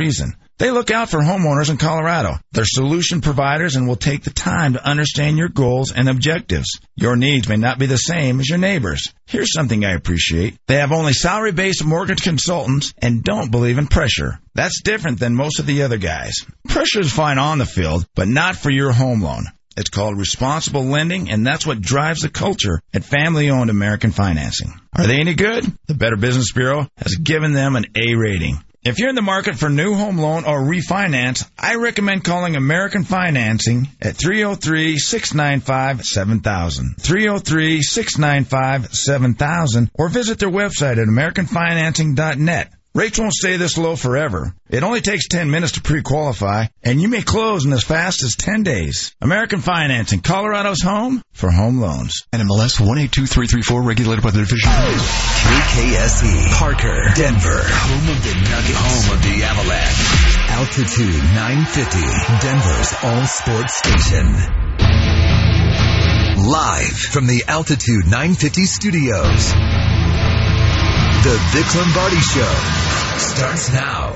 reason. They look out for homeowners in Colorado. They're solution providers and will take the time to understand your goals and objectives. Your needs may not be the same as your neighbors. Here's something I appreciate. They have only salary-based mortgage consultants and don't believe in pressure. That's different than most of the other guys. Pressure is fine on the field, but not for your home loan. It's called responsible lending, and that's what drives the culture at family owned American Financing. Are they any good? The Better Business Bureau has given them an A rating. If you're in the market for new home loan or refinance, I recommend calling American Financing at 303-695-7000. 303-695-7000 or visit their website at americanfinancing.net. Rates won't stay this low forever. It only takes 10 minutes to pre-qualify, and you may close in as fast as 10 days. American Financing, Colorado's home for home loans. NMLS 182334, regulated by the Division. KKSE, Parker, Denver, home of the Nuggets, home of the Avalanche. Altitude 950, Denver's all sports station. Live from the Altitude 950 studios. The Vic Lombardi Show starts now.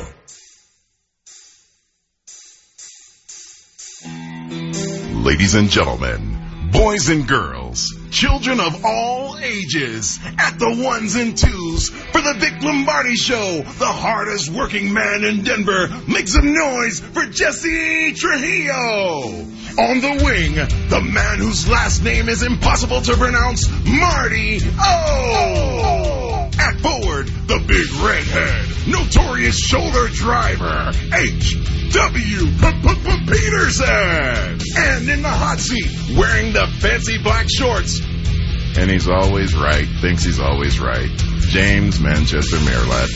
Ladies and gentlemen, boys and girls, children of all ages, at the ones and twos for the Vic Lombardi Show, the hardest working man in Denver. Make some noise for Jesse Trujillo. On the wing, the man whose last name is impossible to pronounce, Marty O. At forward, the big redhead, notorious shoulder driver, H.W. Peterson. And in the hot seat, wearing the fancy black shorts, and he's always right, thinks he's always right. James Manchester Merlot.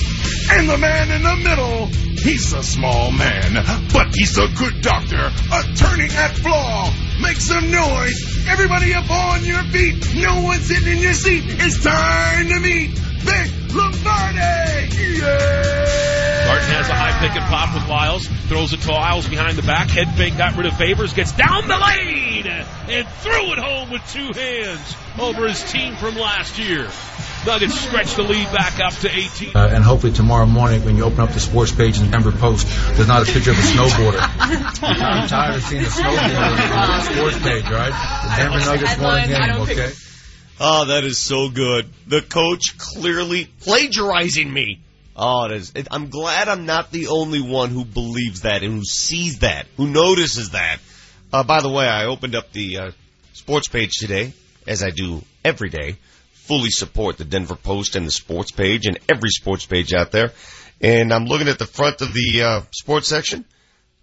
And the man in the middle, he's a small man, but he's a good doctor, attorney at flaw. Make some noise. Everybody up on your feet. No one sitting in your seat. It's time to meet Vic Lombardi. Yeah! Martin has a high pick and pop with Lyles. Throws it to Lyles behind the back. Head fake got rid of Favors. Gets down the lane and threw it home with two hands over his team from last year. Nuggets stretch the lead back up to 18. Uh, and hopefully tomorrow morning when you open up the sports page in the Denver Post, there's not a picture of a snowboarder. I'm tired of seeing a snowboarder on the sports page, right? The Denver Nuggets won a game, okay? Oh, that is so good. The coach clearly plagiarizing me. Oh, it is. It, I'm glad I'm not the only one who believes that and who sees that, who notices that. Uh, by the way, I opened up the uh, sports page today, as I do every day. Fully support the Denver Post and the sports page and every sports page out there. And I'm looking at the front of the uh, sports section.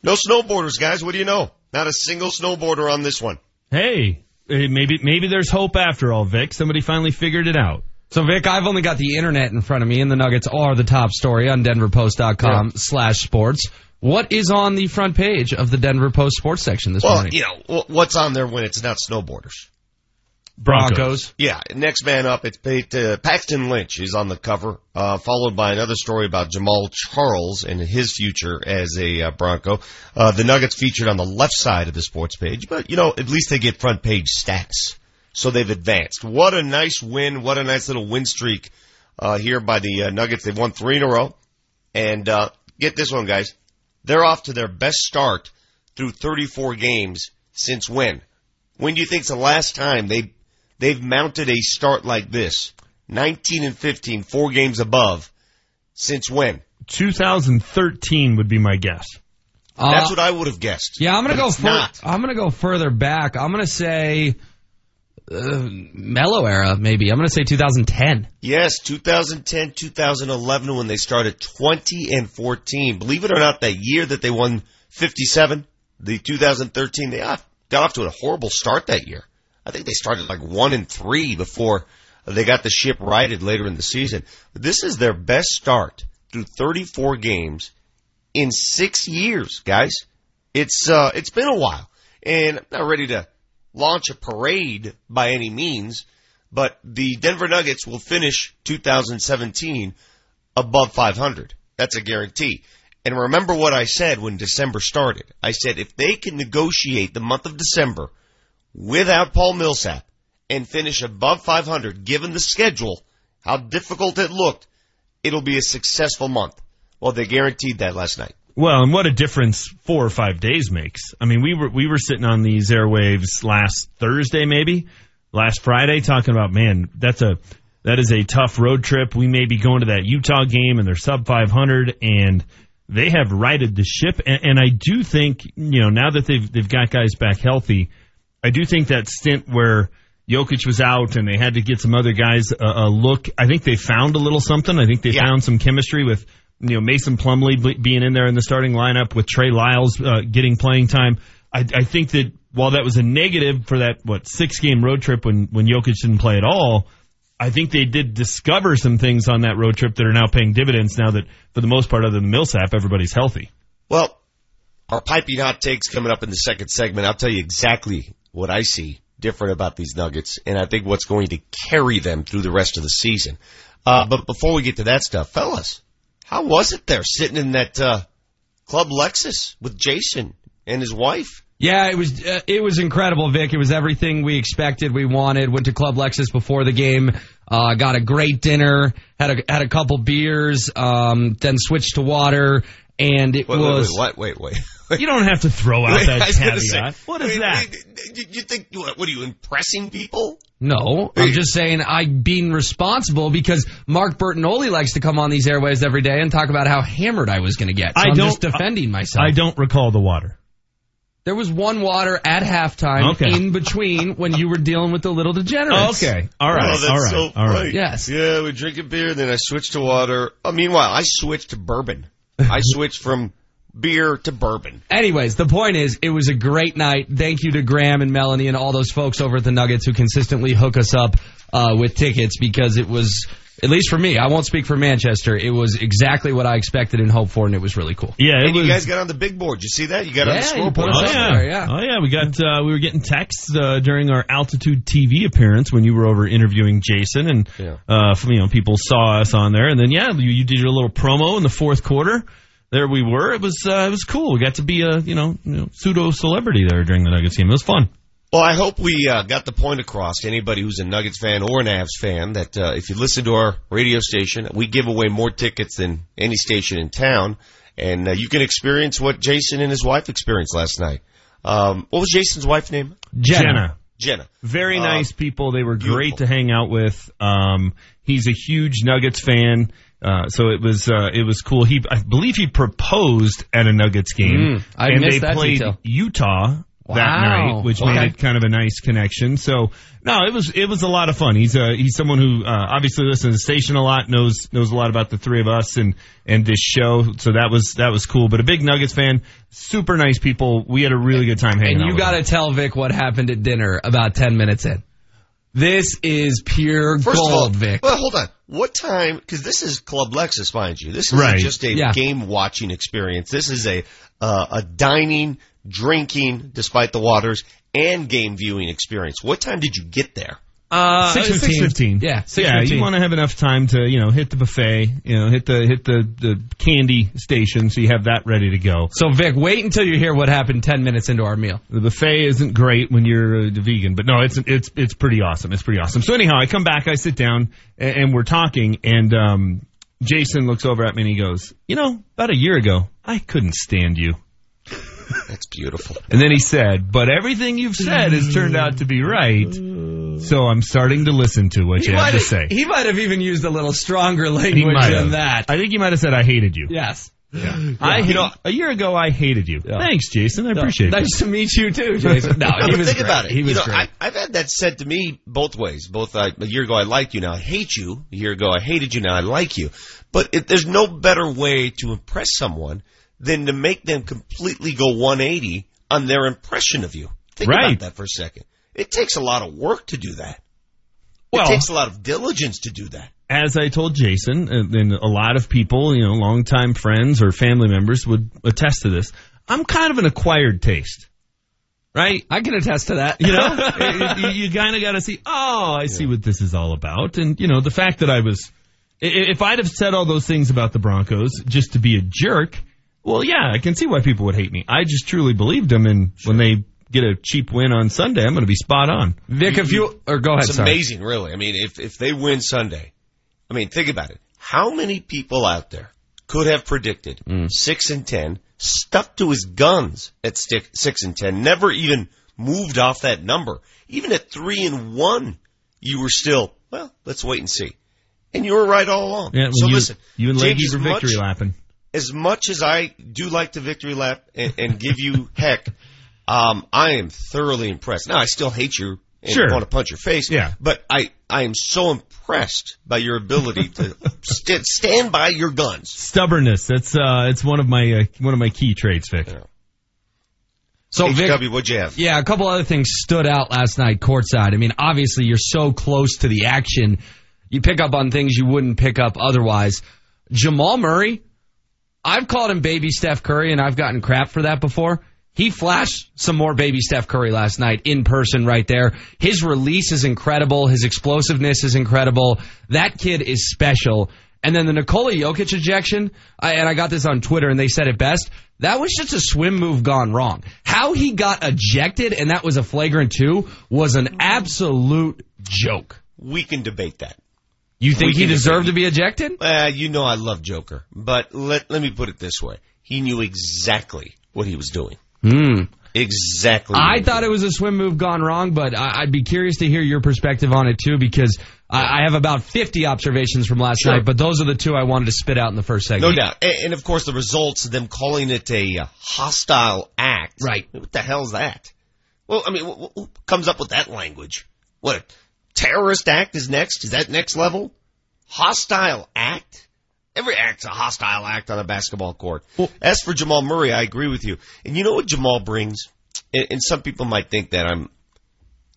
No snowboarders, guys. What do you know? Not a single snowboarder on this one. Hey, maybe maybe there's hope after all, Vic. Somebody finally figured it out. So Vic, I've only got the internet in front of me, and the Nuggets are the top story on DenverPost.com slash sports. What is on the front page of the Denver Post sports section this Well, morning? you know, what's on there when it's not snowboarders? Broncos. Yeah, next man up, it's uh, Paxton Lynch is on the cover, uh, followed by another story about Jamaal Charles and his future as a uh, Bronco. Uh, the Nuggets featured on the left side of the sports page, but you know, at least they get front page status. So they've advanced. What a nice win. What a nice little win streak, uh, here by the uh, Nuggets. They've won three in a row. And, uh, get this one, guys. They're off to their best start through 34 games since when? When do you think's the last time they they've mounted a start like this? 19 and 15, four games above. Since when? 2013 would be my guess. That's what I would have guessed. Uh, Yeah, I'm gonna But go. Fur- not. I'm gonna go further back. I'm gonna say uh, Melo era, maybe. I'm gonna say 2010. Yes, 2010, 2011 when they started 20 and 14. Believe it or not, that year that they won 57, the 2013, they got off to a horrible start that year. I think they started like one and three before they got the ship righted later in the season. This is their best start through 34 games in six years, guys. It's, uh, it's been a while and I'm not ready to launch a parade by any means, but the Denver Nuggets will finish 2017 above 500. That's a guarantee. And remember what I said when December started. I said if they can negotiate the month of December without Paul Millsap and finish above 500, given the schedule, how difficult it looked, it'll be a successful month. Well, they guaranteed that last night. Well, and what a difference four or five days makes. I mean, we were we were sitting on these airwaves last Thursday, maybe last Friday, talking about man, that's a that is a tough road trip. We may be going to that Utah game, and they're sub 500, and they have righted the ship. And, and I do think, you know, now that they've they've got guys back healthy, I do think that stint where Jokic was out and they had to get some other guys a, a look. I think they found a little something. I think they Yeah. found some chemistry with you know Mason Plumlee being in there in the starting lineup with Trey Lyles uh, getting playing time. I, I think that while that was a negative for that what six game road trip when when Jokic didn't play at all, I think they did discover some things on that road trip that are now paying dividends. Now that for the most part, other than Millsap, everybody's healthy. Well, our piping hot takes coming up in the second segment. I'll tell you exactly what I see different about these Nuggets, and I think what's going to carry them through the rest of the season. Uh, but before we get to that stuff, fellas, how was it there sitting in that uh, Club Lexus with Jason and his wife? Yeah, it was uh, it was incredible, Vic. It was everything we expected, we wanted. Went to Club Lexus before the game, uh, got a great dinner, had a had a couple beers, um, then switched to water, and it Wait, was wait, wait, wait, wait. You don't have to throw out Wait, that I was gonna caveat. say, what is wait, that? you- you think what, what are you impressing people? no. I'm just saying I'm being responsible because Mark Bertinoli likes to come on these airways every day and talk about how hammered I was going to get. So I I'm don't- just defending myself. I don't recall the water. There was one water at halftime Okay. in between when you were dealing with the little degenerates. Okay, all right, Oh, that's all right, so all right. Yes. Yeah, we drink a beer, then I switched to water. Uh, meanwhile, I switched to bourbon. I switched from beer to bourbon. Anyways, the point is, it was a great night. Thank you to Graham and Melanie and all those folks over at the Nuggets who consistently hook us up uh, with tickets because it was, at least for me, I won't speak for Manchester. It was exactly what I expected and hoped for, and it was really cool. Yeah, it And was. you guys got on the big board. You see that? You got on the scoreboard. Oh yeah. there, yeah. oh yeah, we got uh, we were getting texts uh, during our altitude TV appearance when you were over interviewing Jason, and Yeah. uh, from, you know people saw us on there, and then yeah, you, you did your little promo in the fourth quarter. There we were. It was uh, it was cool. We got to be a you know, you know pseudo celebrity there during the Nuggets game. It was fun. Well, I hope we uh, got the point across to anybody who's a Nuggets fan or an Avs fan that uh, if you listen to our radio station, we give away more tickets than any station in town, and uh, you can experience what Jason and his wife experienced last night. Um, what was Jason's wife's name? Jenna. Jenna. Very Uh, nice people. They were great to hang out with. Um, he's a huge Nuggets fan. Uh, so it was uh, it was cool. He I believe he proposed at a Nuggets game, Mm, I and missed they that played detail. Utah that night, which Okay. made it kind of a nice connection. So no, it was it was a lot of fun. He's uh, he's someone who uh, obviously listens to the station a lot, knows knows a lot about the three of us and and this show. So that was that was cool. But a big Nuggets fan, super nice people. We had a really good time hanging out. And you got to tell Vic what happened at dinner about 10 minutes in. This is pure First gold, of all, Vic. well, hold on. What time? Because this is Club Lexus, mind you. This is Right. just a Yeah. game watching experience. This is a uh, a dining, drinking, despite the waters, and game viewing experience. What time did you get there? Uh, 6:15. six fifteen. Yeah, yeah. 6:15. You want to have enough time to you know hit the buffet, you know hit the hit the the candy station, so you have that ready to go. So, Vic, wait until you hear what happened 10 minutes into our meal. The buffet isn't great when you're a vegan, but no, it's it's it's pretty awesome. It's pretty awesome. So anyhow, I come back, I sit down, and, and we're talking, and um, Jason looks over at me and he goes, "You know, about a year ago, I couldn't stand you." That's beautiful. And then he said, "But everything you've said has turned out to be right." So I'm starting to listen to what He you have to say. he might have even used a little stronger language than have. that. I think he might have said I hated you. Yes. I, you know, a year ago I hated you. Thanks, Jason. I appreciate it. Nice to meet you too, Jason. No, No, he but was think great. about it. He was you know, great. I, I've had that said to me both ways. Both I, a year ago I liked you, now I hate you. A year ago I hated you, now I like you. But it, there's no better way to impress someone than to make them completely go 180 on their impression of you. Think Right. about that for a second. It takes a lot of work to do that. Well- it takes a lot of diligence to do that. As I told Jason, uh, and and a lot of people, you know, longtime friends or family members would attest to this. I'm kind of an acquired taste, right? I can attest to that. You know, you, kind of got to see. Oh, I see what this is all about, and you know, the fact that I was, if I'd have said all those things about the Broncos just to be a jerk, well, yeah, I can see why people would hate me. I just truly believed them, and when they get a cheap win on Sunday, I'm going to be spot on. Vic, if you or go ahead. It's sorry. amazing, really. I mean, if if they win Sunday, I mean, think about it. How many people out there could have predicted mm. six and ten, stuck to his guns at stick, six and ten, never even moved off that number. Even at three and one, you were still well. Let's wait and see. And you were right all along. Yeah, so you, listen, you and Jake, Leggy as for victory much- lapping. As much as I do like the victory lap and, and give you heck, um, I am thoroughly impressed. Now I still hate you and Sure. want to punch your face. Yeah. But I, I am so impressed by your ability to st- stand by your guns. Stubbornness. That's uh, it's one of my uh, one of my key traits, Vic. So Vic, HW, what'd you have? Yeah, a couple other things stood out last night courtside. I mean, obviously you're so close to the action, you pick up on things you wouldn't pick up otherwise. Jamal Murray, I've called him baby Steph Curry and I've gotten crap for that before. He flashed some more baby Steph Curry last night in person right there. His release is incredible. His explosiveness is incredible. That kid is special. And then the Nikola Jokic ejection, I, and I got this on Twitter and they said it best. That was just a swim move gone wrong. How he got ejected and that was a flagrant two was an absolute joke. We can debate that. You think he deserved to be ejected? Uh, you know I love Joker, but let let me put it this way: he knew exactly what he was doing. Hmm. Exactly. I thought it was a swim move gone wrong, but I, I'd be curious to hear your perspective on it too, because I, I have about 50 observations from last Sure. night, but those are the two I wanted to spit out in the first segment. No doubt. And, and of course, the results, of them calling it a uh, hostile act. Right. What the hell's that? Well, I mean, wh- wh- who comes up with that language? What, terrorist act is next? Is that next level? Hostile act? Every act's a hostile act on a basketball court. As for Jamal Murray, I agree with you. And you know what Jamal brings? And, and some people might think that I'm,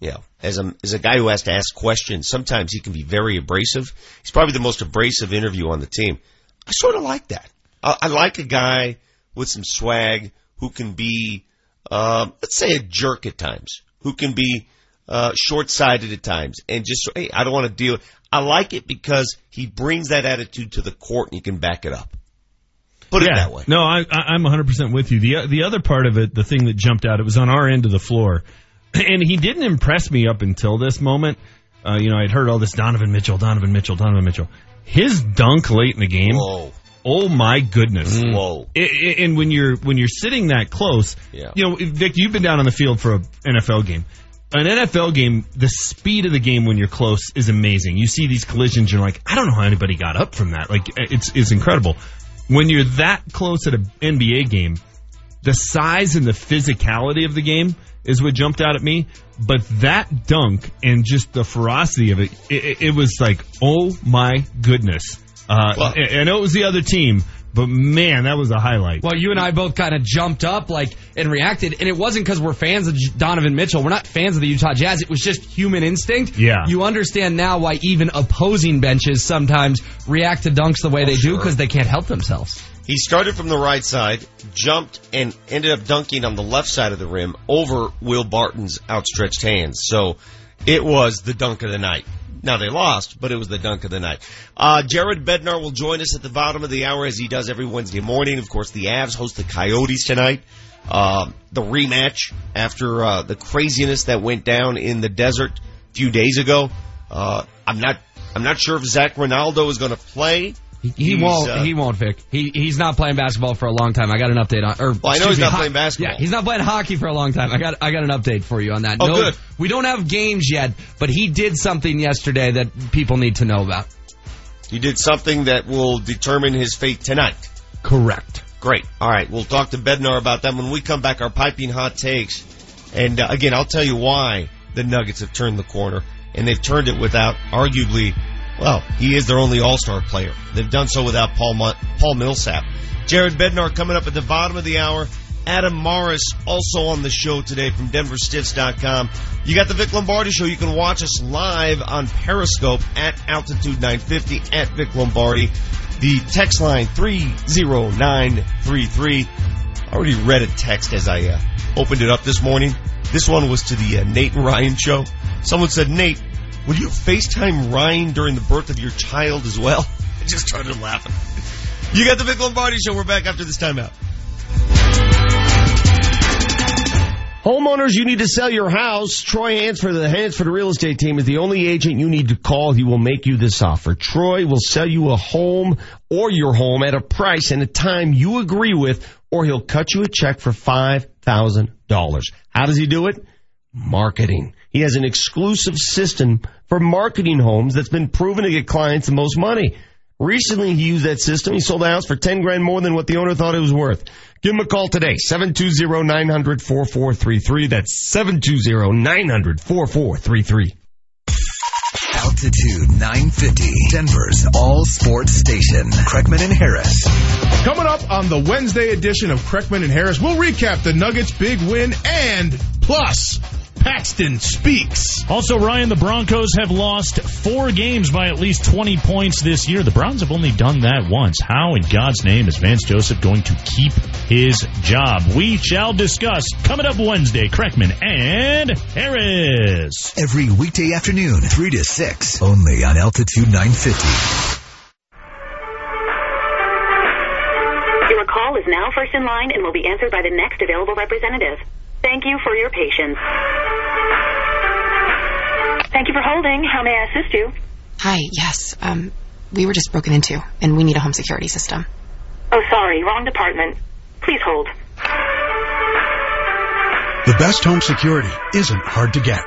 you know, as a, as a guy who has to ask questions, sometimes he can be very abrasive. He's probably the most abrasive interview on the team. I sort of like that. I, I like a guy with some swag who can be, um, let's say, a jerk at times, who can be uh, short-sighted at times, and just hey, I don't want to deal. I like it because he brings that attitude to the court, and you can back it up. Put it that way. No, I, I'm 100% with you. The the other part of it, the thing that jumped out, it was on our end of the floor, and he didn't impress me up until this moment. Uh, you know, I'd heard all this Donovan Mitchell, Donovan Mitchell, Donovan Mitchell. His dunk late in the game. Whoa. Oh my goodness! Whoa. I- I- and when you're when you're sitting that close, Yeah. you know, Vic, you've been down on the field for an NFL game. An NFL game, the speed of the game when you're close is amazing. You see these collisions, you're like, I don't know how anybody got up from that. Like, it's it's incredible. When you're that close at an NBA game, the size and the physicality of the game is what jumped out at me. But that dunk and just the ferocity of it, it, it- was like, oh my goodness. Uh, Well- I know it was the other team, but man, that was a highlight. Well, you and I both kind of jumped up like and reacted, and it wasn't because we're fans of Donovan Mitchell. We're not fans of the Utah Jazz. It was just human instinct. Yeah. You understand now why even opposing benches sometimes react to dunks the way they oh, do because they can't help themselves. He started from the right side, jumped, and ended up dunking on the left side of the rim over Will Barton's outstretched hands. So it was the dunk of the night. Now they lost, but it was the dunk of the night. Uh, Jared Bednar will join us at the bottom of the hour as he does every Wednesday morning. Of course, the Avs host the Coyotes tonight. Um, the rematch after uh, the craziness that went down in the desert a few days ago. Uh, I'm not. I'm not sure if Zac Rinaldo is going to play. He, he won't. uh, he won't, Vic. He he's not playing basketball for a long time. I got an update on. Or Well, I know he's not playing basketball. Yeah, he's not playing hockey for a long time. I got I got an update for you on that. Oh, no, good. We don't have games yet, but he did something yesterday that people need to know about. He did something that will determine his fate tonight. Correct. Great. All right. We'll talk to Bednar about that when we come back. Our piping hot takes. And uh, again, I'll tell you why the Nuggets have turned the corner. And they've turned it without arguably, well, he is their only all-star player. They've done so without Paul, Paul Millsap. Jared Bednar coming up at the bottom of the hour. Adam Mares also on the show today from DenverStiffs.com. You got the Vic Lombardi show. You can watch us live on Periscope at Altitude 950 at Vic Lombardi. The text line 30933. I already read a text as I uh, opened it up this morning. This one was to the uh, Nate and Ryan show. Someone said, Nate, will you FaceTime Ryan during the birth of your child as well? I just started laughing. You got the Vic Lombardi show. We're back after this timeout. Homeowners, you need to sell your house. Troy Hansford, the Hansford Real Estate Team, is the only agent you need to call. He will make you this offer. Troy will sell you a home or your home at a price and a time you agree with, or he'll cut you a check for $5,000. How does he do it? Marketing. He has an exclusive system for marketing homes that's been proven to get clients the most money. Recently, he used that system. He sold a house for 10 grand more than what the owner thought it was worth. Give him a call today, 720-900-4433. That's 720-900-4433. Altitude 950, Denver's all sports station. Kreckman and Harris. Coming up on the Wednesday edition of Kreckman and Harris, we'll recap the Nuggets' big win and plus Paxton speaks. Also, Ryan, the Broncos have lost four games by at least 20 points this year. The Browns have only done that once. How in God's name is Vance Joseph going to keep his job? We shall discuss coming up Wednesday. Kreckman and Harris. Every weekday afternoon, 3 to 6, only on Altitude 950. Your call is now first in line and will be answered by the next available representative. Thank you for your patience. Thank you for holding. How may I assist you? Hi, yes. Um, we were just broken into, and we need a home security system. Oh, sorry, wrong department. Please hold. The best home security isn't hard to get.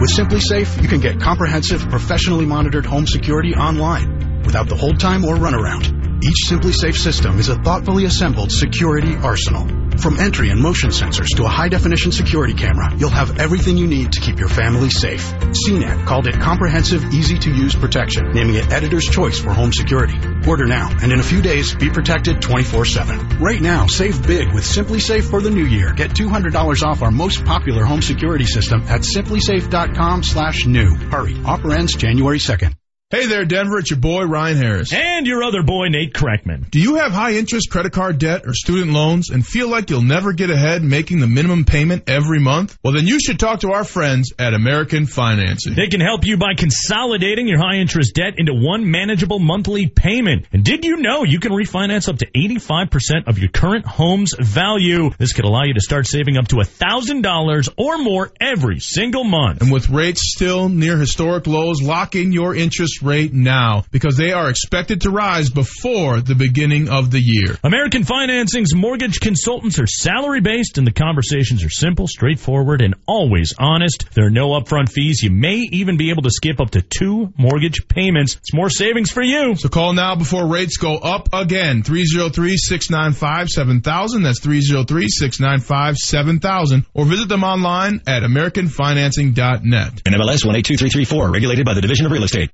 With SimpliSafe, you can get comprehensive, professionally monitored home security online without the hold time or runaround. Each SimpliSafe system is a thoughtfully assembled security arsenal. From entry and motion sensors to a high definition security camera, you'll have everything you need to keep your family safe. CNET called it comprehensive, easy to use protection, naming it editor's choice for home security. Order now, and in a few days, be protected 24 7. Right now, save big with SimpliSafe for the new year. Get $200 off our most popular home security system at simplisafe.com slash new. Hurry, offer ends January 2nd. Hey there, Denver. It's your boy, Ryan Harris. And your other boy, Nate Kreckman. Do you have high interest credit card debt or student loans and feel like you'll never get ahead making the minimum payment every month? Well, then you should talk to our friends at American Financing. They can help you by consolidating your high interest debt into one manageable monthly payment. And did you know you can refinance up to 85% of your current home's value? This could allow you to start saving up to $1,000 or more every single month. And with rates still near historic lows, lock in your interest rate now because they are expected to rise before the beginning of the year. American Financing's mortgage consultants are salary based and the conversations are simple, straightforward, and always honest. There are no upfront fees. You may even be able to skip up to two mortgage payments. It's more savings for you. So call now before rates go up again. 303-695-7000. That's 303-695-7000. Or visit them online at AmericanFinancing.net. NMLS 182334, regulated by the Division of Real Estate.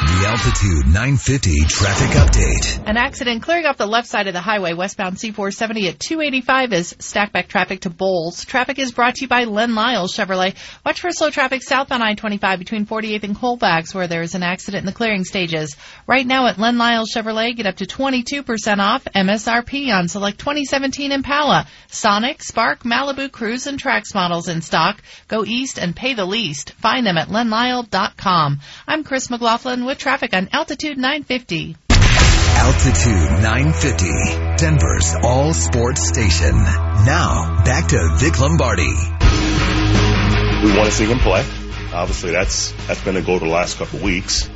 The Altitude 950 traffic update. An accident clearing off the left side of the highway westbound C470 at 285 is stackback traffic to Bowles. Traffic is brought to you by Len Lyles Chevrolet. Watch for slow traffic southbound I-25 between 48th and Colfax where there is an accident in the clearing stages. Right now at Len Lyles Chevrolet, get up to 22% off MSRP on select 2017 Impala, Sonic, Spark, Malibu, Cruze, and Trax models in stock. Go east and pay the least. Find them at lenlyle.com. I'm Chris McLaughlin with traffic on Altitude 950. Altitude 950, Denver's all sports station. Now, back to Vic Lombardi. We want to see him play. Obviously, that's that's been a goal the last couple of weeks,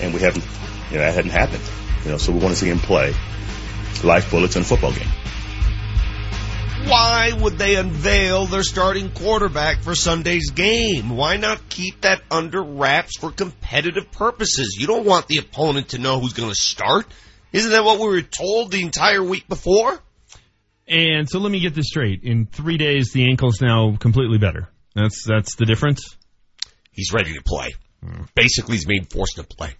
and we haven't, you know, that hadn't happened. You know, so we want to see him play. Life bullets in a football game. Why would they unveil their starting quarterback for Sunday's game? Why not keep that under wraps for competitive purposes? You don't want the opponent to know who's going to start. Isn't that what we were told the entire week before? And so let me get this straight. In three days, the ankle's now completely better. That's that's the difference. He's ready to play. Basically, he's being forced to play.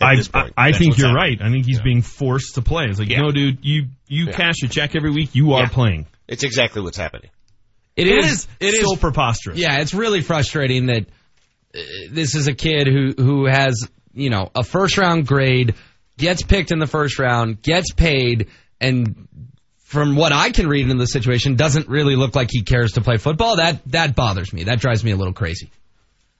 I. I, I think you're happening. right. I think he's being forced to play. It's like, Yeah. no, dude, you you Yeah. cash a check every week. You are Yeah. playing. It's exactly what's happening. It It is. is It is so preposterous. Yeah, it's really frustrating that uh, this is a kid who who has you know a first round grade, gets picked in the first round, gets paid, and from what I can read in the situation, doesn't really look like he cares to play football. That that bothers me. That drives me a little crazy.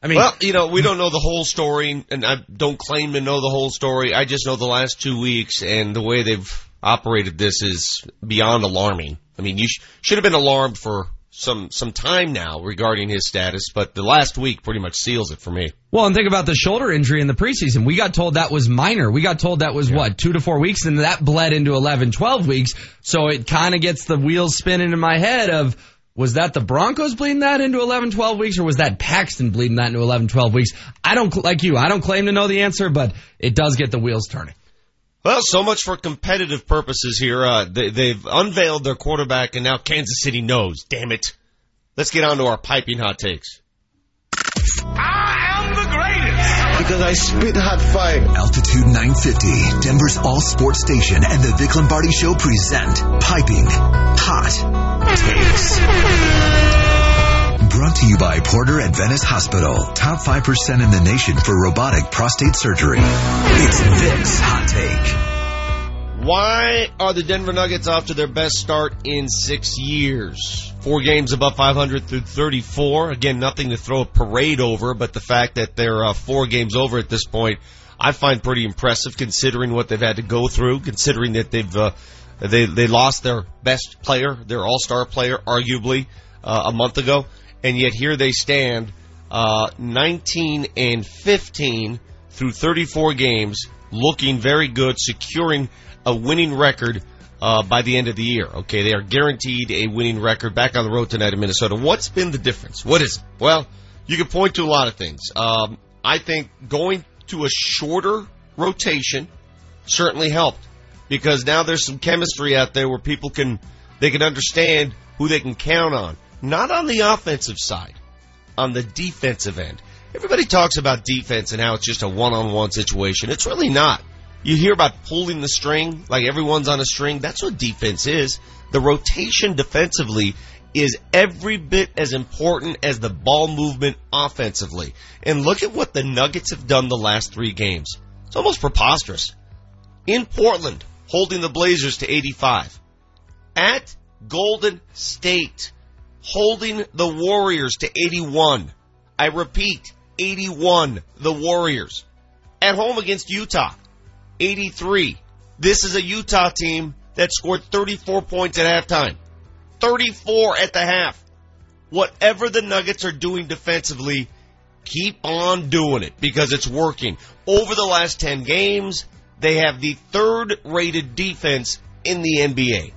I mean, well, you know, we don't know the whole story, and I don't claim to know the whole story. I just know the last two weeks, and the way they've operated this is beyond alarming. I mean, you sh- should have been alarmed for some some time now regarding his status, but the last week pretty much seals it for me. Well, and think about the shoulder injury in the preseason. We got told that was minor. We got told that was yeah. what, two to four weeks, and that bled into 11, 12 weeks. So it kind of gets the wheels spinning in my head of, was that the Broncos bleeding that into 11, 12 weeks, or was that Paxton bleeding that into 11, 12 weeks? I don't, like you, I don't claim to know the answer, but it does get the wheels turning. Well, so much for competitive purposes here. Uh, they, have unveiled their quarterback, and now Kansas City knows. Damn it! Let's get on to our piping hot takes. I am the greatest because I spit hot fire. Altitude 950, Denver's all sports station, and the Vic Lombardi Show present piping hot takes. Brought to you by Porter Adventist Hospital. Top 5% in the nation for robotic prostate surgery. It's Vic's Hot Take. Why are the Denver Nuggets off to their best start in six years? Four games above 500 through 34. Again, nothing to throw a parade over, but the fact that they're uh, four games over at this point, I find pretty impressive considering what they've had to go through, considering that they've uh, they they lost their best player, their All Star player, arguably uh, a month ago and yet here they stand, uh, 19 and 15 through 34 games, looking very good, securing a winning record uh, by the end of the year. Okay, they are guaranteed a winning record back on the road tonight in Minnesota. What's been the difference? What is it? Well, you can point to a lot of things. Um, I think going to a shorter rotation certainly helped because now there's some chemistry out there where people can they can understand who they can count on. Not on the offensive side, on the defensive end. Everybody talks about defense and how it's just a one-on-one situation. It's really not. You hear about pulling the string, like everyone's on a string. That's what defense is. The rotation defensively is every bit as important as the ball movement offensively. And look at what the Nuggets have done the last three games. It's almost preposterous. In Portland, holding the Blazers to 85. At Golden State, holding the Warriors to 81. I repeat, 81, the Warriors. At home against Utah, 83. This is a Utah team that scored 34 points at halftime. 34 at the half. Whatever the Nuggets are doing defensively, keep on doing it because it's working. Over the last 10 games, they have the third rated defense in the NBA.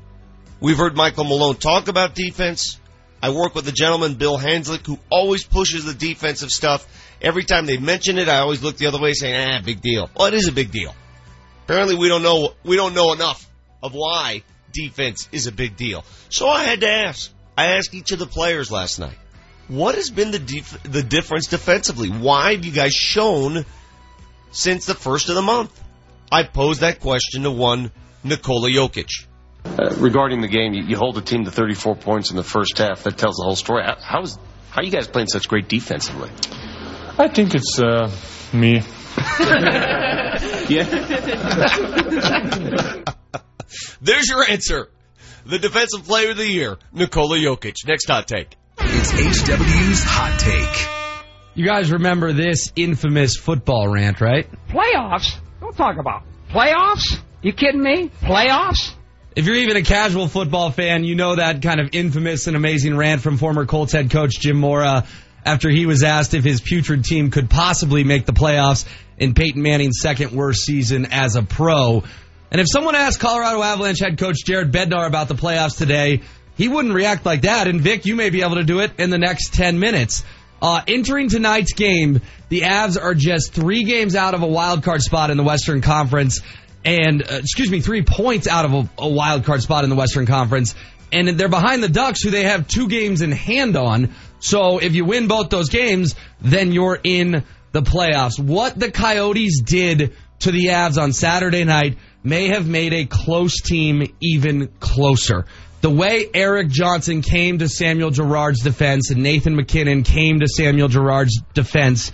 We've heard Michael Malone talk about defense. I work with a gentleman, Bill Hanzlik, who always pushes the defensive stuff. Every time they mention it, I always look the other way saying, ah, big deal. Well, it is a big deal. Apparently we don't know, we don't know enough of why defense is a big deal. So I had to ask. I asked each of the players last night, what has been the def- the difference defensively? Why have you guys shown since the first of the month? I posed that question to one Nikola Jokic. Uh, regarding the game, you, you, hold the team to 34 points in the first half. That tells the whole story. How, how is how are you guys playing such great defensively? I think it's uh, me. yeah. There's your answer. The defensive player of the year, Nikola Jokic. Next hot take. It's HW's hot take. You guys remember this infamous football rant, right? Playoffs? Don't talk about playoffs. You kidding me? Playoffs? If you're even a casual football fan, you know that kind of infamous and amazing rant from former Colts head coach Jim Mora after he was asked if his putrid team could possibly make the playoffs in Peyton Manning's second worst season as a pro. And if someone asked Colorado Avalanche head coach Jared Bednar about the playoffs today, he wouldn't react like that. And Vic, you may be able to do it in the next 10 minutes. Uh, entering tonight's game, the Avs are just three games out of a wild card spot in the Western Conference and uh, excuse me, three points out of a, a wild card spot in the Western Conference, and they're behind the Ducks, who they have two games in hand on. So if you win both those games, then you're in the playoffs. What the Coyotes did to the Avs on Saturday night may have made a close team even closer. The way Erik Johnson came to Samuel Girard's defense and Nathan MacKinnon came to Samuel Girard's defense,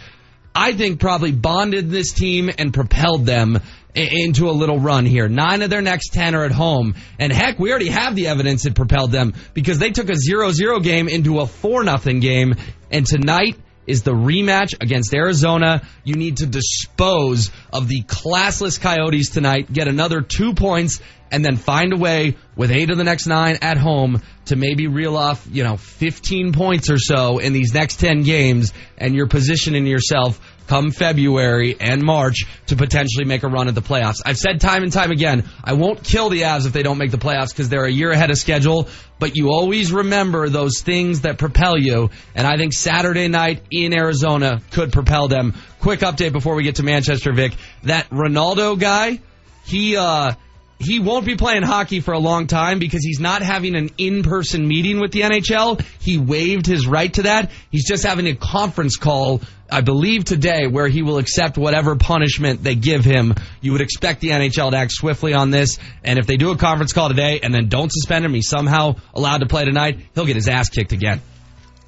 I think probably bonded this team and propelled them into a little run here. Nine of their next ten are at home. And heck, we already have the evidence that propelled them because they took a 0-0 game into a 4 nothing game. And tonight is the rematch against Arizona. You need to dispose of the classless Coyotes tonight, get another two points, and then find a way with eight of the next nine at home to maybe reel off, you know, 15 points or so in these next 10 games, and you're positioning yourself come February and March to potentially make a run at the playoffs. I've said time and time again, I won't kill the Avs if they don't make the playoffs because they're a year ahead of schedule, but you always remember those things that propel you, and I think Saturday night in Arizona could propel them. Quick update before we get to Manchester, Vic. That Rinaldo guy, he, uh, he won't be playing hockey for a long time because he's not having an in-person meeting with the NHL. He waived his right to that. He's just having a conference call, I believe today, where he will accept whatever punishment they give him. You would expect the NHL to act swiftly on this, and if they do a conference call today and then don't suspend him, he's somehow allowed to play tonight, he'll get his ass kicked again.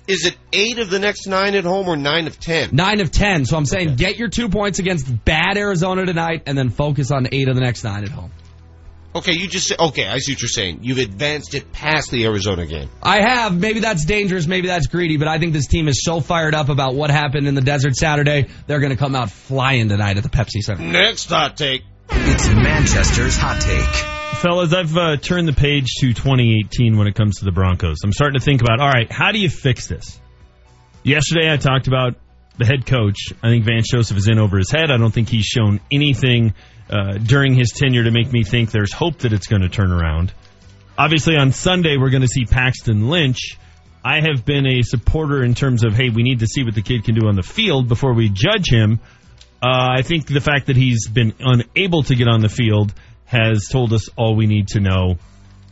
Is it eight of the next nine at home or nine of ten? Nine of ten. So I'm saying get your two points against bad Arizona tonight and then focus on eight of the next nine at home. Okay, you just said, okay, I see what you're saying. You've advanced it past the Arizona game. I have. Maybe that's dangerous. Maybe that's greedy. But I think this team is so fired up about what happened in the desert Saturday. They're going to come out flying tonight at the Pepsi Center. Next hot take. It's Manchester's hot take. Fellas, I've uh, turned the page to 2018 when it comes to the Broncos. I'm starting to think about, all right, how do you fix this? Yesterday I talked about the head coach. I think Vance Joseph is in over his head. I don't think he's shown anything uh, during his tenure to make me think there's hope that it's going to turn around. Obviously, on Sunday, we're going to see Paxton Lynch. I have been a supporter in terms of, hey, we need to see what the kid can do on the field before we judge him. Uh, I think the fact that he's been unable to get on the field has told us all we need to know.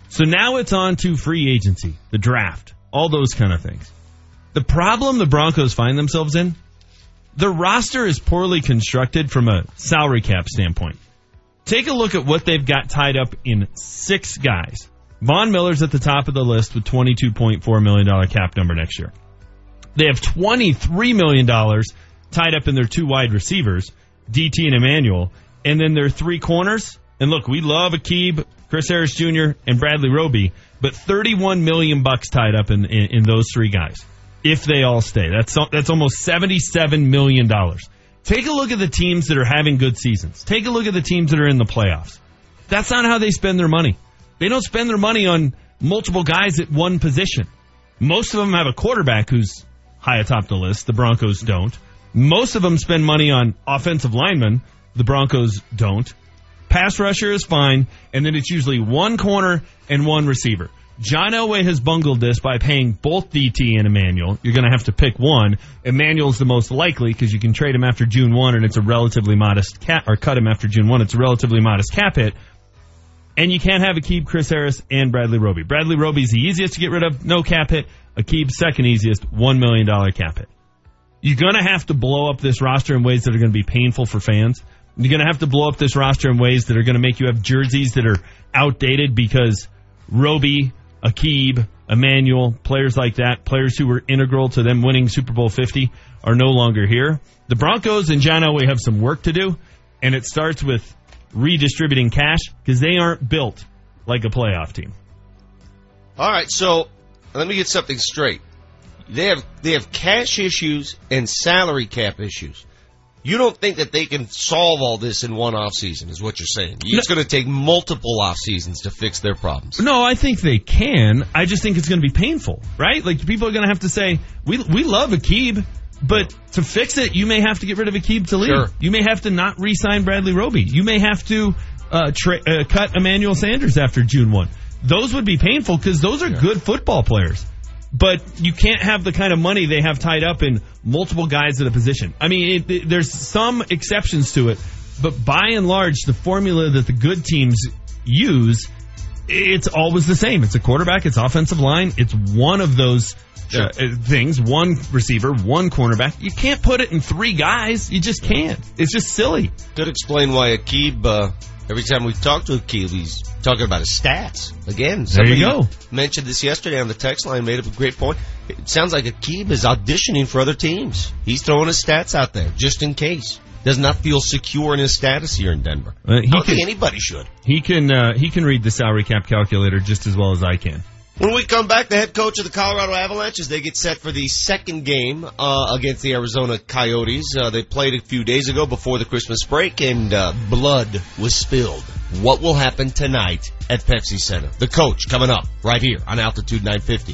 So now it's on to free agency, the draft, all those kind of things. The problem the Broncos find themselves in, the roster is poorly constructed from a salary cap standpoint. Take a look at what they've got tied up in six guys. Von Miller's at the top of the list with $22.4 million cap number next year. They have $23 million tied up in their two wide receivers, DT and Emmanuel, and then their three corners. And look, we love Aqib, Chris Harris Jr., and Bradley Roby, but 31 million bucks tied up in, in, in those three guys. If they all stay, that's that's almost 77 million dollars. Take a look at the teams that are having good seasons. Take a look at the teams that are in the playoffs. That's not how they spend their money. They don't spend their money on multiple guys at one position. Most of them have a quarterback who's high atop the list. The Broncos don't. Most of them spend money on offensive linemen. The Broncos don't. Pass rusher is fine, and then it's usually one corner and one receiver. John Elway has bungled this by paying both DT and Emmanuel. You're going to have to pick one. Emmanuel's the most likely because you can trade him after June 1 and it's a relatively modest cap, or cut him after June 1. It's a relatively modest cap hit. And you can't have Aqib, Chris Harris, and Bradley Roby. Bradley Roby's the easiest to get rid of, no cap hit. Aqib, second easiest, $1 million cap hit. You're going to have to blow up this roster in ways that are going to be painful for fans. You're going to have to blow up this roster in ways that are going to make you have jerseys that are outdated because Roby, Aqib, Emmanuel, players like that, players who were integral to them winning Super Bowl 50 are no longer here. The Broncos and John Elway have some work to do, and it starts with redistributing cash because they aren't built like a playoff team. All right, so let me get something straight. They have they have cash issues and salary cap issues. You don't think that they can solve all this in one off season, is what you're saying. It's going to take multiple off seasons to fix their problems. No, I think they can. I just think it's going to be painful, right? Like people are going to have to say, "We we love Aqib, but to fix it, you may have to get rid of Aqib to leave. Sure. You may have to not re-sign Bradley Roby. You may have to uh, tra- uh, cut Emmanuel Sanders after June one. Those would be painful because those are good football players. But you can't have the kind of money they have tied up in multiple guys at a position. I mean, it, it, there's some exceptions to it, but by and large, the formula that the good teams use, it's always the same. It's a quarterback, it's offensive line, it's one of those uh, things, one receiver, one cornerback. You can't put it in three guys. You just can't. It's just silly. Could explain why Aqib, uh, every time we talk to Aqib, he's talking about his stats. Again, There you go. mentioned this yesterday on the text line, made up a great point. It sounds like Aqib is auditioning for other teams. He's throwing his stats out there just in case. Does not feel secure in his status here in Denver. Uh, he I don't can- think anybody should. He can uh, he can read the salary cap calculator just as well as I can. When we come back, the head coach of the Colorado Avalanche, as they get set for the second game uh, against the Arizona Coyotes. Uh, they played a few days ago before the Christmas break, and uh, blood was spilled. What will happen tonight at Pepsi Center? The coach coming up right here on Altitude 950.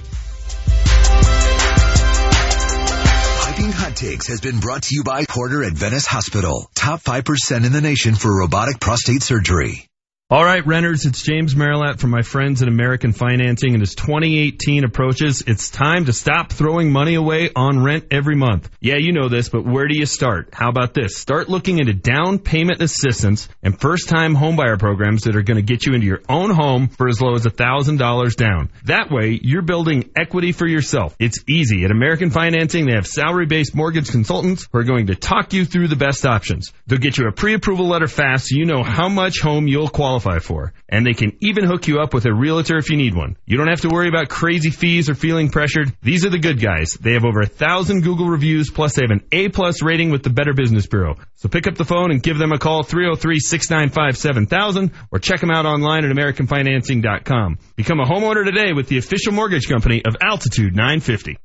Piping Hot Takes has been brought to you by Porter Adventist Hospital. Top 5% in the nation for robotic prostate surgery. All right, renters, it's James Marilat from my friends at American Financing. And as 2018 approaches, it's time to stop throwing money away on rent every month. Yeah, you know this, but where do you start? How about this? Start looking into down payment assistance and first time homebuyer programs that are going to get you into your own home for as low as $1,000 down. That way, you're building equity for yourself. It's easy. At American Financing, they have salary based mortgage consultants who are going to talk you through the best options. They'll get you a pre approval letter fast so you know how much home you'll qualify for. And they can even hook you up with a realtor if you need one. You don't have to worry about crazy fees or feeling pressured. These are the good guys. They have over a thousand Google reviews, plus they have an A plus rating with the Better Business Bureau. So pick up the phone and give them a call 303-695-7000 or check them out online at AmericanFinancing.com. Become a homeowner today with the official mortgage company of Altitude 950.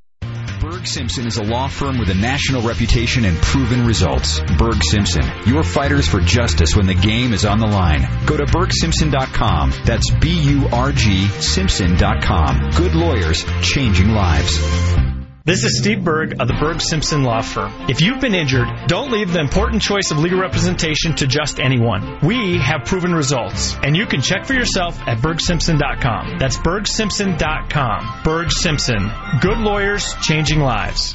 Simpson is a law firm with a national reputation and proven results. Burg Simpson, your fighters for justice when the game is on the line. Go to burgsimpson.com. That's B-U-R-G Simpson.com. Good lawyers, changing lives. This is Steve Burg of the Burg Simpson Law Firm. If you've been injured, don't leave the important choice of legal representation to just anyone. We have proven results, and you can check for yourself at burgsimpson.com. That's burgsimpson.com. Burg Simpson. Good lawyers, changing lives.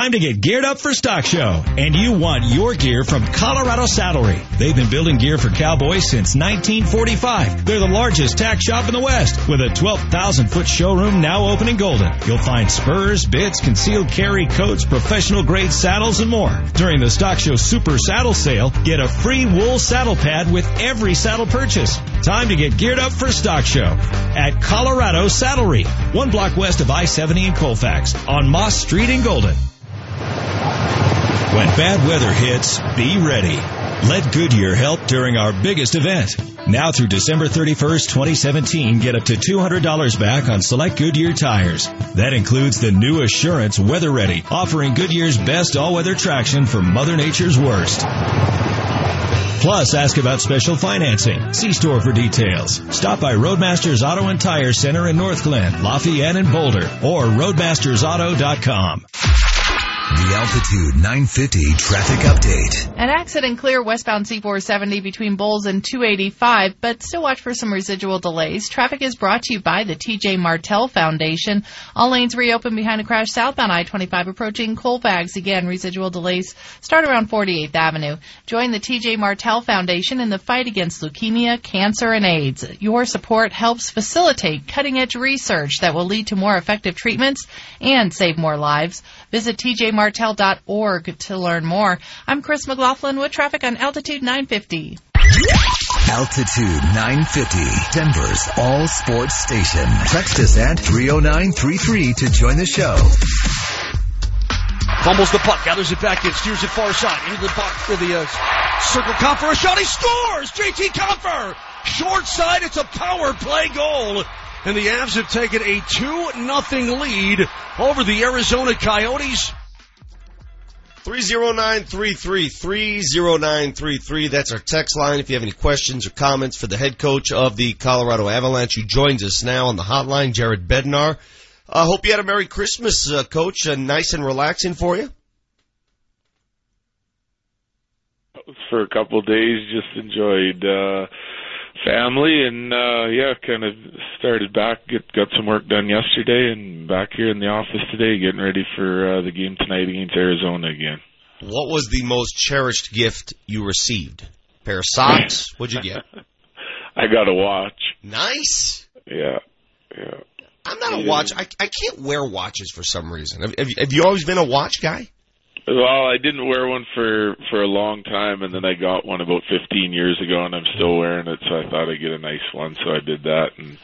Time to get geared up for Stock Show. And you want your gear from Colorado Saddlery. They've been building gear for cowboys since 1945. They're the largest tack shop in the West with a 12,000 foot showroom now open in Golden. You'll find spurs, bits, concealed carry coats, professional grade saddles, and more. During the Stock Show Super Saddle Sale, get a free wool saddle pad with every saddle purchase. Time to get geared up for Stock Show at Colorado Saddlery, one block west of I-70 in Colfax on Moss Street in Golden. When bad weather hits, be ready. Let Goodyear help during our biggest event. Now through December 31st, 2017, get up to $200 back on select Goodyear tires. That includes the new Assurance Weather Ready, offering Goodyear's best all-weather traction for Mother Nature's worst. Plus, ask about special financing. See store for details. Stop by Roadmasters Auto and Tire Center in Northglenn, Lafayette, and Boulder, or roadmastersauto.com. The Altitude 950 traffic update. An accident clear westbound C470 between Bowles and 285, but still watch for some residual delays. Traffic is brought to you by the TJ Martell Foundation. All lanes reopen behind a crash southbound I-25 approaching Colfax. Again, residual delays start around 48th Avenue. Join the TJ Martell Foundation in the fight against leukemia, cancer, and AIDS. Your support helps facilitate cutting-edge research that will lead to more effective treatments and save more lives. Visit tjmartell.org to learn more. I'm Chris McLaughlin with traffic on Altitude 950. Altitude 950, Denver's all sports station. Text us at 30933 to join the show. Fumbles the puck, gathers it back in, steers it far side, into the box for the uh, circle Compher, a shot, he scores! JT Compher! Short side, it's a power play goal. And the Avs have taken a 2 nothing lead over the Arizona Coyotes. 30933, 30933. That's our text line. If you have any questions or comments for the head coach of the Colorado Avalanche, who joins us now on the hotline, Jared Bednar. I uh, hope you had a Merry Christmas, uh, Coach. Uh, nice and relaxing for you. For a couple of days, just enjoyed uh, family and uh, yeah, kind of started back. Get got some work done yesterday, and back here in the office today, getting ready for uh, the game tonight against Arizona again. What was the most cherished gift you received? A pair of socks? What'd you get? I got a watch. Nice. Yeah, yeah. I'm not not a watch. I, I can't wear watches for some reason. Have, have, you, have you always been a watch guy? Well, I didn't wear one for for a long time, and then I got one about 15 years ago, and I'm still wearing it. So I thought I'd get a nice one, so I did that. And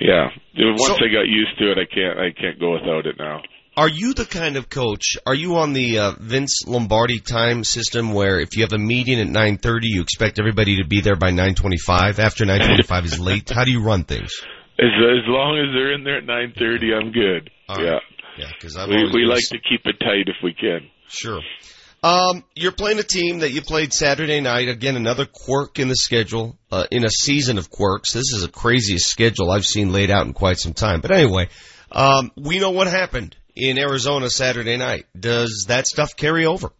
yeah, once So- I got used to it, I can't I can't go without it now. Are you the kind of coach? Are you on the uh, Vince Lombardi time system where if you have a meeting at 9:30, you expect everybody to be there by 9:25? After 9:25 is late. How do you run things? As as long as they're in there at 9:30, I'm good. yeah, yeah, because we we like to keep it tight if we can. Sure. Um, you're playing a team that you played Saturday night. Again, another quirk in the schedule, uh, in a season of quirks. This is the craziest schedule I've seen laid out in quite some time. But anyway, um, we know what happened in Arizona Saturday night. Does that stuff carry over?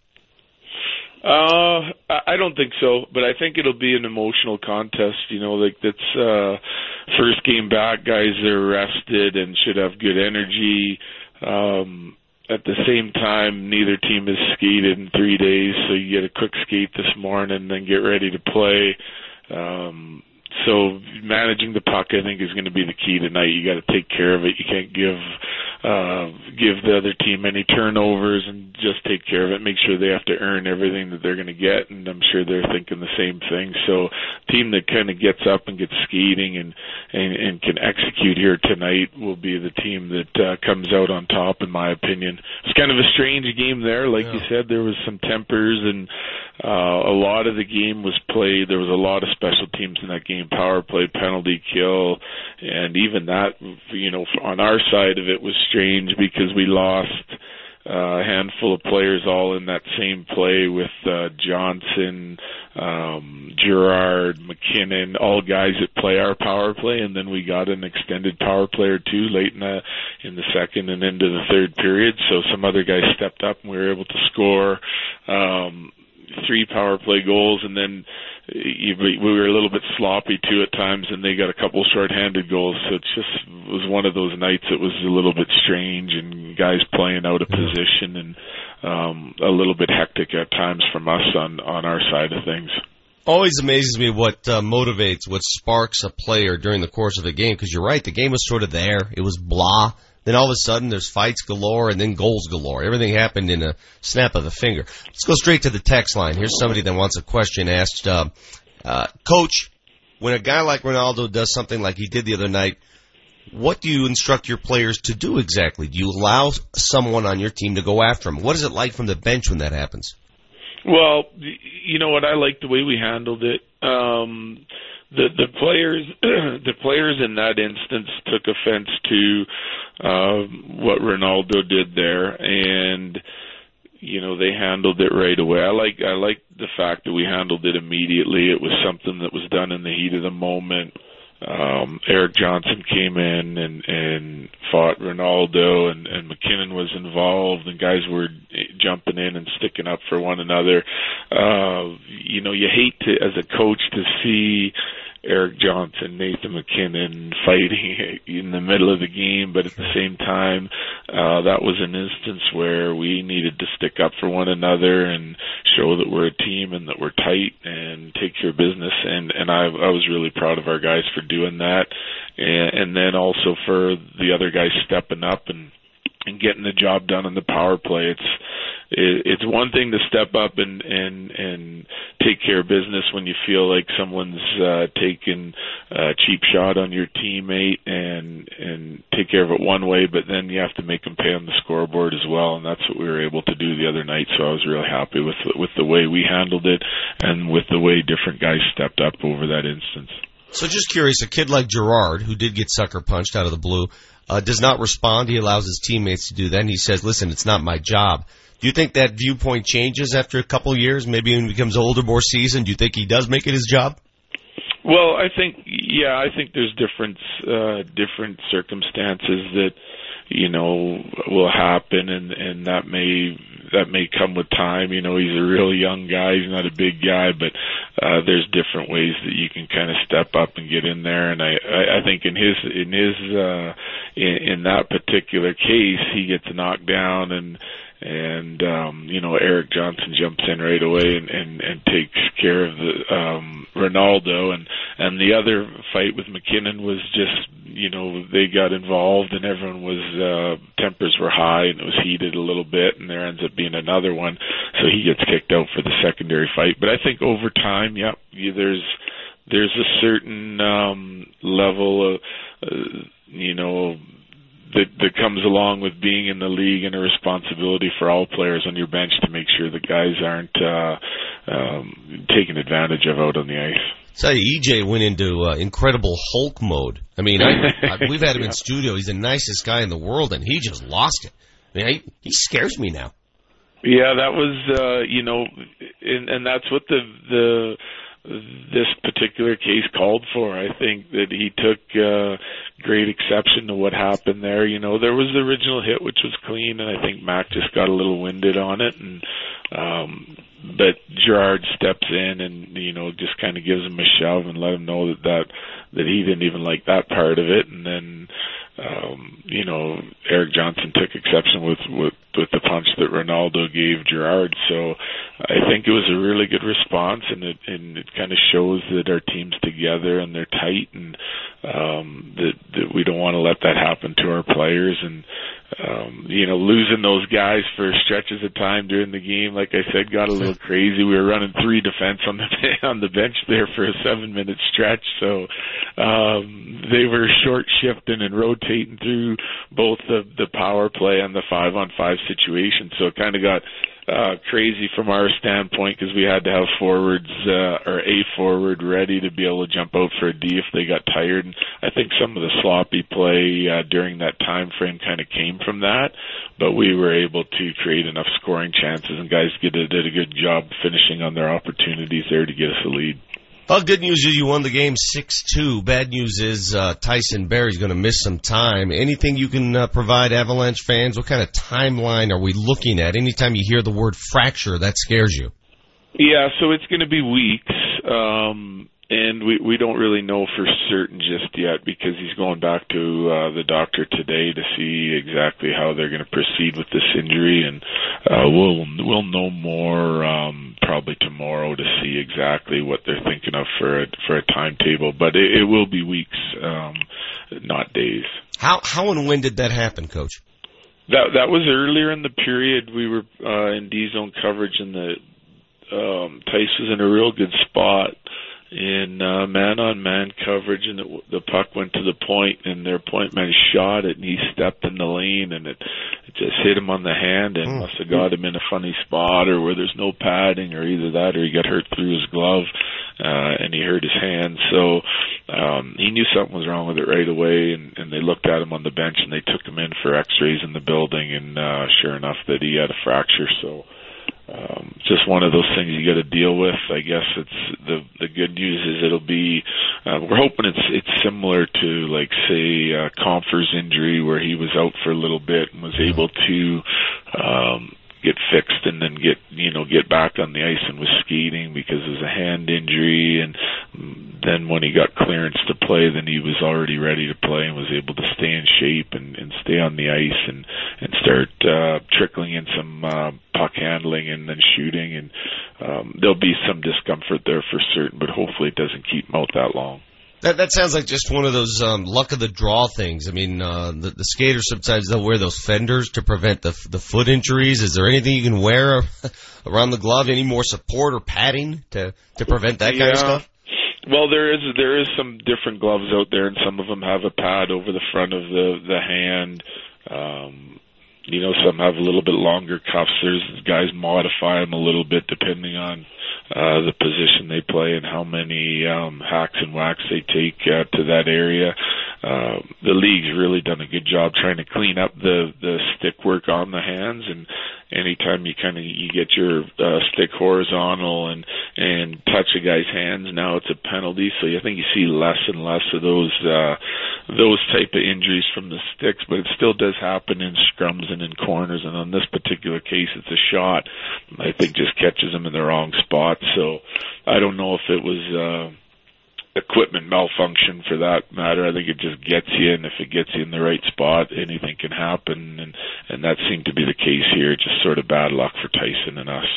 Uh, I don't think so, but I think it'll be an emotional contest. You know, like that's uh, first game back. Guys are rested and should have good energy. Um, at the same time, neither team has skated in three days, so you get a quick skate this morning, and then get ready to play. Um, so managing the puck, I think, is going to be the key tonight. You got to take care of it. You can't give uh, give the other team any turnovers, and just take care of it. Make sure they have to earn everything that they're going to get, and I'm sure they're thinking the same thing. So, team that kind of gets up and gets skating and and, and can execute here tonight will be the team that uh, comes out on top, in my opinion. It's kind of a strange game there, like you said. There was some tempers, and uh, a lot of the game was played. There was a lot of special teams in that game: power play, penalty kill, and even that, you know, on our side of it was strange because we lost uh, a handful of players all in that same play with uh, Johnson, um, Girard, MacKinnon, all guys that play our power play, and then we got an extended power play or two late in the in the second and into the third period. So some other guys stepped up and we were able to score um, three power play goals, and then we were a little bit sloppy too at times, and they got a couple shorthanded goals. So it just was one of those nights that was a little bit strange, and guys playing out of position, and um, a little bit hectic at times from us on on our side of things. Always amazes me what uh, motivates, what sparks a player during the course of a game. Because you're right, the game was sort of there. It was blah. Then all of a sudden, there's fights galore and then goals galore. Everything happened in a snap of a finger. Let's go straight to the text line. Here's somebody that wants a question asked. Uh, uh, Coach, when a guy like Rinaldo does something like he did the other night, what do you instruct your players to do exactly? Do you allow someone on your team to go after him? What is it like from the bench when that happens? Well, you know what? I like the way we handled it. Um, the the players the players in that instance took offense to uh, what Rinaldo did there, and you know they handled it right away. I like I like the fact that we handled it immediately. It was something that was done in the heat of the moment. Um, Erik Johnson came in and and fought Rinaldo, and and MacKinnon was involved, and guys were jumping in and sticking up for one another. Uh, you know, you hate to as a coach to see Erik Johnson, Nathan MacKinnon fighting in the middle of the game, but at the same time, uh, that was an instance where we needed to stick up for one another and show that we're a team and that we're tight and take care of business. And and I, I was really proud of our guys for doing that, and, and then also for the other guys stepping up and and getting the job done on the power play. It's it's one thing to step up and and and take care of business when you feel like someone's uh, taking a cheap shot on your teammate and and take care of it one way, but then you have to make them pay on the scoreboard as well, and that's what we were able to do the other night. So I was really happy with with the way we handled it and with the way different guys stepped up over that instance. So just curious, a kid like Girard, who did get sucker punched out of the blue, uh, does not respond. He allows his teammates to do that, and he says, "Listen, it's not my job." Do you think that viewpoint changes after a couple years? Maybe when he becomes older, more seasoned. Do you think he does make it his job? Well, I think yeah, I think there's different uh, different circumstances that you know will happen, and and that may that may come with time. You know, he's a real young guy. He's not a big guy, but uh, there's different ways that you can kind of step up and get in there. And I I, I think in his in his uh, in, in that particular case, he gets knocked down and and um, you know Erik Johnson jumps in right away and, and, and takes care of the um, Rinaldo, and and the other fight with MacKinnon was just you know they got involved and everyone was uh, tempers were high and it was heated a little bit, and there ends up being another one, so he gets kicked out for the secondary fight. But I think over time, you, there's there's a certain um, level of uh, you know that that comes along with being in the league and a responsibility for all players on your bench to make sure the guys aren't uh, um, taken advantage of out on the ice. So EJ went into uh, incredible Hulk mode. I mean, I, I, we've had him Yeah. in studio. He's the nicest guy in the world, and he just lost it. I mean, he, he scares me now. Yeah, that was uh, you know, and, and that's what the the this particular case called for. I think that he took uh, great exception to what happened there. You know, there was the original hit which was clean, and I think Mac just got a little winded on it, and um, but Girard steps in and you know just kind of gives him a shove and let him know that that that he didn't even like that part of it, and then um, you know Erik Johnson took exception with with with the punch that Rinaldo gave Girard. So I think it was a really good response, and it and it kind of shows that our team's together and they're tight, and um, that that we don't want to let that happen to our players, and um, you know losing those guys for stretches of time during the game, like I said, got a little crazy. We were running three defense on the on the bench there for a seven minute stretch, so um, they were short shifting and rotating through both the the power play and the five on five situation. So it kind of got uh, crazy from our standpoint because we had to have forwards uh, or a forward ready to be able to jump out for a D if they got tired. And I think some of the sloppy play uh, during that time frame kind of came from that, but we were able to create enough scoring chances, and guys did, did a good job finishing on their opportunities there to get us a lead. Well, good news is you won the game 6-2. Bad news is uh, Tyson Barrie's going to miss some time. Anything you can uh, provide Avalanche fans? What kind of timeline are we looking at? Anytime you hear the word fracture, that scares you. Yeah, so it's going to be weeks, um, and we we don't really know for certain just yet because he's going back to uh, the doctor today to see exactly how they're going to proceed with this injury, and uh, we'll we'll know more um, probably tomorrow to see exactly what they're thinking of for a for a timetable. But it, it will be weeks, um, not days. How how and when did that happen, Coach? That that was earlier in the period. We were uh, in D zone coverage, and the um, Tice was in a real good spot in uh, man on man coverage, and it, the puck went to the point, and their point man shot it, and he stepped in the lane, and it, it just hit him on the hand, and must have got him in a funny spot, or where there's no padding, or either that, or he got hurt through his glove, uh, and he hurt his hand. So um, he knew something was wrong with it right away, and, and they looked at him on the bench, and they took him in for X-rays in the building, and uh, sure enough, that he had a fracture. So um, just one of those things you got to deal with. I guess it's the the good news is it'll be. Uh, we're hoping it's it's similar to like say uh, Compher's injury where he was out for a little bit and was able to um, get fixed and then get you know get back on the ice and was skating because was a hand injury. And then when he got clearance to play then he was already ready to play and was able to stay in shape and, and stay on the ice and and start uh trickling in some uh puck handling and then shooting. And um there'll be some discomfort there for certain but hopefully it doesn't keep him out that long That that sounds like just one of those um, luck of the draw things. I mean, uh, the, the skaters sometimes they'll wear those fenders to prevent the the foot injuries. Is there anything you can wear around the glove? Any more support or padding to to prevent that kind of stuff? Well, there is there is some different gloves out there, and some of them have a pad over the front of the the hand. Um, you know, some have a little bit longer cuffs. There's guys modify them a little bit depending on uh, the position they play and how many um, hacks and whacks they take uh, to that area. Uh, the league's really done a good job trying to clean up the the stick work on the hands, and anytime you kind of you get your uh, stick horizontal and and touch a guy's hands, now it's a penalty. So I think you see less and less of those uh, those type of injuries from the sticks, but it still does happen in scrums and in corners. And on this particular case, it's a shot. I think just catches him in the wrong spot. So I don't know if it was. Uh, equipment malfunction for that matter. I think it just gets you, and if it gets you in the right spot, anything can happen, and and that seemed to be the case here. Just sort of bad luck for Tyson and us.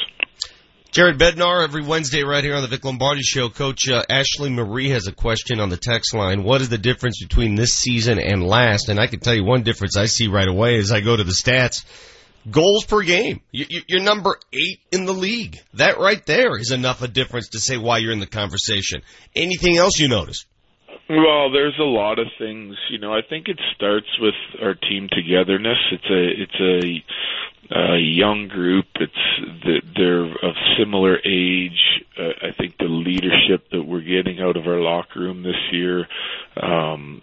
Jared Bednar every Wednesday right here on the Vic Lombardi Show. Coach uh, Ashley Marie has a question on the text line. What is the difference between this season and last? And I can tell you one difference I see right away as I go to the stats. Goals per game. You- You're number eight in the league. That right there is enough a difference to say why you're in the conversation. Anything else you notice? Well, there's a lot of things. You know, I think it starts with our team togetherness. It's a it's a a young group. It's they're of similar age. Uh, I think the leadership that we're getting out of our locker room this year. Um,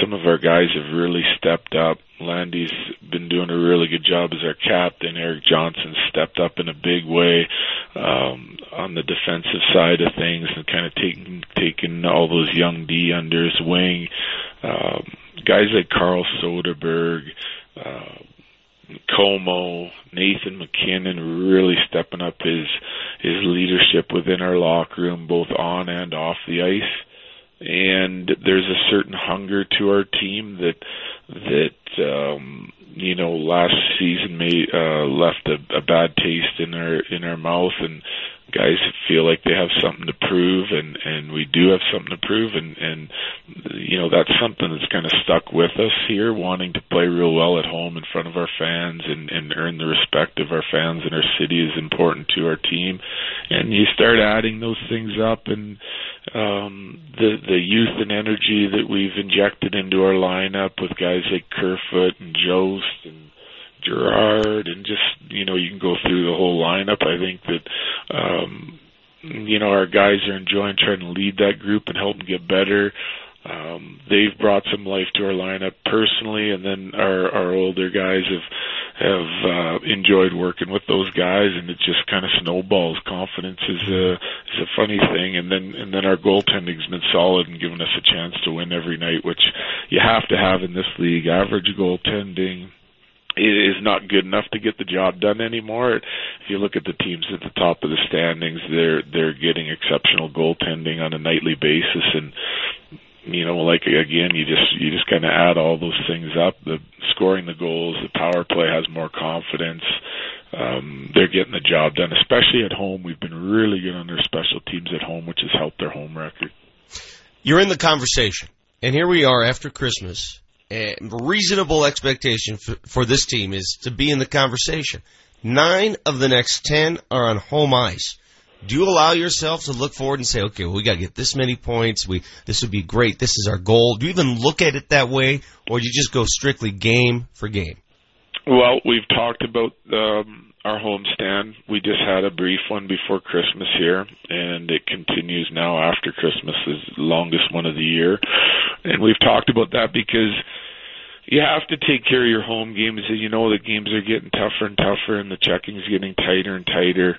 some of our guys have really stepped up. Landy's been doing a really good job as our captain. Erik Johnson stepped up in a big way um, on the defensive side of things and kind of taking taking all those young D under his wing. Um, guys like Carl Soderberg, uh, Comeau, Nathan MacKinnon really stepping up his his leadership within our locker room, both on and off the ice. And there's a certain hunger to our team that that um, you know last season may uh, left a, a bad taste in our in our mouth, and guys feel like they have something to prove, and and we do have something to prove, and and you know that's something that's kind of stuck with us here, wanting to play real well at home in front of our fans and and earn the respect of our fans and our city is important to our team, and you start adding those things up and um the the youth and energy that we've injected into our lineup with guys like Kerfoot and Jost and Girard and just you know you can go through the whole lineup. I think that um you know our guys are enjoying trying to lead that group and help them get better. Um, they've brought some life to our lineup personally, and then our our older guys have have uh, enjoyed working with those guys, and it just kind of snowballs. Confidence is a is a funny thing, and then and then our goaltending's been solid and given us a chance to win every night, which you have to have in this league. Average goaltending is not good enough to get the job done anymore. If you look at the teams at the top of the standings, they're they're getting exceptional goaltending on a nightly basis, and you know, like again, you just you just kind of add all those things up. The scoring the goals, the power play has more confidence. Um, they're getting the job done, especially at home. We've been really good on their special teams at home, which has helped their home record. You're in the conversation, and here we are after Christmas. A reasonable expectation for, for this team is to be in the conversation. Nine of the next ten are on home ice. Do you allow yourself to look forward and say, okay, well, we got to get this many points. We this would be great. This is our goal. Do you even look at it that way, or do you just go strictly game for game? Well, we've talked about um, our homestand. We just had a brief one before Christmas here, and it continues now after Christmas, is the longest one of the year. And we've talked about that because you have to take care of your home games. You know the games are getting tougher and tougher, and the checking's getting tighter and tighter.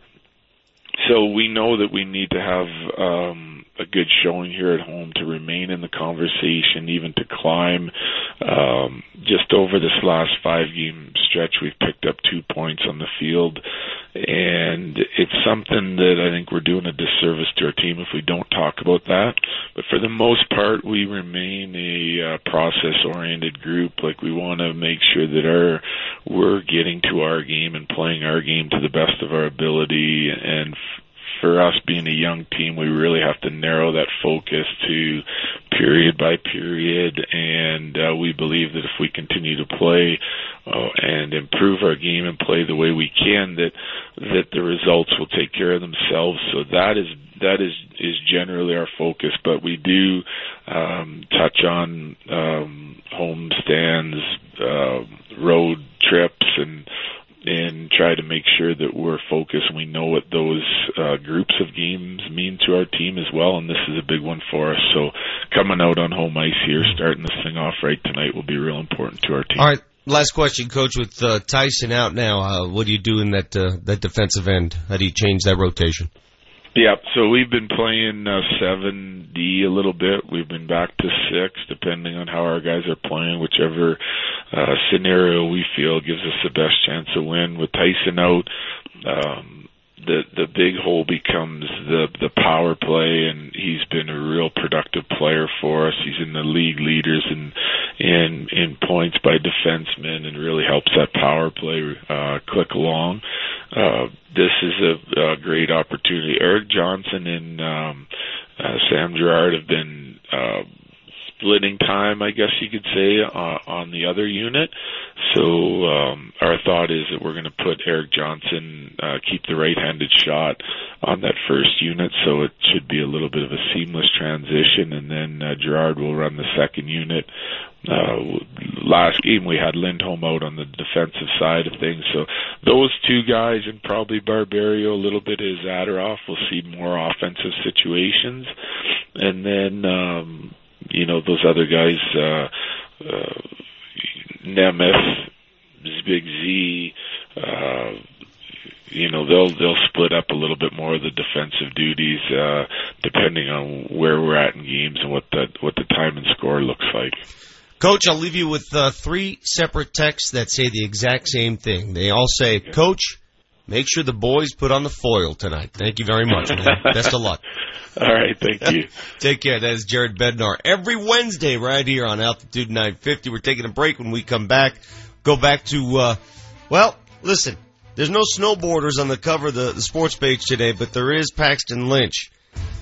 So we know that we need to have um, a good showing here at home to remain in the conversation, even to climb. Um, just over this last five game stretch, we've picked up two points on the field, and it's something that I think we're doing a disservice to our team if we don't talk about that. But for the most part, we remain a uh, process-oriented group. Like we want to make sure that our we're getting to our game and playing our game to the best of our ability and for us being a young team, we really have to narrow that focus to period by period. And uh, we believe that if we continue to play uh, and improve our game and play the way we can, that that the results will take care of themselves. So that is that is is generally our focus. But we do um, touch on um, home stands, uh, road trips, and and try to make sure that we're focused and we know what those uh, groups of games mean to our team as well. And this is a big one for us. So coming out on home ice here, starting this thing off right tonight will be real important to our team. All right, last question, Coach. With uh, Tyson out now, uh, what do you do in that uh, that defensive end? How do you change that rotation? Yeah, so we've been playing uh, seven D a little bit. We've been back to six, depending on how our guys are playing. Whichever uh, scenario we feel gives us the best chance to win. With Tyson out, um, the the big hole becomes the the power play, and he's been a real productive player for us. He's in the league leaders in in in points by defensemen, and really helps that power play uh, click along. Uh, this is a, a great opportunity. Erik Johnson and um, uh, Sam Girard have been. Uh, splitting time, I guess you could say, uh, on the other unit. So um, our thought is that we're going to put Erik Johnson, uh, keep the right-handed shot on that first unit, so it should be a little bit of a seamless transition, and then uh, Girard will run the second unit. Uh, last game we had Lindholm out on the defensive side of things, so those two guys and probably Barberio a little bit is Zadorov will see more offensive situations, and then um, you know those other guys, uh, uh, Nemeth, Big Z. Uh, you know they'll they'll split up a little bit more of the defensive duties uh, depending on where we're at in games and what the what the time and score looks like. Coach, I'll leave you with uh, three separate texts that say the exact same thing. They all say, "Coach, make sure the boys put on the foil tonight." Thank you very much, man. Best of luck. All right, thank you. Take care. That is Jared Bednar. Every Wednesday, right here on Altitude 950. We're taking a break. When we come back, go back to, uh, well, listen, there's no snowboarders on the cover of the, the sports page today, but there is Paxton Lynch.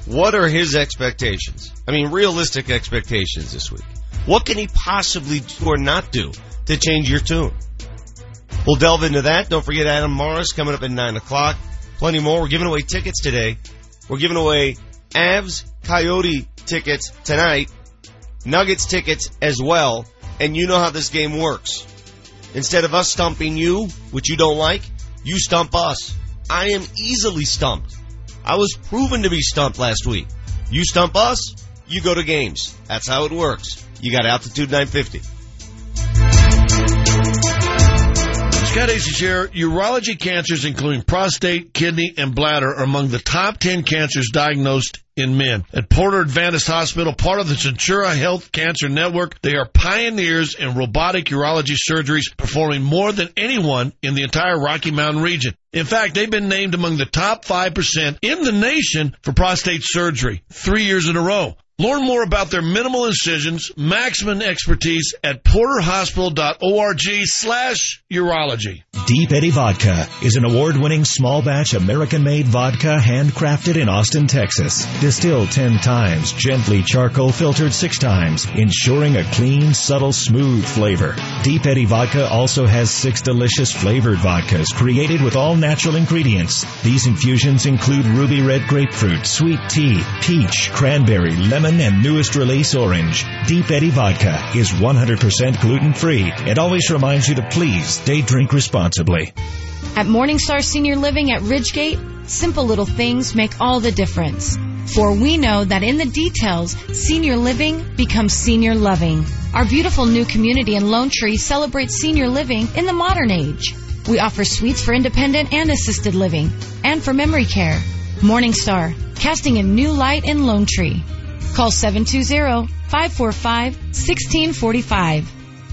What are his expectations? I mean, realistic expectations this week. What can he possibly do or not do to change your tune? We'll delve into that. Don't forget Adam Mares coming up at 9 o'clock. Plenty more. We're giving away tickets today. We're giving away Avs Coyote tickets tonight, Nuggets tickets as well, and you know how this game works. Instead of us stumping you, which you don't like, you stump us. I am easily stumped. I was proven to be stumped last week. You stump us, you go to games. That's how it works. You got Altitude 950. Scott here. Urology cancers, including prostate, kidney, and bladder, are among the top 10 cancers diagnosed in men. At Porter Adventist Hospital, part of the Centura Health Cancer Network, they are pioneers in robotic urology surgeries, performing more than anyone in the entire Rocky Mountain region. In fact, they've been named among the top 5% in the nation for prostate surgery three years in a row. Learn more about their minimal incisions, maximum expertise at porterhospital.org slash urology. Deep Eddy Vodka is an award-winning small batch American-made vodka handcrafted in Austin, Texas. Distilled 10 times, gently charcoal filtered 6 times, ensuring a clean, subtle, smooth flavor. Deep Eddy Vodka also has 6 delicious flavored vodkas created with all natural ingredients. These infusions include ruby red grapefruit, sweet tea, peach, cranberry, lemon, and newest release orange. Deep Eddy Vodka is 100% gluten-free. It always reminds you to please stay drink responsibly. At Morningstar Senior Living at Ridgegate, simple little things make all the difference. For we know that in the details, senior living becomes senior loving. Our beautiful new community in Lone Tree celebrates senior living in the modern age. We offer suites for independent and assisted living, and for memory care. Morningstar, casting a new light in Lone Tree. Call 720-545-1645.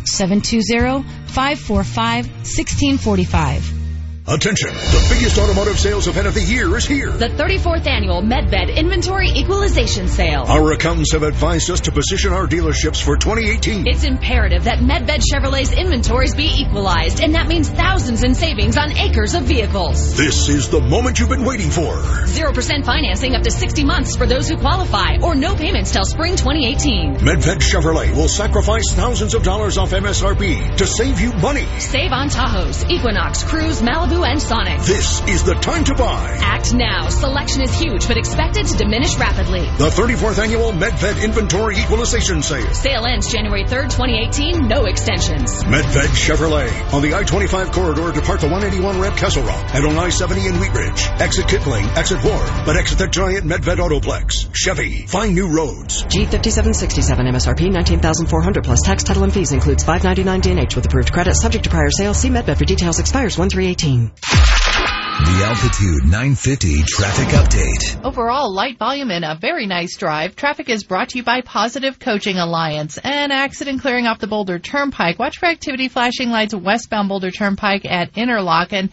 720-545-1645. Attention! The biggest automotive sales event of the year is here. The 34th annual MedVed Inventory Equalization Sale. Our accountants have advised us to position our dealerships for 2018. It's imperative that MedVed Chevrolet's inventories be equalized, and that means thousands in savings on acres of vehicles. This is the moment you've been waiting for. 0% financing up to 60 months for those who qualify, or no payments till spring 2018. MedVed Chevrolet will sacrifice thousands of dollars off MSRP to save you money. Save on Tahoes, Equinox, Cruze, Malibu, and Sonic. This is the time to buy. Act now. Selection is huge, but expected to diminish rapidly. The 34th annual MedVed Inventory Equalization Sale. Sale ends January 3rd, 2018. No extensions. MedVed Chevrolet on the I-25 corridor. Depart the 181 ramp Castle Rock and on I-70 in Wheat Ridge. Exit Kipling, exit Ward, but exit the giant MedVed Autoplex. Chevy, find new roads. G5767 MSRP 19400 plus tax, title, and fees includes 599 DNH with approved credit subject to prior sale. See MedVed for details. Expires 1318. The Altitude 950 traffic update. Overall, light volume and a very nice drive. Traffic is brought to you by Positive Coaching Alliance. An accident clearing off the Boulder Turnpike. Watch for activity flashing lights westbound Boulder Turnpike at Interlocken. And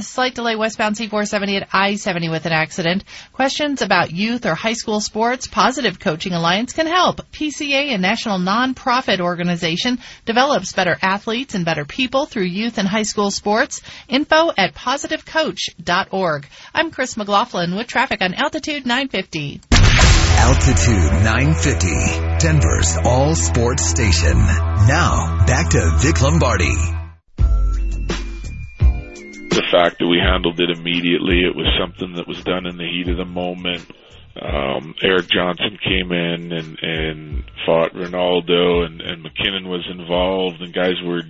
slight delay westbound C470 at I-70 with an accident. Questions about youth or high school sports? Positive Coaching Alliance can help. PCA, a national nonprofit organization, develops better athletes and better people through youth and high school sports. Info at positivecoach.org. I'm Chris McLaughlin with traffic on Altitude 950. Altitude 950, Denver's all sports station. Now, back to Vic Lombardi. The fact that we handled it immediately. It was something that was done in the heat of the moment. Um, Erik Johnson came in and, and fought Rinaldo and, and MacKinnon was involved and guys were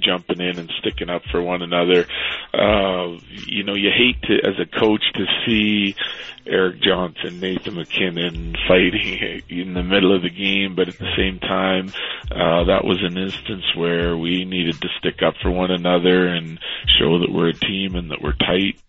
jumping in and sticking up for one another. Uh, you know, you hate to, as a coach to see Erik Johnson, Nathan MacKinnon fighting in the middle of the game, but at the same time, uh, that was an instance where we needed to stick up for one another and show that we're a team and that we're tight.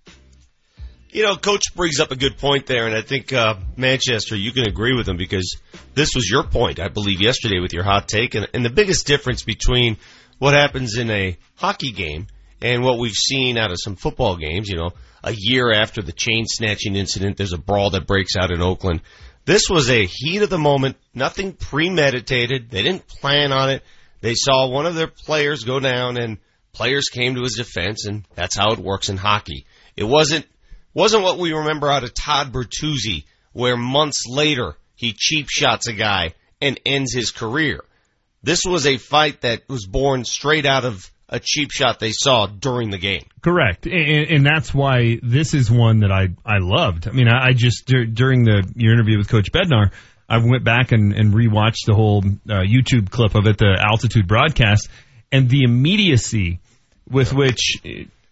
You know, Coach brings up a good point there, and I think uh, Manchester, you can agree with him because this was your point, I believe, yesterday with your hot take, and, and the biggest difference between what happens in a hockey game and what we've seen out of some football games. You know, a year after the chain snatching incident, there's a brawl that breaks out in Oakland. This was a heat of the moment, nothing premeditated. They didn't plan on it. They saw one of their players go down, and players came to his defense, and that's how it works in hockey. It wasn't wasn't what we remember out of Todd Bertuzzi, where months later he cheap shots a guy and ends his career. This was a fight that was born straight out of a cheap shot they saw during the game. Correct, and, and that's why this is one that I I loved. I mean, I, I just dur- during the your interview with Coach Bednar, I went back and, and rewatched the whole uh, YouTube clip of it, the altitude broadcast, and the immediacy with which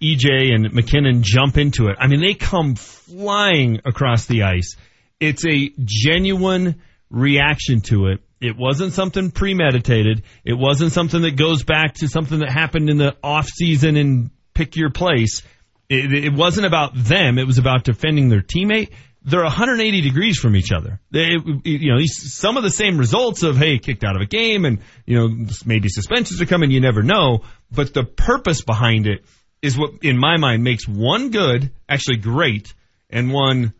EJ and MacKinnon jump into it. I mean, they come flying across the ice. It's a genuine reaction to it. It wasn't something premeditated. It wasn't something that goes back to something that happened in the off season and pick your place. It, it wasn't about them. It was about defending their teammate. They're 180 degrees from each other. They, you know, some of the same results of hey, kicked out of a game, and you know, maybe suspensions are coming. You never know, but the purpose behind it is what, in my mind, makes one good actually great and one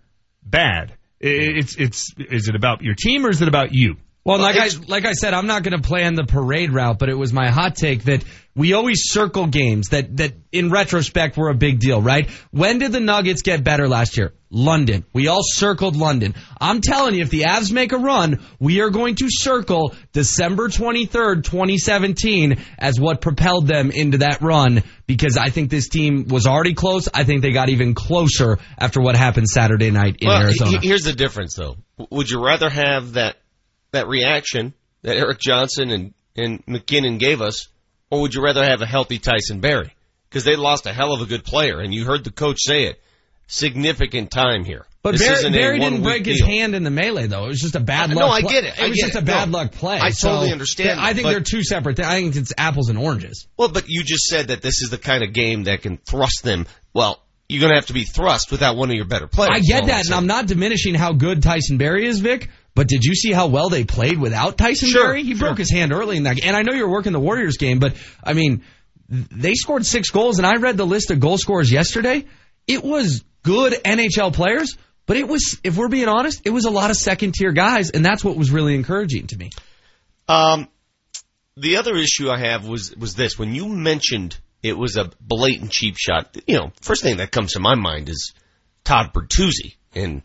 bad. It's it's is it about your team or is it about you? Well, like I like I said, I'm not going to plan the parade route, but it was my hot take that we always circle games that that in retrospect were a big deal, right? When did the Nuggets get better last year? London. We all circled London. I'm telling you, if the Avs make a run, we are going to circle December 23rd, 2017 as what propelled them into that run because I think this team was already close. I think they got even closer after what happened Saturday night in well, Arizona. Here's the difference, though. Would you rather have that that reaction that Erik Johnson and and MacKinnon gave us, or would you rather have a healthy Tyson Barrie? Because they lost a hell of a good player, and you heard the coach say it. Significant time here. But This Barrie, Barrie didn't break his deal. hand in the melee, though. It was just a bad luck. No, I get it. I It was just it. a bad No, luck play. I totally So, understand I think they're two separate things. I think it's apples and oranges. Well, but you just said that this is the kind of game that can thrust them. Well, you're going to have to be thrust without one of your better players. I get that, and. I'm not diminishing how good Tyson Barrie is, Vic. But did you see how well they played without Tyson Sure, Barrie? He sure. broke his hand early in that. game. And I know you're working the Warriors game, but I mean, they scored six goals, and I read the list of goal scorers yesterday. It was good NHL players, but it was, if we're being honest, it was a lot of second tier guys, and that's what was really encouraging to me. Um, the other issue I have was was this: when you mentioned it was a blatant cheap shot, you know, first thing that comes to my mind is Todd Bertuzzi, and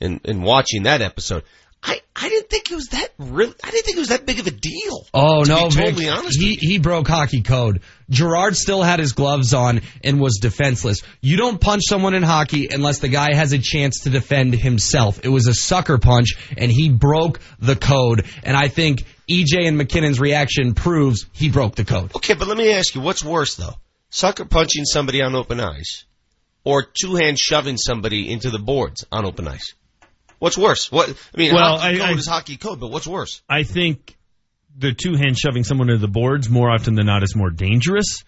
and and watching that episode. I, I didn't think it was that really. I didn't think it was that big of a deal. Oh to no, be Vic. totally honest. he he broke hockey code. Girard still had his gloves on and was defenseless. You don't punch someone in hockey unless the guy has a chance to defend himself. It was a sucker punch, and he broke the code. And I think EJ and MacKinnon's reaction proves he broke the code. Okay, but let me ask you, what's worse though? Sucker punching somebody on open ice, or two hand shoving somebody into the boards on open ice? What's worse? What I mean, Well, hockey I- code I- is hockey code, but what's worse? I think the two hand shoving someone into the boards more often than not is more dangerous.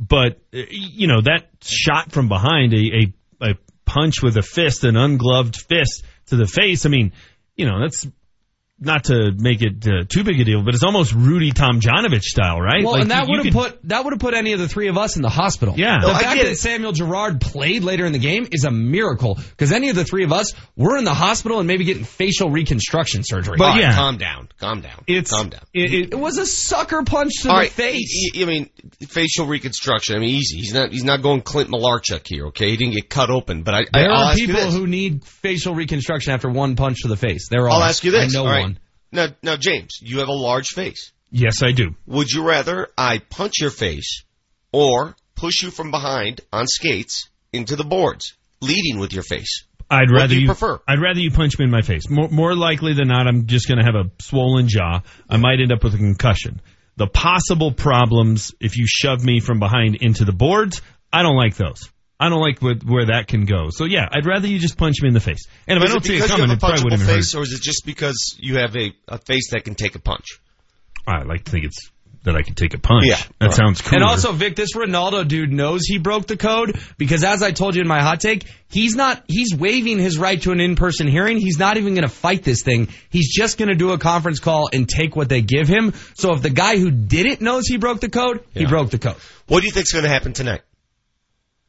but uh, you know that shot from behind, a, a a punch with a fist, an ungloved fist to the face. I mean, you know that's not to make it uh, too big a deal, but it's almost Rudy Tomjanovich style, right? Well, Like, and that you- you would have put that would have put any of the three of us in the hospital. Yeah. the No, fact that. Samuel Girard played later in the game is a miracle because any of the three of us were in the hospital and maybe getting facial reconstruction surgery. All right, calm down, calm down, It's- calm down. It, was a sucker punch to the right, face. I mean, facial reconstruction. I mean, easy. He's not. He's not going Clint Malarchuk here. Okay, he didn't get cut open. But I, I There I'll are ask you people this. who need facial reconstruction after one punch to the face. There are. I'll ask you this. I know All right. Now, now, James, you have a large face. Yes, I do. Would you rather I punch your face or push you from behind on skates into the boards, leading with your face? I'd rather do you prefer? I'd rather you punch me in my face. More, more likely than not, I'm just going to have a swollen jaw. I might end up with a concussion. The possible problems if you shove me from behind into the boards, I don't like those. I don't like what, where that can go. So yeah, I'd rather you just punch me in the face. And if is I don't it see it because coming, you it have a probably wouldn't punchable even face, hurt. or is it just because you have a, a face that can take a punch? I like to think it's that I can take a punch. Yeah. that sounds cool. And also, Vic, this Rinaldo dude knows he broke the code because, as I told you in my hot take, he's not. He's waiving his right to an in-person hearing. He's not even going to fight this thing. He's just going to do a conference call and take what they give him. So if the guy who did it knows he broke the code, he broke the code. What do you think's going to happen tonight?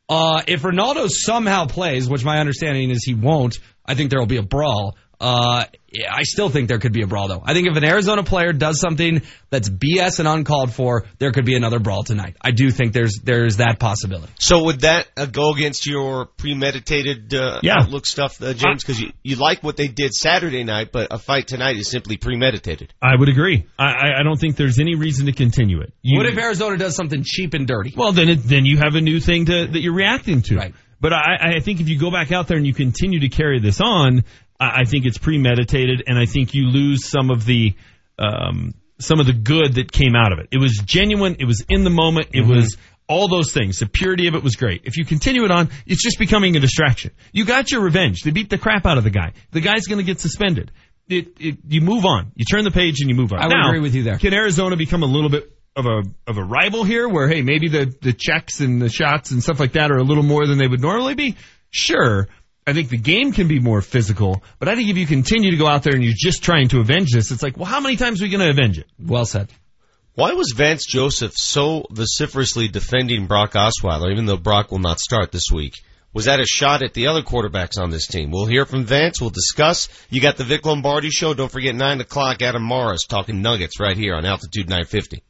Uh, if Rinaldo somehow plays, which my understanding is he won't, I think there will be a brawl. Uh, yeah, I still think there could be a brawl though. I think if an Arizona player does something that's BS and uncalled for, there could be another brawl tonight. I do think there's there's that possibility. So would that uh, go against your premeditated uh, Yeah. outlook stuff, uh, James? Because you, you like what they did Saturday night, but a fight tonight is simply premeditated. I would agree. I, I, I don't think there's any reason to continue it. You- what if Arizona does something cheap and dirty? Well, then it, then you have a new thing to, that you're reacting to. Right. But I, I think if you go back out there and you continue to carry this on, I, I think it's premeditated, and I think you lose some of the um, some of the good that came out of it. It was genuine. It was in the moment. It Mm-hmm. was all those things. The purity of it was great. If you continue it on, it's just becoming a distraction. You got your revenge. They beat the crap out of the guy. The guy's going to get suspended. It, it, you move on. You turn the page and you move on. I would Now, agree with you there. Can Arizona become a little bit of a of a rival here, where hey, maybe the the checks and the shots and stuff like that are a little more than they would normally be? Sure. I think the game can be more physical, but I think if you continue to go out there and you're just trying to avenge this, it's like, well, how many times are we going to avenge it? Well said. Why was Vance Joseph so vociferously defending Brock Osweiler, even though Brock will not start this week? Was that a shot at the other quarterbacks on this team? We'll hear from Vance. We'll discuss. You got the Vic Lombardi show. Don't forget 9 o'clock, Adam Mares talking Nuggets right here on Altitude 950.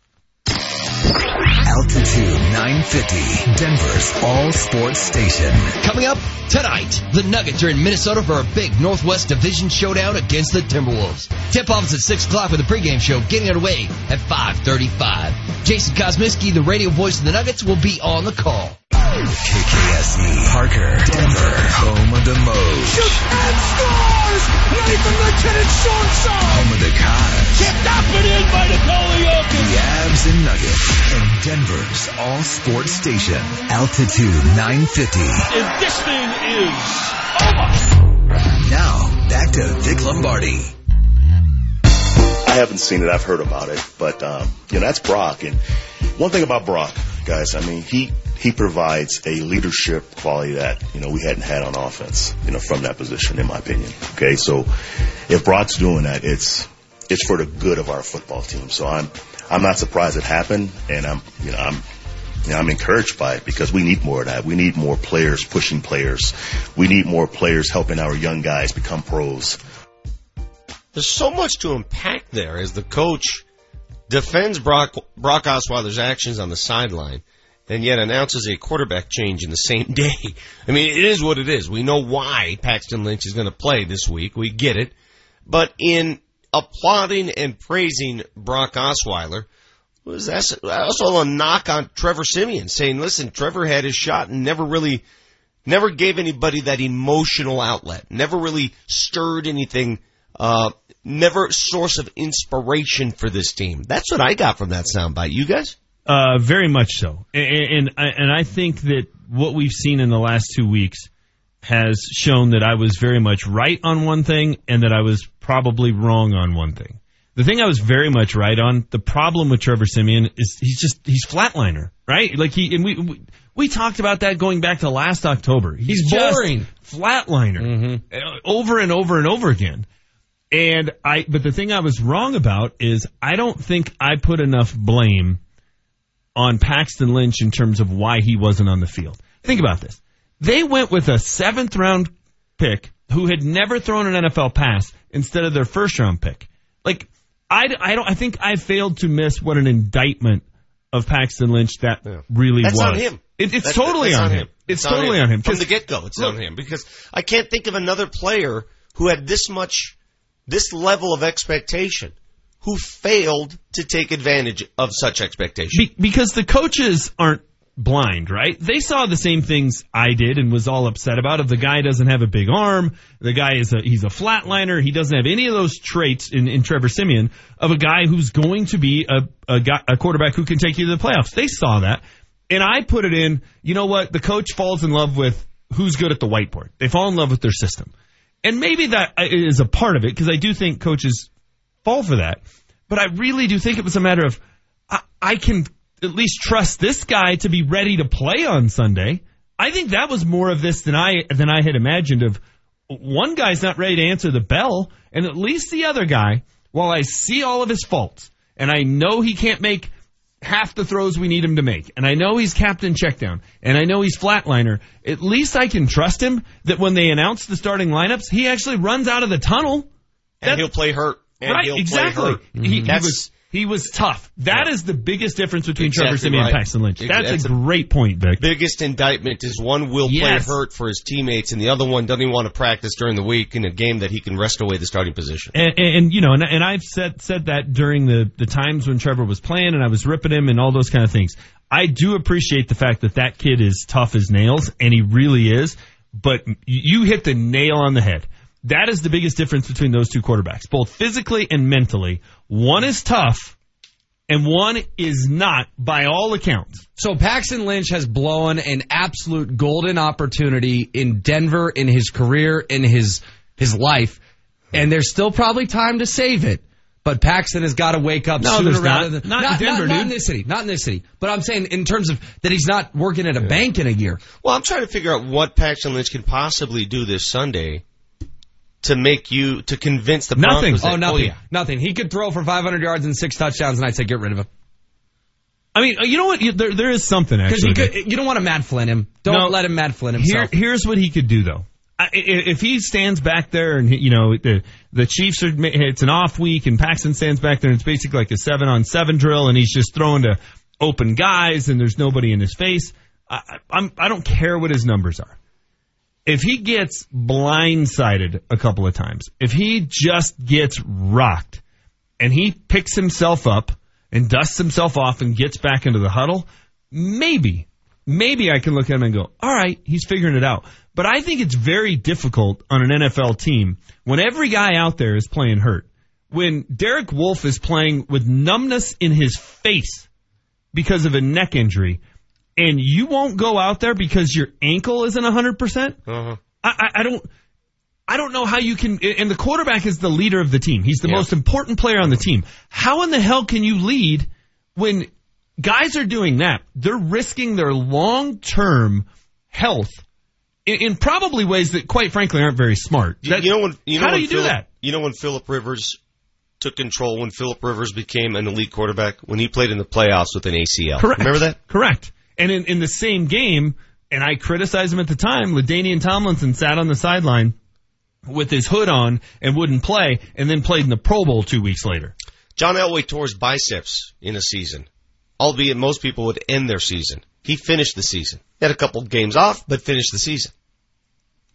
Altitude 950, Denver's all sports station. Coming up tonight, the Nuggets are in Minnesota for a big Northwest Division showdown against the Timberwolves. Tip-off is at 6 o'clock with a pregame show getting underway at 535. Jason Kosmicki, the radio voice of the Nuggets, will be on the call. KKSE, Parker, Denver, home of the Moge. Shoots and scores! Nathan Lieutenant Shortside! Home of the Cavs. Tipped up and in by Nikola Jokic! The Avs and Nuggets. And Denver's all sports station. Altitude 950. And this thing is over! Now, back to Vic Lombardi. I haven't seen it. I've heard about it, but um, you know that's Brock. And one thing about Brock, guys, I mean he he provides a leadership quality that you know we hadn't had on offense. You know from that position, in my opinion. Okay, so if Brock's doing that, it's it's for the good of our football team. So I'm I'm not surprised it happened, and I'm you know I'm you know, I'm encouraged by it because we need more of that. We need more players pushing players. We need more players helping our young guys become pros. There's so much to unpack there as the coach defends Brock, Brock Osweiler's actions on the sideline and yet announces a quarterback change in the same day. I mean, it is what it is. We know why Paxton Lynch is going to play this week. We get it. But in applauding and praising Brock Osweiler, was that also a knock on Trevor Siemian saying, listen, Trevor had his shot and never really, never gave anybody that emotional outlet, never really stirred anything, uh, never source of inspiration for this team. That's what I got from that soundbite. You guys? Uh, very much so, and, and I- and I think that what we've seen in the last two weeks has shown that I was very much right on one thing and that I was probably wrong on one thing. The thing I was very much right on. The problem with Trevor Siemian is he's just he's flatliner, right? Like he and we we, we talked about that going back to last October. He's, He's boring. flatliner uh, over and over and over again. And I, but the thing I was wrong about is I don't think I put enough blame on Paxton Lynch in terms of why he wasn't on the field. Think about this. They went with a seventh round pick who had never thrown an NFL pass instead of their first round pick. Like, I, I don't, I think I failed to miss what an indictment of Paxton Lynch that really was. That's was. on him. It, it's That- totally that's on him. It's, totally on him. From 'Cause- the get go, it's look, on him. Because I can't think of another player who had this much, this level of expectation, who failed to take advantage of such expectation. Be- because the coaches aren't blind, right? They saw the same things I did and was all upset about. If the guy doesn't have a big arm, the guy is a he's a flatliner. He doesn't have any of those traits in, in Trevor Siemian of a guy who's going to be a a, a quarterback who can take you to the playoffs. They saw that, and I put it in. You know what? The coach falls in love with who's good at the whiteboard. They fall in love with their system, and maybe that uh, is a part of it because I do think coaches fall for that. But I really do think it was a matter of I, I can at least trust this guy to be ready to play on Sunday. I think that was more of this than I than I had imagined. Of one guy's not ready to answer the bell, and at least the other guy, while I see all of his faults, and I know he can't make half the throws we need him to make, and I know he's captain checkdown, and I know he's flatliner. At least I can trust him that when they announce the starting lineups, he actually runs out of the tunnel. and he'll play hurt. And right, he'll exactly. Play hurt. He, he That's- was he was tough. That is the biggest difference between Exactly Trevor Siemian right. and Paxton Lynch. That's, That's a a- great point, Vic. biggest indictment is one will Yes. play hurt for his teammates, and the other one doesn't even want to practice during the week in a game that he can wrest away the starting position. And, and, and, you know, and, and I've said said that during the the times when Trevor was playing, and I was ripping him and all those kind of things. I do appreciate the fact that that kid is tough as nails, and he really is. But you hit the nail on the head. That is the biggest difference between those two quarterbacks, both physically and mentally. One is tough, and one is not by all accounts. So Paxton Lynch has blown an absolute golden opportunity in Denver in his career in his his life, and there's still probably time to save it. But Paxton has got to wake up No, sooner rather not. than Not in Denver, not, dude. in this city, not in this city. But I'm saying in terms of that he's not working at a bank in a year. Well, I'm trying to figure out what Paxton Lynch can possibly do this Sunday to make you to convince the Broncos. that- Oh, nothing. Oh, yeah. Nothing. He could throw for 500 yards and six touchdowns, and I'd say get rid of him. I mean, uh, you know what? You- There, there is something Because actually. he could, you don't want to Matt Flynn him. Don't No. let him Matt Flynn Here, himself. here's what he could do though. I- i- If he stands back there and you know the the Chiefs are it's an off week and Paxton stands back there and it's basically like a seven on seven drill and he's just throwing to open guys and there's nobody in his face. I, I- I'm I don't care what his numbers are. If he gets blindsided a couple of times, if he just gets rocked and he picks himself up and dusts himself off and gets back into the huddle, maybe, maybe I can look at him and go, all right, he's figuring it out. But I think it's very difficult on an NFL team when every guy out there is playing hurt. When Derek Wolfe is playing with numbness in his face because of a neck injury, and you won't go out there because your ankle isn't 100%, percent Uh-huh. I, I, I don't. I don't know how you can. And the quarterback is the leader of the team. He's the most important player on the team. How in the hell can you lead when guys are doing that? They're risking their long term health in, in probably ways that, quite frankly, aren't very smart. You, That- you know when you know how do you do that? You know when Philip Rivers took control when Philip Rivers became an elite quarterback when he played in the playoffs with an ACL. Correct. Remember that? Correct. And in, in the same game, and I criticized him at the time, LaDainian Tomlinson sat on the sideline with his hood on and wouldn't play, and then played in the Pro Bowl two weeks later. John Elway tore his biceps in a season, albeit most people would end their season. He finished the season. He had a couple games off, but finished the season.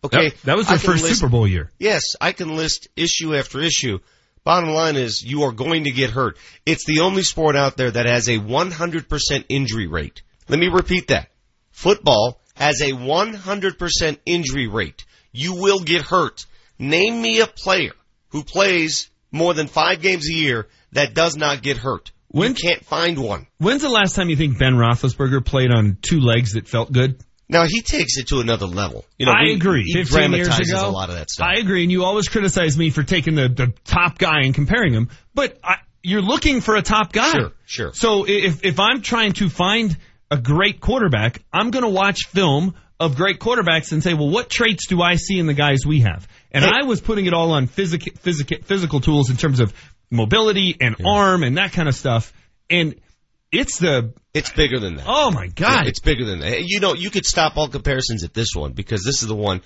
Okay, That- that was their first Super Bowl year. Yes, I can list issue after issue. Bottom line is you are going to get hurt. It's the only sport out there that has a 100% injury rate. Let me repeat that. Football has a 100% injury rate. You will get hurt. Name me a player who plays more than five games a year that does not get hurt. When- you can't find one. When's the last time you think Ben Roethlisberger played on two legs that felt good? Now he takes it to another level. You know, I we- agree. He 15 years dramatizes ago, a lot of that stuff. I agree, and you always criticize me for taking the, the top guy and comparing him, but I, you're looking for a top guy. Sure, sure. So if if I'm trying to find a great quarterback, I'm going to watch film of great quarterbacks and say, well, what traits do I see in the guys we have? And Hey. I was putting it all on physical physical physical tools in terms of mobility and arm and that kind of stuff, and it's the It's bigger than that. oh my god, Yeah, it's bigger than that. You know, you could stop all comparisons at this one because this is the one.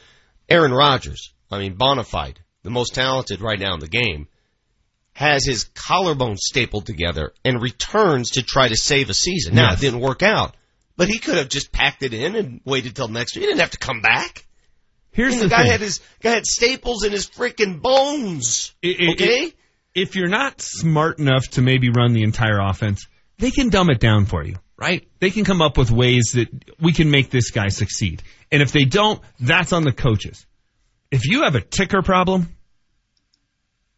Aaron Rodgers, I mean, bona fide, the most talented right now in the game, has his collarbone stapled together and returns to try to save a season. Now, Yes. it didn't work out, but he could have just packed it in and waited till next year. He didn't have to come back. Here's And the the guy thing. had his guy had staples in his freaking bones. It- it- okay, it- if you're not smart enough to maybe run the entire offense, they can dumb it down for you, right? They can come up with ways that we can make this guy succeed. And if they don't, that's on the coaches. If you have a ticker problem,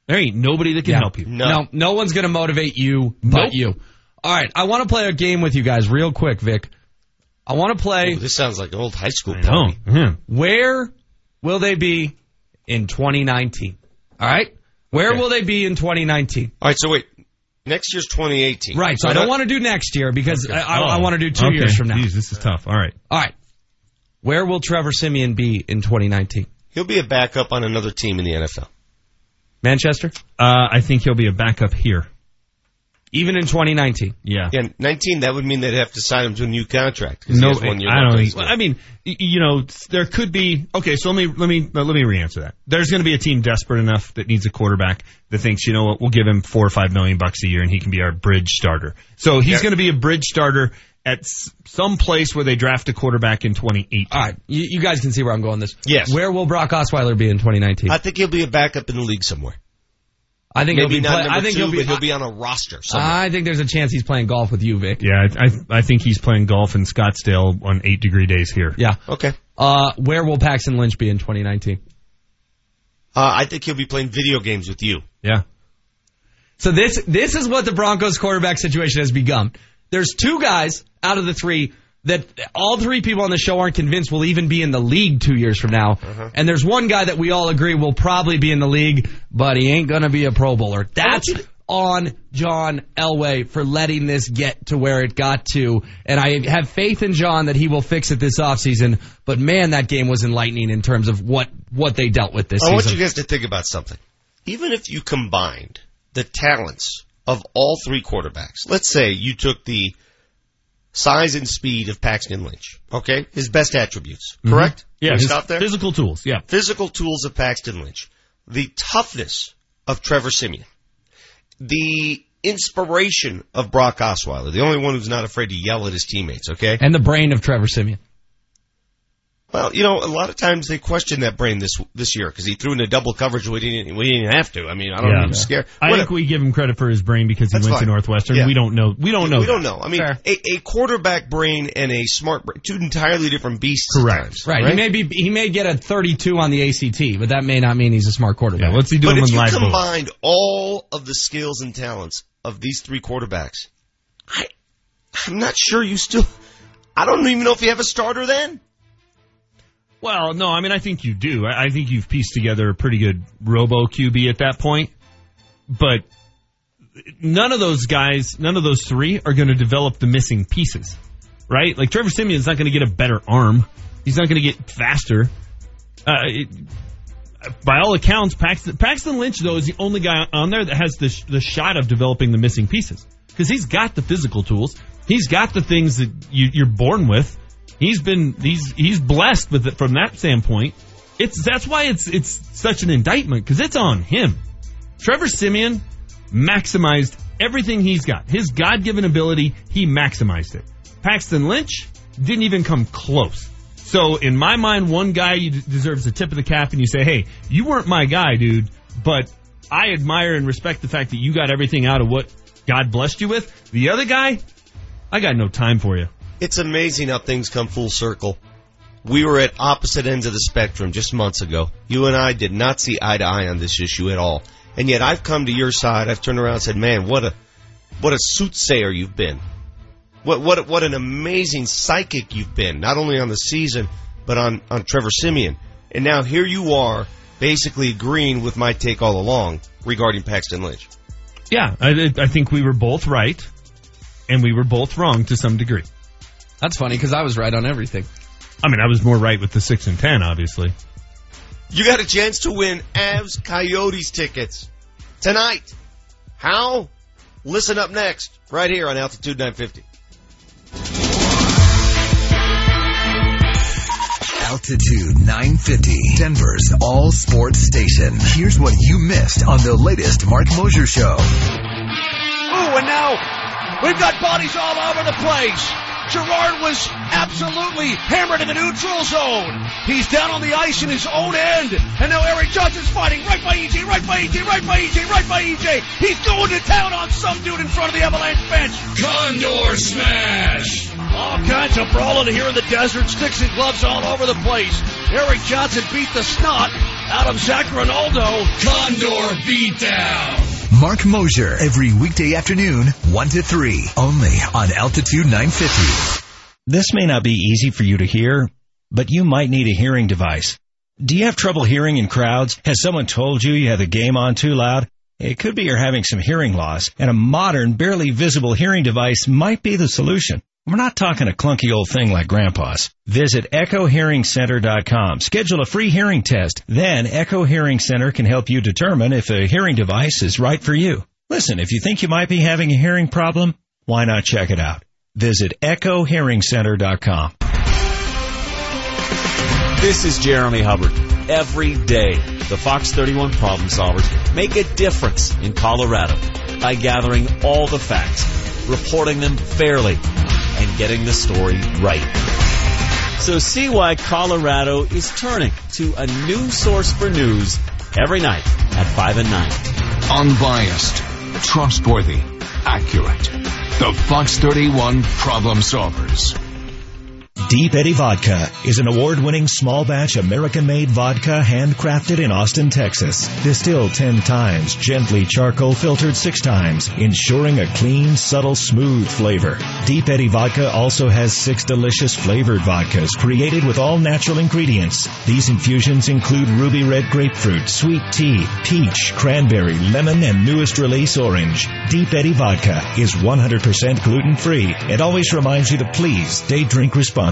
there ain't nobody that can Yeah. help you. No. no, one's going to motivate you but Nope. you. All right, I want to play a game with you guys real quick, Vic. I want to play. Ooh, this sounds like old high school I know. party. Yeah. Where will they be in 2019? All right, where Okay. will they be in 2019? All right, so wait, next year's 2018. Right, so I don't want to do next year because I, I, I Oh, want to do two okay. years from now. Jeez, this is tough. All right. All right, where will Trevor Siemian be in 2019? He'll be a backup on another team in the NFL. Manchester, Uh, I think he'll be a backup here. Even in 2019. Yeah. Yeah, 19, that would mean they'd have to sign him to a new contract. No, one year I don't. Think, deal. I mean, you know, there could be. Okay, so let me let me uh, let me re-answer that. There's going to be a team desperate enough that needs a quarterback that thinks, you know what, we'll give him four or five million bucks a year and he can be our bridge starter. So he's Yeah. going to be a bridge starter at s- some place where they draft a quarterback in 2018. All right, you, you guys can see where I'm going. This. Yes. Where will Brock Osweiler be in 2019? I think he'll be a backup in the league somewhere. I think Maybe he'll be. not Play, I think two, he'll be. but he'll be on a roster somewhere. I think there's a chance he's playing golf with you, Vic. Yeah, I, I I think he's playing golf in Scottsdale on eight degree days here. Yeah. okay. Uh, where will Paxton Lynch be in 2019? Uh, I think he'll be playing video games with you. Yeah. So this this is what the Broncos quarterback situation has become. There's two guys out of the three that all three people on the show aren't convinced will even be in the league two years from now. Uh-huh. And there's one guy that we all agree will probably be in the league, but he ain't gonna be a Pro Bowler. That's on John Elway for letting this get to where it got to. And I have faith in John that he will fix it this offseason. But man, that game was enlightening in terms of what, what they dealt with this I want you guys to think about something. Even if you combined the talents of all three quarterbacks, let's say you took the size and speed of Paxton Lynch, okay? His best attributes, correct? Mm-hmm. Yeah. His stop there? Physical tools. Yeah. physical tools of Paxton Lynch, the toughness of Trevor Siemian, the inspiration of Brock Osweiler, the only one who's not afraid to yell at his teammates, okay? and the brain of Trevor Siemian. Well, you know, a lot of times they question that brain this this year because he threw into double coverage. We didn't we didn't have to. I mean, I don't know. He was scared. I Whatever. think we give him credit for his brain because he That's went to. Northwestern. Yeah. We don't know. We don't know. We that. don't know. I mean, a, a quarterback brain and a smart brain, two entirely different beasts. Correct. times, Right. He may be he may get a 32 on the ACT, but that may not mean he's a smart quarterback. Yeah. What's he But doing if you live vote? all of the skills and talents of these three quarterbacks, I, I'm not sure you still. I don't even know if you have a starter then. Well, no, I mean, I think you do. I, think you've pieced together a pretty good robo QB at that point. But none of those guys, none of those three are going to develop the missing pieces, right? Like Trevor Siemian's not going to get a better arm. He's not going to get faster. Uh, it, by all accounts, Paxton, Paxton Lynch, though, is the only guy on there that has the, sh- the shot of developing the missing pieces. Because he's got the physical tools. He's got the things that you, you're born with. He's been, he's, he's blessed with it from that standpoint. It's, that's why it's, it's such an indictment, because it's on him. Trevor Siemian maximized everything he's got. His God given ability, he maximized it. Paxton Lynch didn't even come close. So in my mind, one guy you deserves a tip of the cap, and you say, "Hey, you weren't my guy, dude, but I admire and respect the fact that you got everything out of what God blessed you with." The other guy, I got no time for you. It's amazing how things come full circle. We were at opposite ends of the spectrum just months ago. You and I did not see eye to eye on this issue at all. And yet I've come to your side. I've turned around and said, man, what a, what a soothsayer you've been. What what what an amazing psychic you've been, not only on the season but on on Trevor Siemian. And now here you are, basically agreeing with my take all along regarding Paxton Lynch. Yeah, I, I think we were both right, and we were both wrong to some degree. That's funny because I was right on everything. I mean, I was more right with the six and ten, obviously. You got a chance to win Avs Coyotes tickets tonight. How? Listen up next, right here on Altitude 950. Altitude 950, Denver's all sports station. Here's what you missed on the latest Mark Moser show. Ooh, and now we've got bodies all over the place. Girard was absolutely hammered in the neutral zone. He's down on the ice in his own end. And now Erik Johnson's fighting right by EJ, right by EJ, right by EJ, right by EJ. He's going to town on some dude in front of the Avalanche bench. Condor smash. All kinds of brawling here in the desert. Sticks and gloves all over the place. Erik Johnson beat the snot out of Zac Rinaldo. Condor beatdown. Mark Moser, every weekday afternoon, 1 to 3, only on Altitude 950. This may not be easy for you to hear, but you might need a hearing device. Do you have trouble hearing in crowds? Has someone told you you have the game on too loud? It could be you're having some hearing loss, and a modern, barely visible hearing device might be the solution. We're not talking a clunky old thing like Grandpa's. Visit EchoHearingCenter.com. Schedule a free hearing test. Then Echo Hearing Center can help you determine if a hearing device is right for you. Listen, if you think you might be having a hearing problem, why not check it out? Visit EchoHearingCenter.com. This is Jeremy Hubbard. Every day, the Fox 31 problem solvers make a difference in Colorado by gathering all the facts, reporting them fairly, and getting the story right. So see why Colorado is turning to a new source for news every night at 5 and 9. Unbiased, trustworthy, accurate. The Fox 31 Problem Solvers. Deep Eddy Vodka is an award-winning small batch American-made vodka handcrafted in Austin, Texas. Distilled 10 times, gently charcoal filtered 6 times, ensuring a clean, subtle, smooth flavor. Deep Eddy Vodka also has 6 delicious flavored vodkas created with all natural ingredients. These infusions include ruby red grapefruit, sweet tea, peach, cranberry, lemon, and newest release orange. Deep Eddy Vodka is 100% gluten-free and always reminds you to please stay drink responsibly.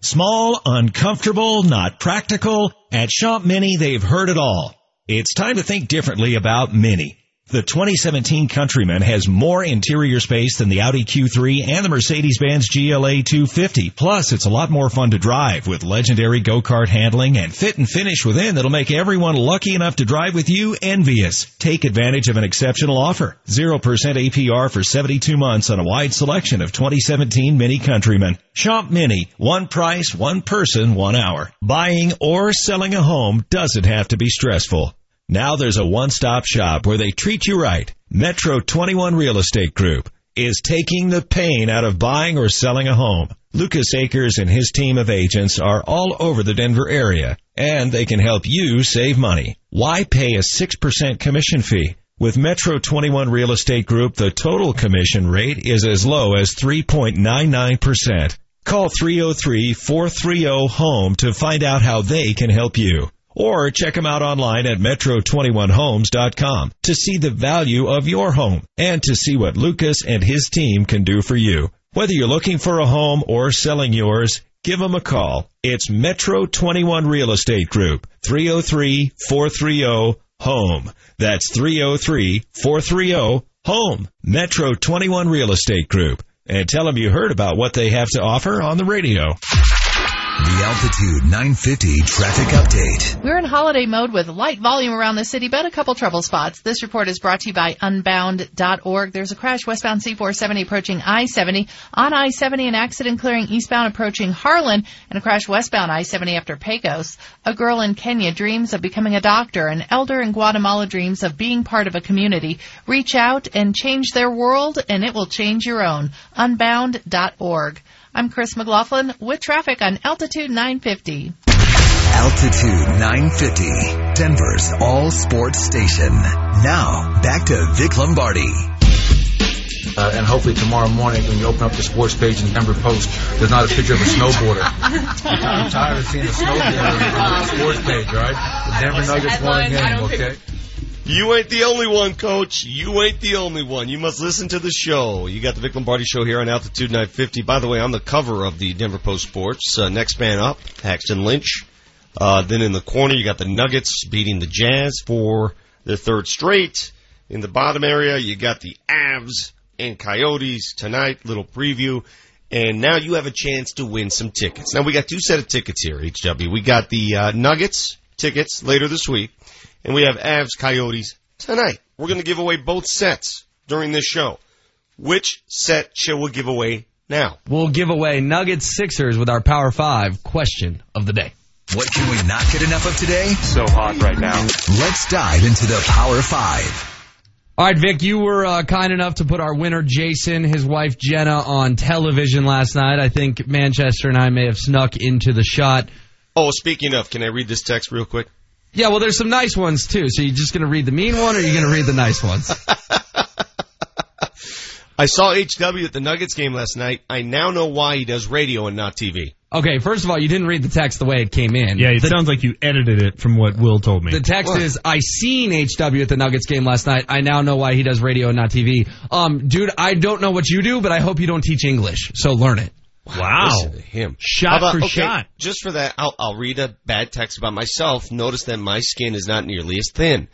Small, uncomfortable, not practical. At Shop Mini, they've heard it all. It's time to think differently about Mini. The 2017 Countryman has more interior space than the Audi Q3 and the Mercedes-Benz GLA 250. Plus, it's a lot more fun to drive with legendary go-kart handling and fit and finish within that'll make everyone lucky enough to drive with you envious. Take advantage of an exceptional offer. 0% APR for 72 months on a wide selection of 2017 Mini Countryman. Shop Mini. One price, one person, one hour. Buying or selling a home doesn't have to be stressful. Now there's a one-stop shop where they treat you right. Metro 21 Real Estate Group is taking the pain out of buying or selling a home. Lucas Akers and his team of agents are all over the Denver area, and they can help you save money. Why pay a 6% commission fee? With Metro 21 Real Estate Group, the total commission rate is as low as 3.99%. Call 303-430-HOME to find out how they can help you. Or check them out online at metro21homes.com to see the value of your home and to see what Lucas and his team can do for you. Whether you're looking for a home or selling yours, give them a call. It's Metro 21 Real Estate Group, 303-430-HOME. That's 303-430-HOME. Metro 21 Real Estate Group. And tell them you heard about what they have to offer on the radio. The Altitude 950 traffic update. We're in holiday mode with light volume around the city, but a couple trouble spots. This report is brought to you by Unbound.org. There's a crash westbound C470 approaching I-70. On I-70, an accident clearing eastbound approaching Harlan, and a crash westbound I-70 after Pecos. A girl in Kenya dreams of becoming a doctor. An elder in Guatemala dreams of being part of a community. Reach out and change their world, and it will change your own. Unbound.org. I'm Chris McLaughlin with traffic on Altitude 950. Altitude 950, Denver's all sports station. Now, back to Vic Lombardi. Uh, and hopefully tomorrow morning, when you open up the sports page in the Denver Post, there's not a picture of a snowboarder. I'm tired of seeing a snowboarder on the sports page, right? The Denver Nuggets won a game, okay? You ain't the only one, Coach. You ain't the only one. You must listen to the show. You got the Vic Lombardi Show here on Altitude 950. By the way, on the cover of the Denver Post Sports, uh, next man up, Paxton Lynch. Uh, then in the corner, you got the Nuggets beating the Jazz for their third straight. In the bottom area, you got the Avs and Coyotes tonight. Little preview. And now you have a chance to win some tickets. Now we got two set of tickets here, HW. We got the uh, Nuggets tickets later this week, and we have Avs Coyotes tonight. We're going to give away both sets during this show. Which set shall we give away now? We'll give away Nuggets Sixers with our Power Five question of the day. What can we not get enough of today? So hot right now. Let's dive into the Power Five. All right, Vic, you were uh, kind enough to put our winner, Jason, his wife, Jenna, on television last night. I think Manchester and I may have snuck into the shot. Oh, speaking of, can I read this text real quick? Yeah, well, there's some nice ones, too. So you're just going to read the mean one or you're you going to read the nice ones? I saw HW at the Nuggets game last night. I now know why he does radio and not TV. Okay, first of all, you didn't read the text the way it came in. Yeah, it the, sounds like you edited it from what Will told me. The text what? is, I seen HW at the Nuggets game last night. I now know why he does radio and not TV. Um, dude, I don't know what you do, but I hope you don't teach English. So learn it. Wow. Listen to him. Shot about, for okay, shot. Just for that, I'll, I'll read a bad text about myself. Notice that my skin is not nearly as thin.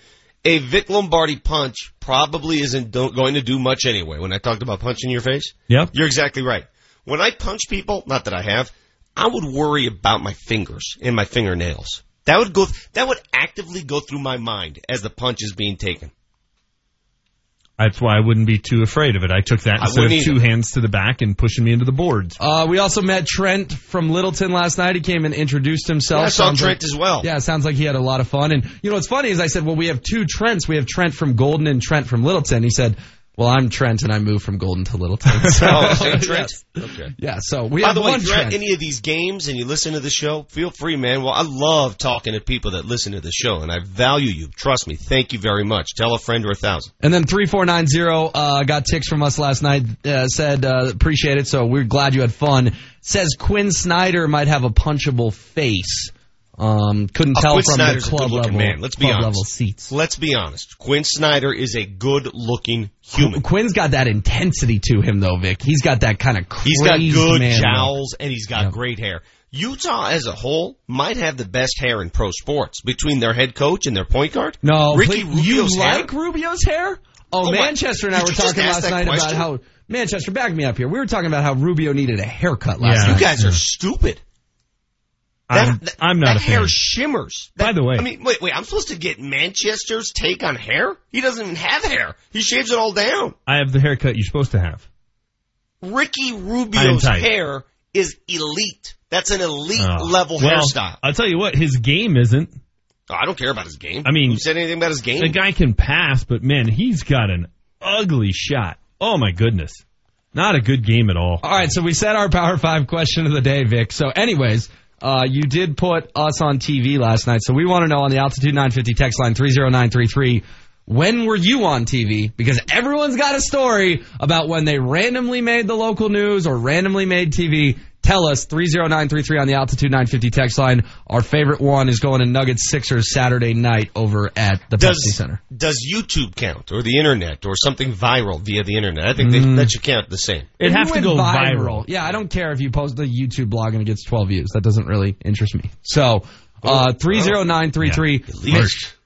A Vic Lombardi punch probably isn't going to do much anyway. When I talked about punching your face, Yep. you're exactly right. When I punch people, not that I have, I would worry about my fingers and my fingernails. That would go. That would actively go through my mind as the punch is being taken. That's why I wouldn't be too afraid of it. I took that I instead of two either. hands to the back and pushing me into the boards. Uh, we also met Trent from Littleton last night. He came and introduced himself. Yeah, I saw Sounds Trent like- as well. Yeah, it sounds like he had a lot of fun. And you know what's funny is I said, well, we have two Trents. We have Trent from Golden and Trent from Littleton. He said, well, I'm Trent and I moved from Golden to Littleton. So, Oh, same Trent. yes. Okay. Yeah, so we By have the way, one if you're at any of these games and you listen to the show, feel free, man. Well, I love talking to people that listen to the show, and I value you. Trust me. Thank you very much. Tell a friend or a thousand. And then 3490 uh, got ticks from us last night. Uh, said, uh, appreciate it. So we're glad you had fun. Says Quin Snyder might have a punchable face. Um, couldn't tell Quin from Snyder's the club level, man. Let's be honest. level seats. Let's be honest. Quin Snyder is a good-looking human. Quin's got that intensity to him, though, Vic. He's got that kind of crazy He's got good man look. jowls and he's got great hair. Utah as a whole might have the best hair in pro sports between their head coach and their point guard. No, Ricky please- you Rubio's hair. like Rubio's hair? Oh, Oh, my- Manchester and I were talking last night question? about how Manchester. Back me up here. We were talking about how Rubio needed a haircut last Yeah. night. You guys are stupid. That- I'm, that- I'm not that a fan. hair shimmers. That- By the way- I mean, wait, wait. I'm supposed to get Manchester's take on hair? He doesn't even have hair. He shaves it all down. I have the haircut you're supposed to have. Ricky Rubio's hair is elite. That's an elite Oh. level Well, hairstyle. I'll tell you what, his game isn't. Oh, I don't care about his game. I mean- who said anything about his game? The guy can pass, but man, he's got an ugly shot. Oh my goodness. Not a good game at all. All right, so we said our Power Five question of the day, Vic. So, anyways, uh, you did put us on TV last night, so we want to know on the Altitude 950 text line 30933. When were you on TV? Because everyone's got a story about when they randomly made the local news or randomly made TV. Tell us 30933 on the Altitude 950 text line. Our favorite one is going to Nuggets Sixers Saturday night over at the Pepsi does, Center. does YouTube count or the internet or something viral via the internet? I think they, Mm. that should count the same. It If has to go viral. Yeah, I don't care if you post a YouTube blog and it gets 12 views. That doesn't really interest me. So, uh, 30933. Yeah.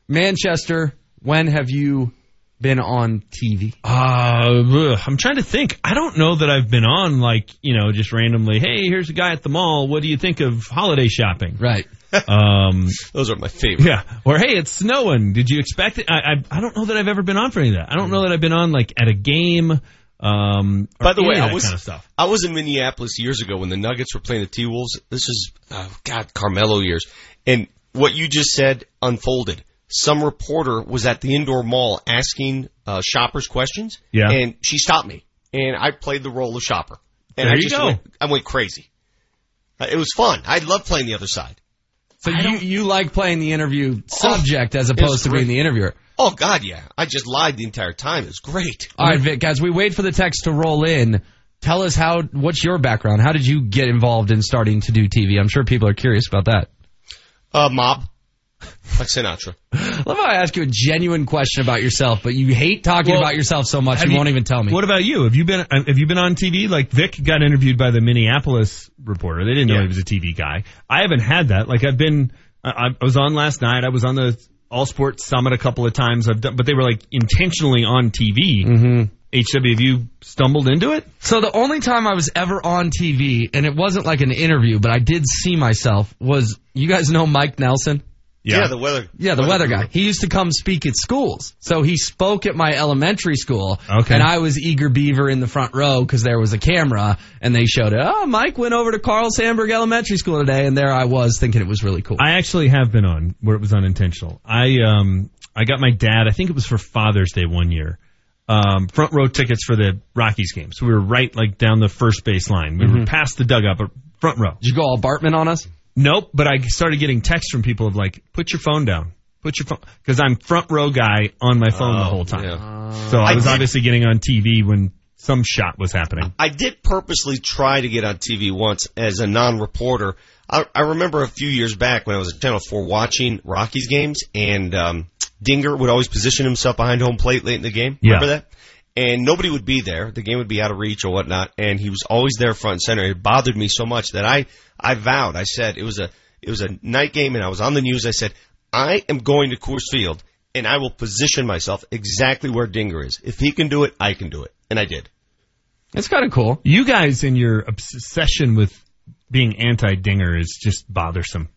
Manchester, when have you been on TV? Uh, ugh, I'm trying to think. I don't know that I've been on like you know just randomly. Hey, here's a guy at the mall. What do you think of holiday shopping? Right. Um, Those are my favorite. yeah. Or hey, it's snowing. Did you expect it? I, I I don't know that I've ever been on for any of that. I don't know that I've been on like at a game. Um, By the way, I was kind of stuff. I was in Minneapolis years ago when the Nuggets were playing the T Wolves. This is uh, God Carmelo years, and what you just said unfolded. Some reporter was at the indoor mall asking uh, shoppers questions, Yeah. and she stopped me, and I played the role of shopper, and There I you just go. went, I went crazy. Uh, it was fun. I love playing the other side. So you, you like playing the interview subject as opposed to being the interviewer. Oh God, yeah. I just lied the entire time. It was great. All right, Vic, as we wait for the text to roll in, tell us how. What's your background? How did you get involved in starting to do TV? I'm sure people are curious about that. Uh, mob. Like Sinatra. Love how I ask you a genuine question about yourself, but you hate talking Well, about yourself so much have you, won't even tell me. What about you? Have you been uh, have you been on TV? Like Vic got interviewed by the Minneapolis reporter. They didn't know he was a TV guy. I haven't had that. Like I've been, I, I was on last night. I was on the All Sports Summit a couple of times. I've done, but they were like intentionally on TV. Mm-hmm. HW, have you stumbled into it? So the only time I was ever on TV, and it wasn't like an interview, but I did see myself, was you guys know Mike Nelson? Yeah, the weather. Yeah, the weather guy. He used to come speak at schools. So he spoke at my elementary school. Okay. And I was eager beaver in the front row because there was a camera and they showed it. Oh, Mike went over to Carl Sandburg Elementary School today. And there I was thinking it was really cool. I actually have been on where it was unintentional. I um I got my dad. I think it was for Father's Day one year. Um, front row tickets for the Rockies game. So we were right like down the first base line. We were Mhm. past the dugout, but front row. Did you go all Bartman on us? Nope. But I started getting texts from people of like, put your phone down. Put your phone because I'm front row guy on my phone the Oh, whole time. yeah. So I, I was did- obviously getting on TV when some shot was happening. I did purposely try to get on TV once as a non-reporter. I, I remember a few years back when I was at Channel 4 watching Rockies games, and um, Dinger would always position himself behind home plate late in the game. Yeah. Remember that? And nobody would be there. The game would be out of reach or whatnot, and he was always there front and center. It bothered me so much that I, I vowed. I said it was a it was a night game, and I was on the news. I said I am going to Coors Field, and I will position myself exactly where Dinger is. If he can do it, I can do it, and I did. It's kind of cool. You guys in your obsession with being anti-Dinger is just bothersome.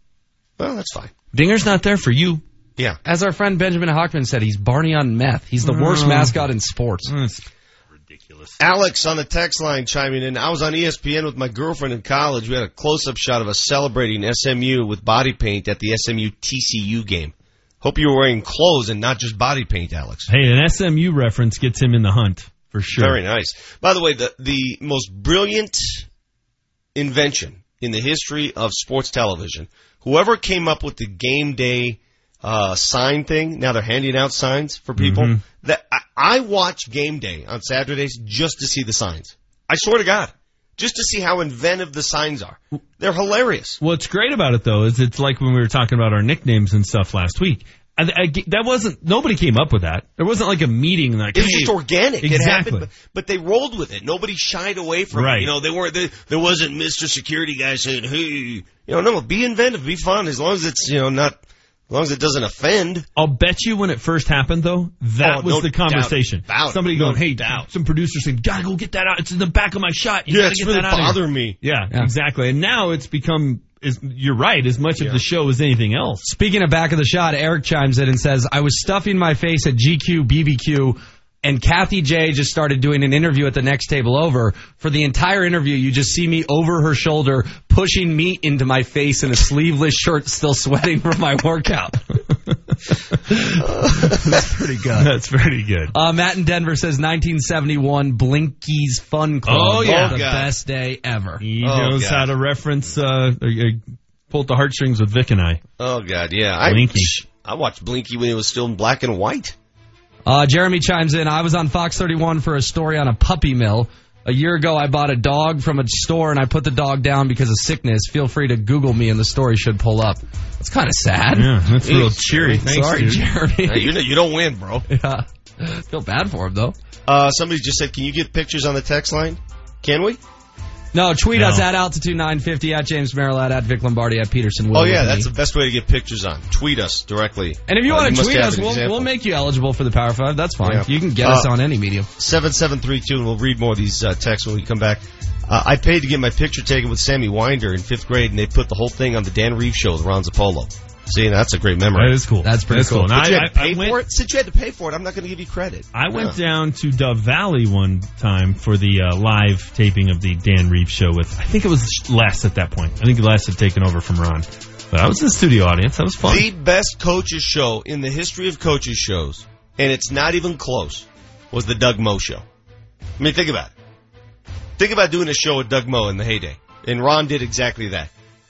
Well, that's fine. Dinger's not there for you. Yeah. As our friend Benjamin Hockman said, he's Barney on meth. He's the worst Oh. mascot in sports. Mm. Ridiculous. Alex on the text line chiming in. I was on ESPN with my girlfriend in college. We had a close-up shot of us celebrating SMU with body paint at the SMU TCU game. Hope you were wearing clothes and not just body paint, Alex. Hey, an SMU reference gets him in the hunt for sure. Very nice. By the way, the the most brilliant invention in the history of sports television. Whoever came up with the game day uh, sign thing. Now they're handing out signs for people. Mhm. That I, I watch game day on Saturdays just to see the signs. I swear to God, just to see how inventive the signs are. They're hilarious. What's great about it though is it's like when we were talking about our nicknames and stuff last week. I, I, that wasn't nobody came up with that. There wasn't like a meeting like It was hey, just organic. It Exactly. happened, but, but they rolled with it. Nobody shied away from it. Right. You know, they weren't. They, there wasn't Mr. Security guy saying, "Hey, you know, no, be inventive, be fun, as long as it's you know not, as long as it doesn't offend." I'll bet you when it first happened though, that Oh, was no the conversation. doubt about it. Somebody No going, "Hey, doubt. some producer saying, gotta go get that out. It's in the back of my shot. You Yeah, gotta it's get really that out of here." bothering me. Yeah, Yeah. exactly. And now it's become. Is you're right. As much of the show as anything else. Speaking of back of the shot, Eric chimes in and says, I was stuffing my face at GQ, BBQ, and Kathy J just started doing an interview at the next table over. For the entire interview, you just see me over her shoulder pushing meat into my face in a sleeveless shirt, still sweating from my workout. That's pretty good. That's pretty good. Uh, Matt in Denver says 1971 Blinky's Fun Club. Oh, yeah. the Oh, God. best day ever. He Oh, knows God. how to reference, uh, uh, uh, the heartstrings with Vic and I. Oh God, yeah. I, Blinky. I watched Blinky when it was still in black and white. Uh, Jeremy chimes in. I was on Fox 31 for a story on a puppy mill. A year ago, I bought a dog from a store and I put the dog down because of sickness. Feel free to Google me and the story should pull up. It's kind of sad. Yeah, that's Hey, real cheery. Thanks, Sorry, dude. Jeremy. Hey, you know, you don't win, bro. yeah. Feel bad for him though. Uh, somebody just said, "Can you get pictures on the text line?" Can we? No, tweet No. us at altitude 950 at James Merilatt at Vic Lombardi at Peterson. Will oh yeah, that's me. the best way to get pictures on. Tweet us directly. And if you Uh, want to tweet us, we'll, we'll make you eligible for the Power Five. That's fine. Yeah. You can get Uh, us on any medium. 7732, and we'll read more of these uh, texts when we come back. Uh, I paid to get my picture taken with Sammy Winder in fifth grade, and they put the whole thing on the Dan Reeves show with Ron Zappolo. See, that's a great memory. That is cool. That's pretty That's cool. cool. And you I, had to I, pay I went, for it? Since you had to pay for it, I'm not going to give you credit. I went Yeah. down to Dove Valley one time for the uh, live taping of the Dan Reeves show with, I think it was Les at that point. I think Les had taken over from Ron. But I was in the studio audience. That was fun. The best coaches show in the history of coaches shows, and it's not even close, was the Doug Moe show. I mean, think about it. Think about doing a show with Doug Moe in the heyday. And Ron did exactly that.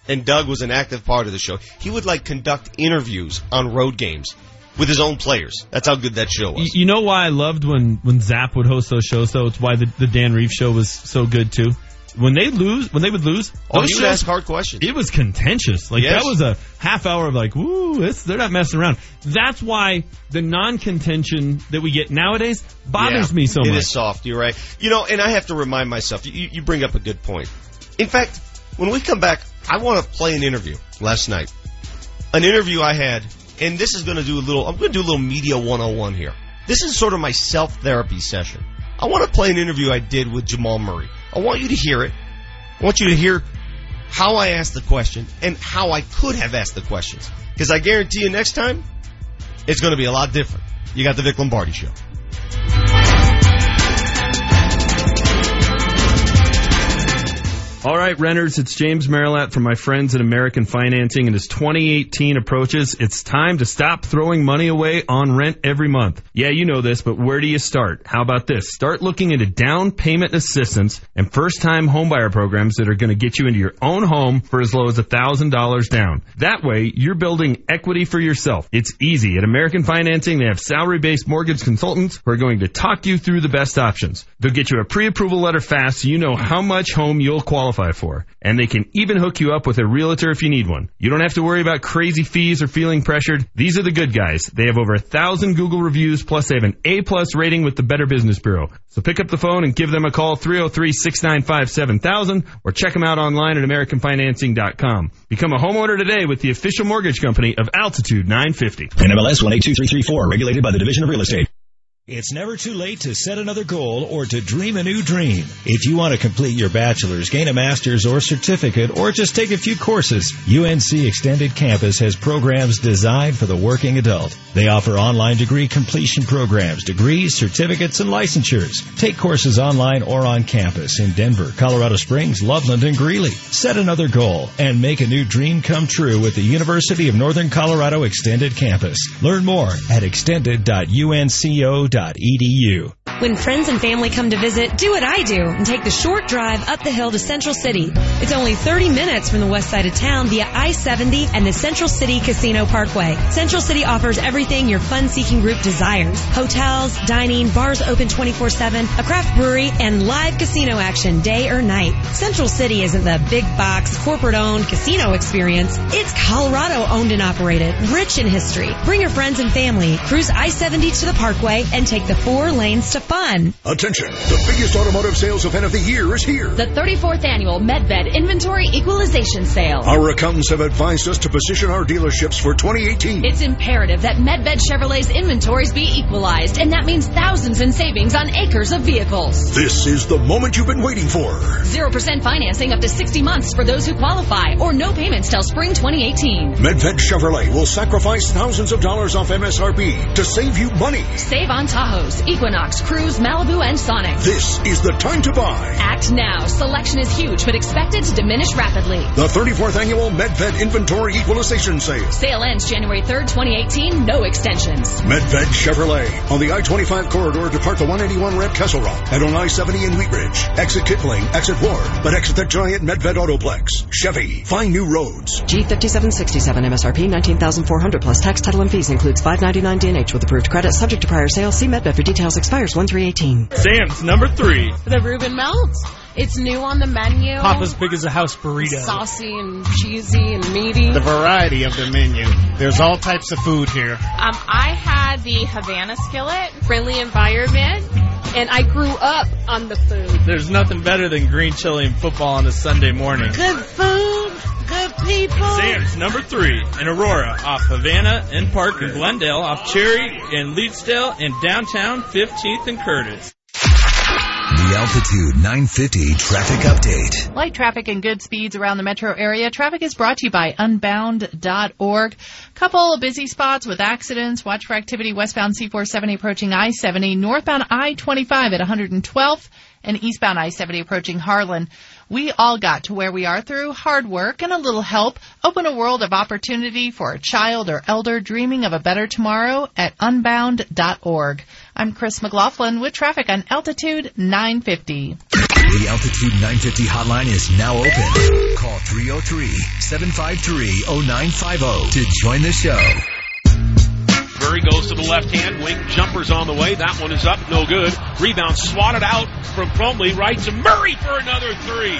And Doug was an active part of the show, he would like conduct interviews on road games with his own players. That's how good that show was. You, you know why I loved when when Zap would host those shows? though? it's why the, the Dan Reeves show was so good too. When they lose, when they would lose, Oh, those he would shows- ask hard questions. It was contentious. Like Yes. that was a half hour of like, woo, it's, they're not messing around. That's why the non-contention that we get nowadays bothers Yeah, me so It much. is soft. You're right. You know, and I have to remind myself. You, you bring up a good point. In fact, when we come back, I want to play an interview last night. An interview I had, and this is going to do a little. I'm going to do a little media 101 here. This is sort of my self therapy session. I want to play an interview I did with Jamal Murray. I want you to hear it. I want you to hear how I asked the question and how I could have asked the questions. Because I guarantee you next time, it's going to be a lot different. You got the Vic Lombardi show. All right, renters, it's James Merilatt from my friends at American Financing. And as 2018 approaches, it's time to stop throwing money away on rent every month. Yeah, you know this, but where do you start? How about this? Start looking into down payment assistance and first time homebuyer programs that are going to get you into your own home for as low as $1,000 down. That way, you're building equity for yourself. It's easy. At American Financing, they have salary based mortgage consultants who are going to talk you through the best options. They'll get you a pre approval letter fast so you know how much home you'll qualify for. And they can even hook you up with a realtor if you need one. You don't have to worry about crazy fees or feeling pressured. These are the good guys. They have over a thousand Google reviews, plus they have an A plus rating with the Better Business Bureau. So pick up the phone and give them a call 303-695-7000 or check them out online at AmericanFinancing.com. Become a homeowner today with the official mortgage company of Altitude 950. NMLS 182334, regulated by the Division of Real Estate. It's never too late to set another goal or to dream a new dream. If you want to complete your bachelor's, gain a master's or certificate, or just take a few courses, UNC Extended Campus has programs designed for the working adult. They offer online degree completion programs, degrees, certificates, and licensures. Take courses online or on campus in Denver, Colorado Springs, Loveland, and Greeley. Set another goal and make a new dream come true with the University of Northern Colorado Extended Campus. Learn more at extended.unco.edu. When friends and family come to visit, do what I do and take the short drive up the hill to Central City. It's only 30 minutes from the west side of town via I-70 and the Central City Casino Parkway. Central City offers everything your fun-seeking group desires. Hotels, dining, bars open 24-7, a craft brewery, and live casino action day or night. Central City isn't the big box, corporate-owned casino experience. It's Colorado owned and operated, rich in history. Bring your friends and family, cruise I-70 to the Parkway, and take the four lanes to fun. Attention, the biggest automotive sales event of the year is here. The 34th annual MedVed Inventory Equalization Sale. Our accountants have advised us to position our dealerships for 2018. It's imperative that MedVed Chevrolet's inventories be equalized, and that means thousands in savings on acres of vehicles. This is the moment you've been waiting for. 0% financing up to 60 months for those who qualify, or no payments till spring 2018. Medved Chevrolet will sacrifice thousands of dollars off MSRP to save you money. Save on Tahoes, Equinox, Cruze, Malibu, and Sonic. This is the time to buy. Act now. Selection is huge, but expected to diminish rapidly. The 34th annual Medved Inventory Equalization Sale. Sale ends January 3rd, 2018. No extensions. Medved Chevrolet on the I-25 corridor depart the 181 ramp Castle Rock and on I-70 in Wheat Ridge. Exit Kipling, exit Ward, but exit the giant Medved Autoplex. Chevy, find new roads. G5767 MSRP 19400 plus tax, title, and fees includes 599 DNH with approved credit subject to prior sale. See Medved for details. Expires 1318. Sam's number three. The Reuben Melt. It's new on the menu. Papa's big as a house burrito. Saucy and cheesy and meaty. The variety of the menu. There's all types of food here. Um, I had the Havana skillet, friendly environment, and I grew up on the food. There's nothing better than green chili and football on a Sunday morning. Good food, good people. Sam's number three in Aurora, off Havana and Park in Glendale, off Cherry in Leetsdale, and downtown 15th and Curtis. Altitude 950 traffic update. Light traffic and good speeds around the metro area. Traffic is brought to you by unbound.org. Couple of busy spots with accidents. Watch for activity westbound C470 approaching I-70, northbound I-25 at 112th, and eastbound I-70 approaching Harlan. We all got to where we are through hard work and a little help. Open a world of opportunity for a child or elder dreaming of a better tomorrow at unbound.org. I'm Chris McLaughlin with traffic on Altitude 950. The Altitude 950 hotline is now open. Call 303-753-0950 to join the show. Murray goes to the left hand. Wing jumper's on the way. That one is up. No good. Rebound swatted out from Plumlee. Right to Murray for another three.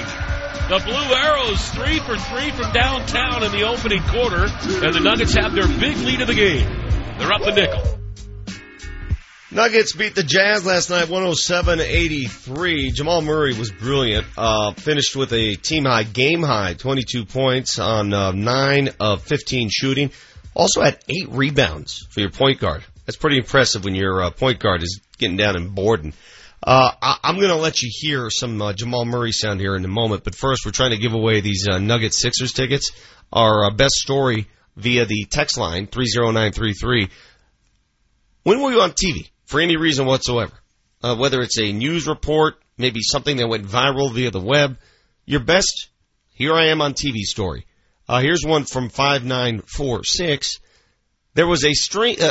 The Blue Arrow's three for three from downtown in the opening quarter. And the Nuggets have their big lead of the game. They're up the nickel. Nuggets beat the Jazz last night 107-83. Jamal Murray was brilliant. Uh, finished with a team high, game high, 22 points on uh, 9 of 15 shooting. Also had 8 rebounds for your point guard. That's pretty impressive when your uh, point guard is getting down and boarding. Uh, I- I'm going to let you hear some uh, Jamal Murray sound here in a moment, but first we're trying to give away these uh, Nugget Sixers tickets. Our uh, best story via the text line 30933. When were you on TV for any reason whatsoever? Uh, whether it's a news report, maybe something that went viral via the web, your best here I am on TV story. Uh, here's one from 5946. There was a string, uh,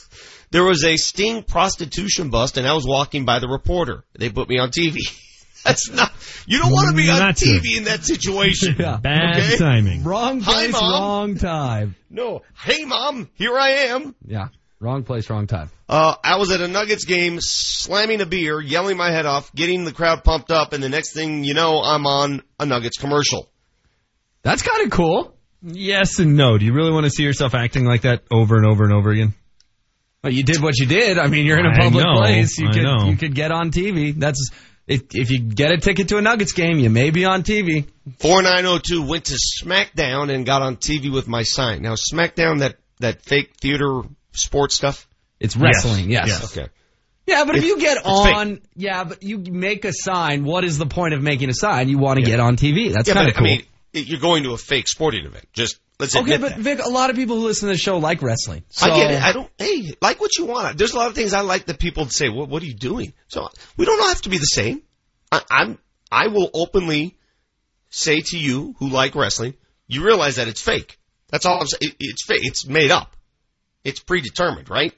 there was a Sting prostitution bust and I was walking by the reporter. They put me on TV. That's not, you don't want to be on Not TV good. in that situation. Bad okay? timing. Wrong place, Mom. wrong time. No. Hey mom, here I am. Yeah, wrong place, wrong time. Uh, I was at a Nuggets game, slamming a beer, yelling my head off, getting the crowd pumped up, and the next thing you know, I'm on a Nuggets commercial. That's kind of cool. Yes and no. Do you really want to see yourself acting like that over and over and over again? Well, you did what you did. I mean, you're in a public know, place. You I could know. you could get on TV. That's if if you get a ticket to a Nuggets game, you may be on TV. 4902 went to SmackDown and got on TV with my sign. Now, SmackDown, that, that fake theater sports stuff? It's wrestling, yes. Okay. Yeah, but if It's- you get it's fake. on, yeah, but you make a sign. What is the point of making a sign? You want to get on TV. That's yeah, kind of cool. I mean, you're going to a fake sporting event. Just, let's okay, admit but that. Vic, a lot of people who listen to the show like wrestling. So, I get it. I don't. Hey, like what you want. There's a lot of things I like that people say. What What are you doing? So we don't have to be the same. I, I'm. I will openly say to you who like wrestling, you realize that it's fake. That's all I'm saying. It, it's fake. It's made up. It's predetermined, right?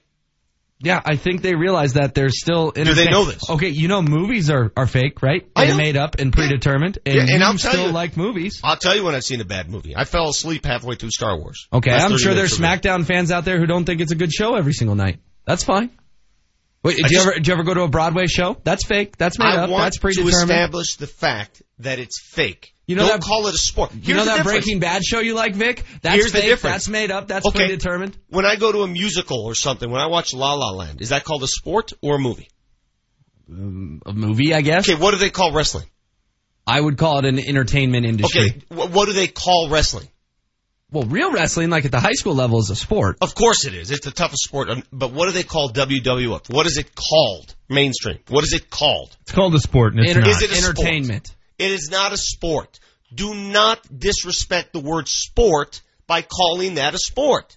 Yeah, I think they realize that they're still. Do they know this? Okay, you know movies are, are fake, right? I And know. made up and predetermined, and, Yeah, and you I'll still you- like movies. I'll tell you when I've seen a bad movie. I fell asleep halfway through Star Wars. Okay, Last I'm sure there's. SmackDown fans out there who don't think it's a good show every single night. That's fine. Wait, do you just- ever do you ever go to a Broadway show? That's fake. That's made I up. That's to establish the fact that it's fake. You know Don't that- call it a sport. you know that difference. Breaking Bad show you like, Vic? That's Here's the difference. That's made up. That's Okay. predetermined. When I go to a musical or something, when I watch La La Land, is that called a sport or a movie? a movie, I guess. Okay, what do they call wrestling? I would call it an entertainment industry. Okay, what do they call wrestling? Well, real wrestling, like at the high school level, is a sport. Of course it is. It's the toughest sport. um, But what do they call WWF? What is it called? Mainstream. What is it called? It's called a sport, and it's Enter- not. Is it a sport? entertainment. It is not a sport. Do not disrespect the word sport by calling that a sport.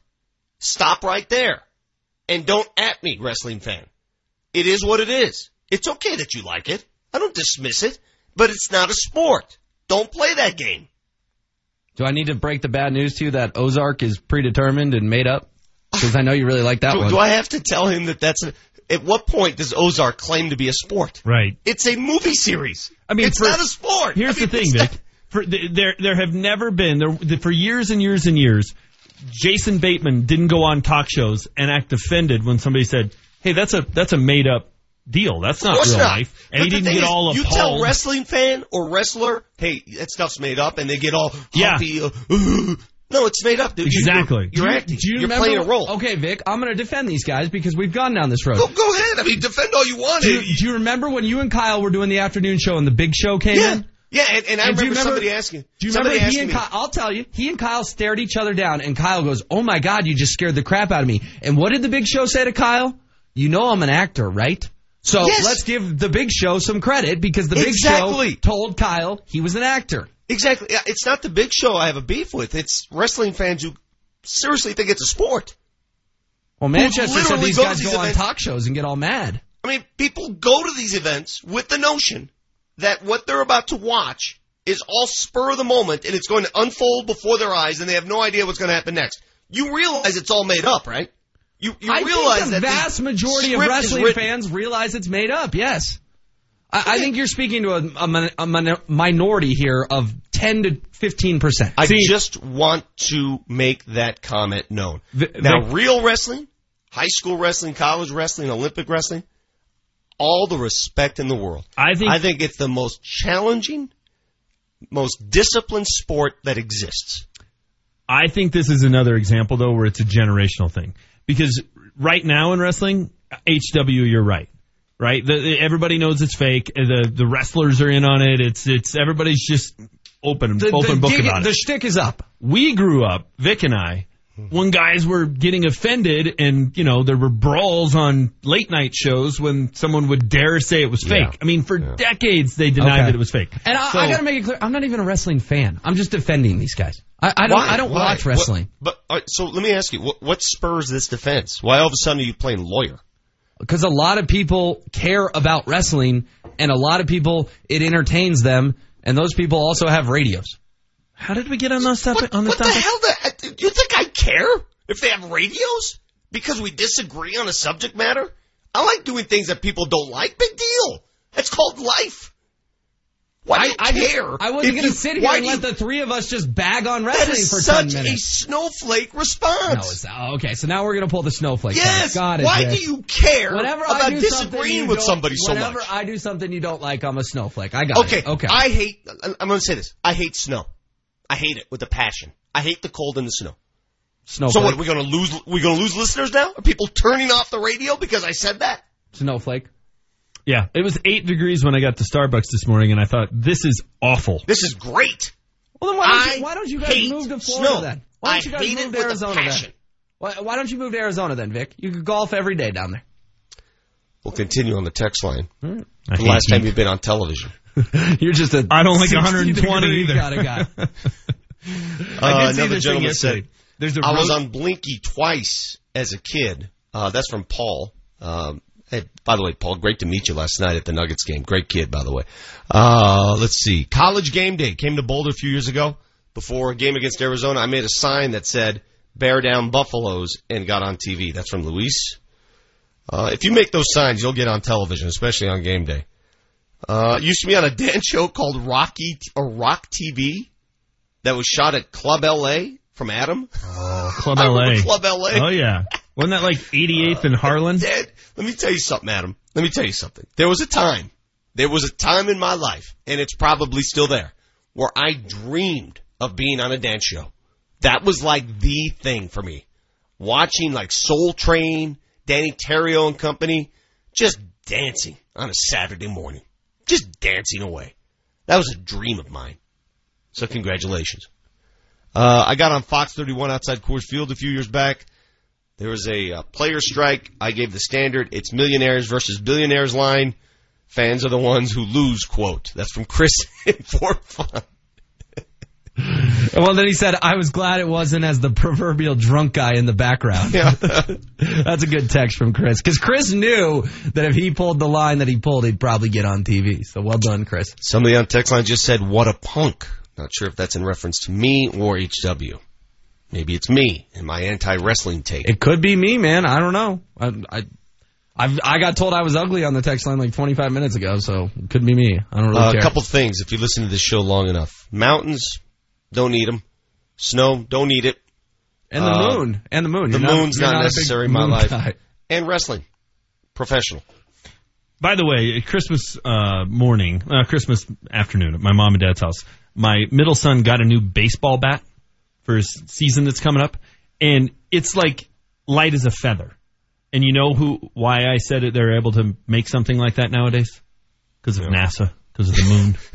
Stop right there. And don't at me, wrestling fan. It is what it is. It's okay that you like it. I don't dismiss it, but it's not a sport. Don't play that game. Do I need to break the bad news to you that Ozark is predetermined and made up? Because I know you really like that Do, one. do I have to tell him that that's a, at what point does Ozark claim to be a sport? Right. It's a movie series. I mean, it's for- not a sport. Here's I mean, the thing, Vic. not- For, there, there have never been there for years and years and years. Jason Bateman didn't go on talk shows and act offended when somebody said, "Hey, that's a that's a made up deal. That's not real not. life." And But he didn't get is, all You appalled. tell wrestling fan or wrestler, hey, that stuff's made up, and they get all Yeah. humpy. uh, no, it's made up, dude. Exactly. You're, you're acting. Do you you're remember- playing a role. Okay, Vic, I'm going to defend these guys because we've gone down this road. Go, go ahead. I mean, defend all you want. do, you, do you remember when you and Kyle were doing the afternoon show and the big show came yeah, in? yeah, and, and I And you remember, somebody asking. Do you remember he and me, Kyle? I'll tell you. He and Kyle stared each other down, and Kyle goes, "Oh my God, you just scared the crap out of me." And what did the Big Show say to Kyle? You know I'm an actor, right? So Yes. let's give the Big Show some credit because the Big Exactly. Show told Kyle he was an actor. Exactly. It's not the big show I have a beef with. It's wrestling fans who seriously think it's a sport. Well, Manchester said these guys these go on talk shows and get all mad. I mean, people go to these events with the notion that what they're about to watch is all spur of the moment and it's going to unfold before their eyes and they have no idea what's going to happen next. You realize it's all made up, right? You, you I realize think the that vast majority of wrestling fans realize it's made up. Yes, I, I think you're speaking to a, a, a min- minority here of ten to fifteen percent. I just want to make that comment known. now, Vic- real wrestling, high school wrestling, college wrestling, Olympic wrestling, all the respect in the world. I think I think it's the most challenging, most disciplined sport that exists. I think this is another example though where it's a generational thing because right now in wrestling, HW, you're right. Right, the, everybody knows it's fake. The the wrestlers are in on it. It's it's everybody's just open The, open the, book about it. the shtick is up. we grew up, Vic and I, when guys were getting offended and, you know, there were brawls on late night shows when someone would dare say it was fake. I mean, for decades they denied Okay. that it was fake. And I, So- I got to make it clear, I'm not even a wrestling fan. I'm just defending these guys. I, I don't. Why? I don't Why? watch wrestling What- but all right, so let me ask you, what, what spurs this defense? Why all of a sudden are you playing lawyer? because a lot of people care about wrestling, and a lot of people it entertains them, and those people also have radios. How did we get on this topic? On this What the hell? The, you think I care if they have radios because we disagree on a subject matter? I like doing things that people don't like. Big deal. That's called life. Why do you I, just- care? I wasn't going to sit here and do let you- the three of us just bag on That wrestling is for such ten a snowflake response. No, it's oh, okay. So now we're going to pull the snowflake. Yes. Got it. Why Vic. do you care Whenever I about do disagreeing with somebody so much? whenever? I do something you don't like, I'm a snowflake. I got it. Okay, it. Okay. I hate. I'm going to say this. I hate snow. I hate it with a passion. I hate the cold and the snow. Snowflake. So what? We're going to lose. We're going to lose listeners now. Are people turning off the radio because I said that? Snowflake. Yeah, it was eight degrees when I got to Starbucks this morning, and I thought this is awful. This is great. Well, then why don't, you, why don't you guys move to Florida snow. then? Why don't you guys move to Arizona then? Why, why don't you move to Arizona then, Vic? You could golf every day down there. We'll continue on the text line. I The hate last time you've been on television. You're just a. I don't like 120 degree either. Kind of guy. I Uh, see another this thing gentleman yesterday. said, There's a I was on Blinky twice as a kid. Uh, that's from Paul. Um, hey, by the way, Paul, great to meet you last night at the Nuggets game. Great kid, by the way. Uh, let's see. College game day came to Boulder a few years ago. Before a game against Arizona, I made a sign that said, bear down Buffaloes and got on TV. That's from Luis. Uh, if you make those signs, you'll get on television, especially on game day. Uh, used to be on a dance show called Rocky or Rock TV that was shot at Club LA from Adam. Oh, Club LA. Club LA. Oh yeah, wasn't that like 88th and Harlan? Dad, let me tell you something, Adam. Let me tell you something. There was a time, there was a time in my life, and it's probably still there, where I dreamed of being on a dance show. That was like the thing for me. Watching like Soul Train, Deney Terrio and company, just dancing on a Saturday morning. Just dancing away. That was a dream of mine. So congratulations. Uh, I got on Fox 31 outside Coors Field a few years back. There was a uh, player strike. I gave the standard. It's millionaires versus billionaires line. Fans are the ones who lose, quote. That's from Chris in Fort Fun. Well, then he said, I was glad it wasn't as the proverbial drunk guy in the background. Yeah. That's a good text from Chris. Because Chris knew that if he pulled the line that he pulled, he'd probably get on TV. So well done, Chris. Somebody on text line just said, what a punk. Not sure if that's in reference to me or HW. Maybe it's me and my anti-wrestling take. It could be me, man. I don't know. I, I, I've, I got told I was ugly on the text line like 25 minutes ago, so it could be me. I don't really Uh, care. a couple things if you listen to this show long enough. Mountains, don't need them. Snow, don't need it. And the Uh, moon. And the moon. The You're not- moon's you're not, not necessary in my moon life. guy. And wrestling, professional. By the way, Christmas uh, morning, uh, Christmas afternoon at my mom and dad's house, my middle son got a new baseball bat for his season that's coming up, and it's like light as a feather. And you know who? Why I said it? They're able to make something like that nowadays because of NASA, because of the moon.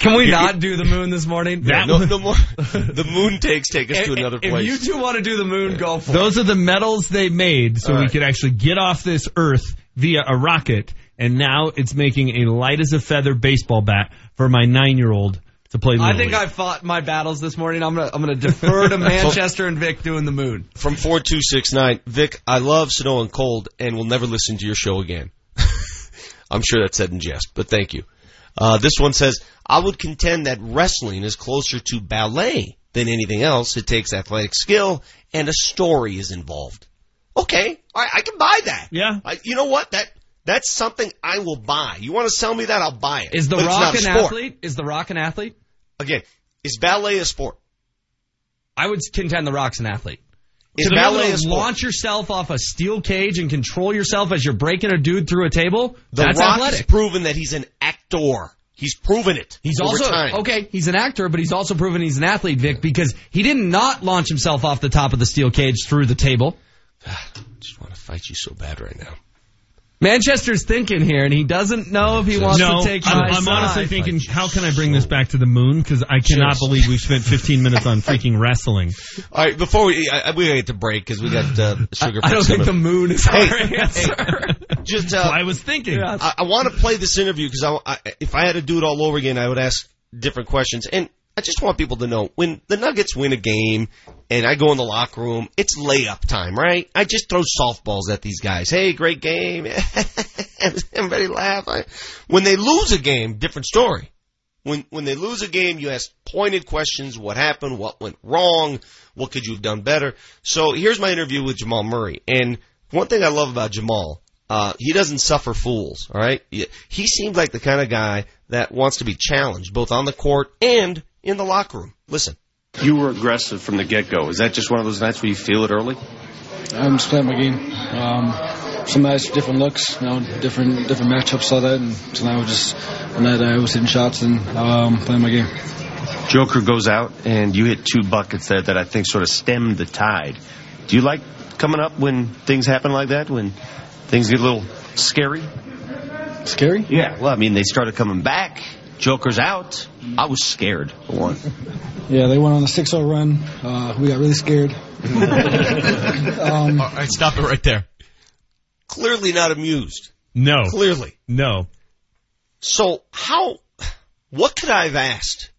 Can we not do the moon this morning? That no, no more. the moon takes take us to If- another if place. you two want to do the moon, go for it. Those are the metals they made so All we right. could actually get off this earth via a rocket. And now it's making a light as a feather baseball bat for my nine year old to play. I think League. I fought my battles this morning. I'm gonna I'm gonna defer to Manchester and Vic doing the moon. From 4269, Vic, I love snow and cold and will never listen to your show again. I'm sure that's said in jest, but thank you. Uh, this one says, I would contend that wrestling is closer to ballet than anything else. It takes athletic skill and a story is involved. Okay, all right, I can buy that. Yeah. I, you know what? That that's something I will buy. You want to sell me that? I'll buy it. Is The But Rock an athlete? Is The Rock an athlete? Again, is ballet a sport? I would contend The Rock's an athlete. Is to ballet to a sport? launch yourself off a steel cage and control yourself as you're breaking a dude through a table, The that's Rock athletic. has proven that he's an actor. He's proven it. He's also time. okay. He's an actor, but he's also proven he's an athlete, Vic, because he did not launch himself off the top of the steel cage through the table. I just want to fight you so bad right now. Manchester's thinking here, and he doesn't know if he wants no, to take I'm, my I'm side. honestly thinking, how can I bring this back to the moon? Because I cannot Cheers. believe we've spent 15 minutes on freaking wrestling. All right, before we I, I- we gotta get to break because we got uh, sugar. I don't Fix think the moon is Hey, our answer. Just uh, I was thinking. I, I want to play this interview because I, I, if I had to do it all over again, I would ask different questions. And I just want people to know when the Nuggets win a game and I go in the locker room, it's layup time, right? I just throw softballs at these guys. Hey, great game. Everybody laugh. When they lose a game, different story. When when they lose a game, you ask pointed questions. What happened? What went wrong? What could you have done better? So here's my interview with Jamal Murray. And one thing I love about Jamal, uh, he doesn't suffer fools. All right, he, he seems like the kind of guy that wants to be challenged both on the court and in the locker room. Listen. You were aggressive from the get go. Is that just one of those nights where you feel it early? I'm just playing my game. Um, some nights different looks, you know, different different matchups, all that, and tonight was just a night I was hitting shots and um, playing my game. Joker goes out and you hit two buckets there that I think sort of stemmed the tide. Do you like coming up when things happen like that? When things get a little scary? Scary? Yeah. Well, I mean, they started coming back. Joker's out. I was scared one. Yeah, they went on a 6-0 run. Uh, we got really scared. um, All right, stop it right there. Clearly not amused. No. Clearly. No. So how? What could I have asked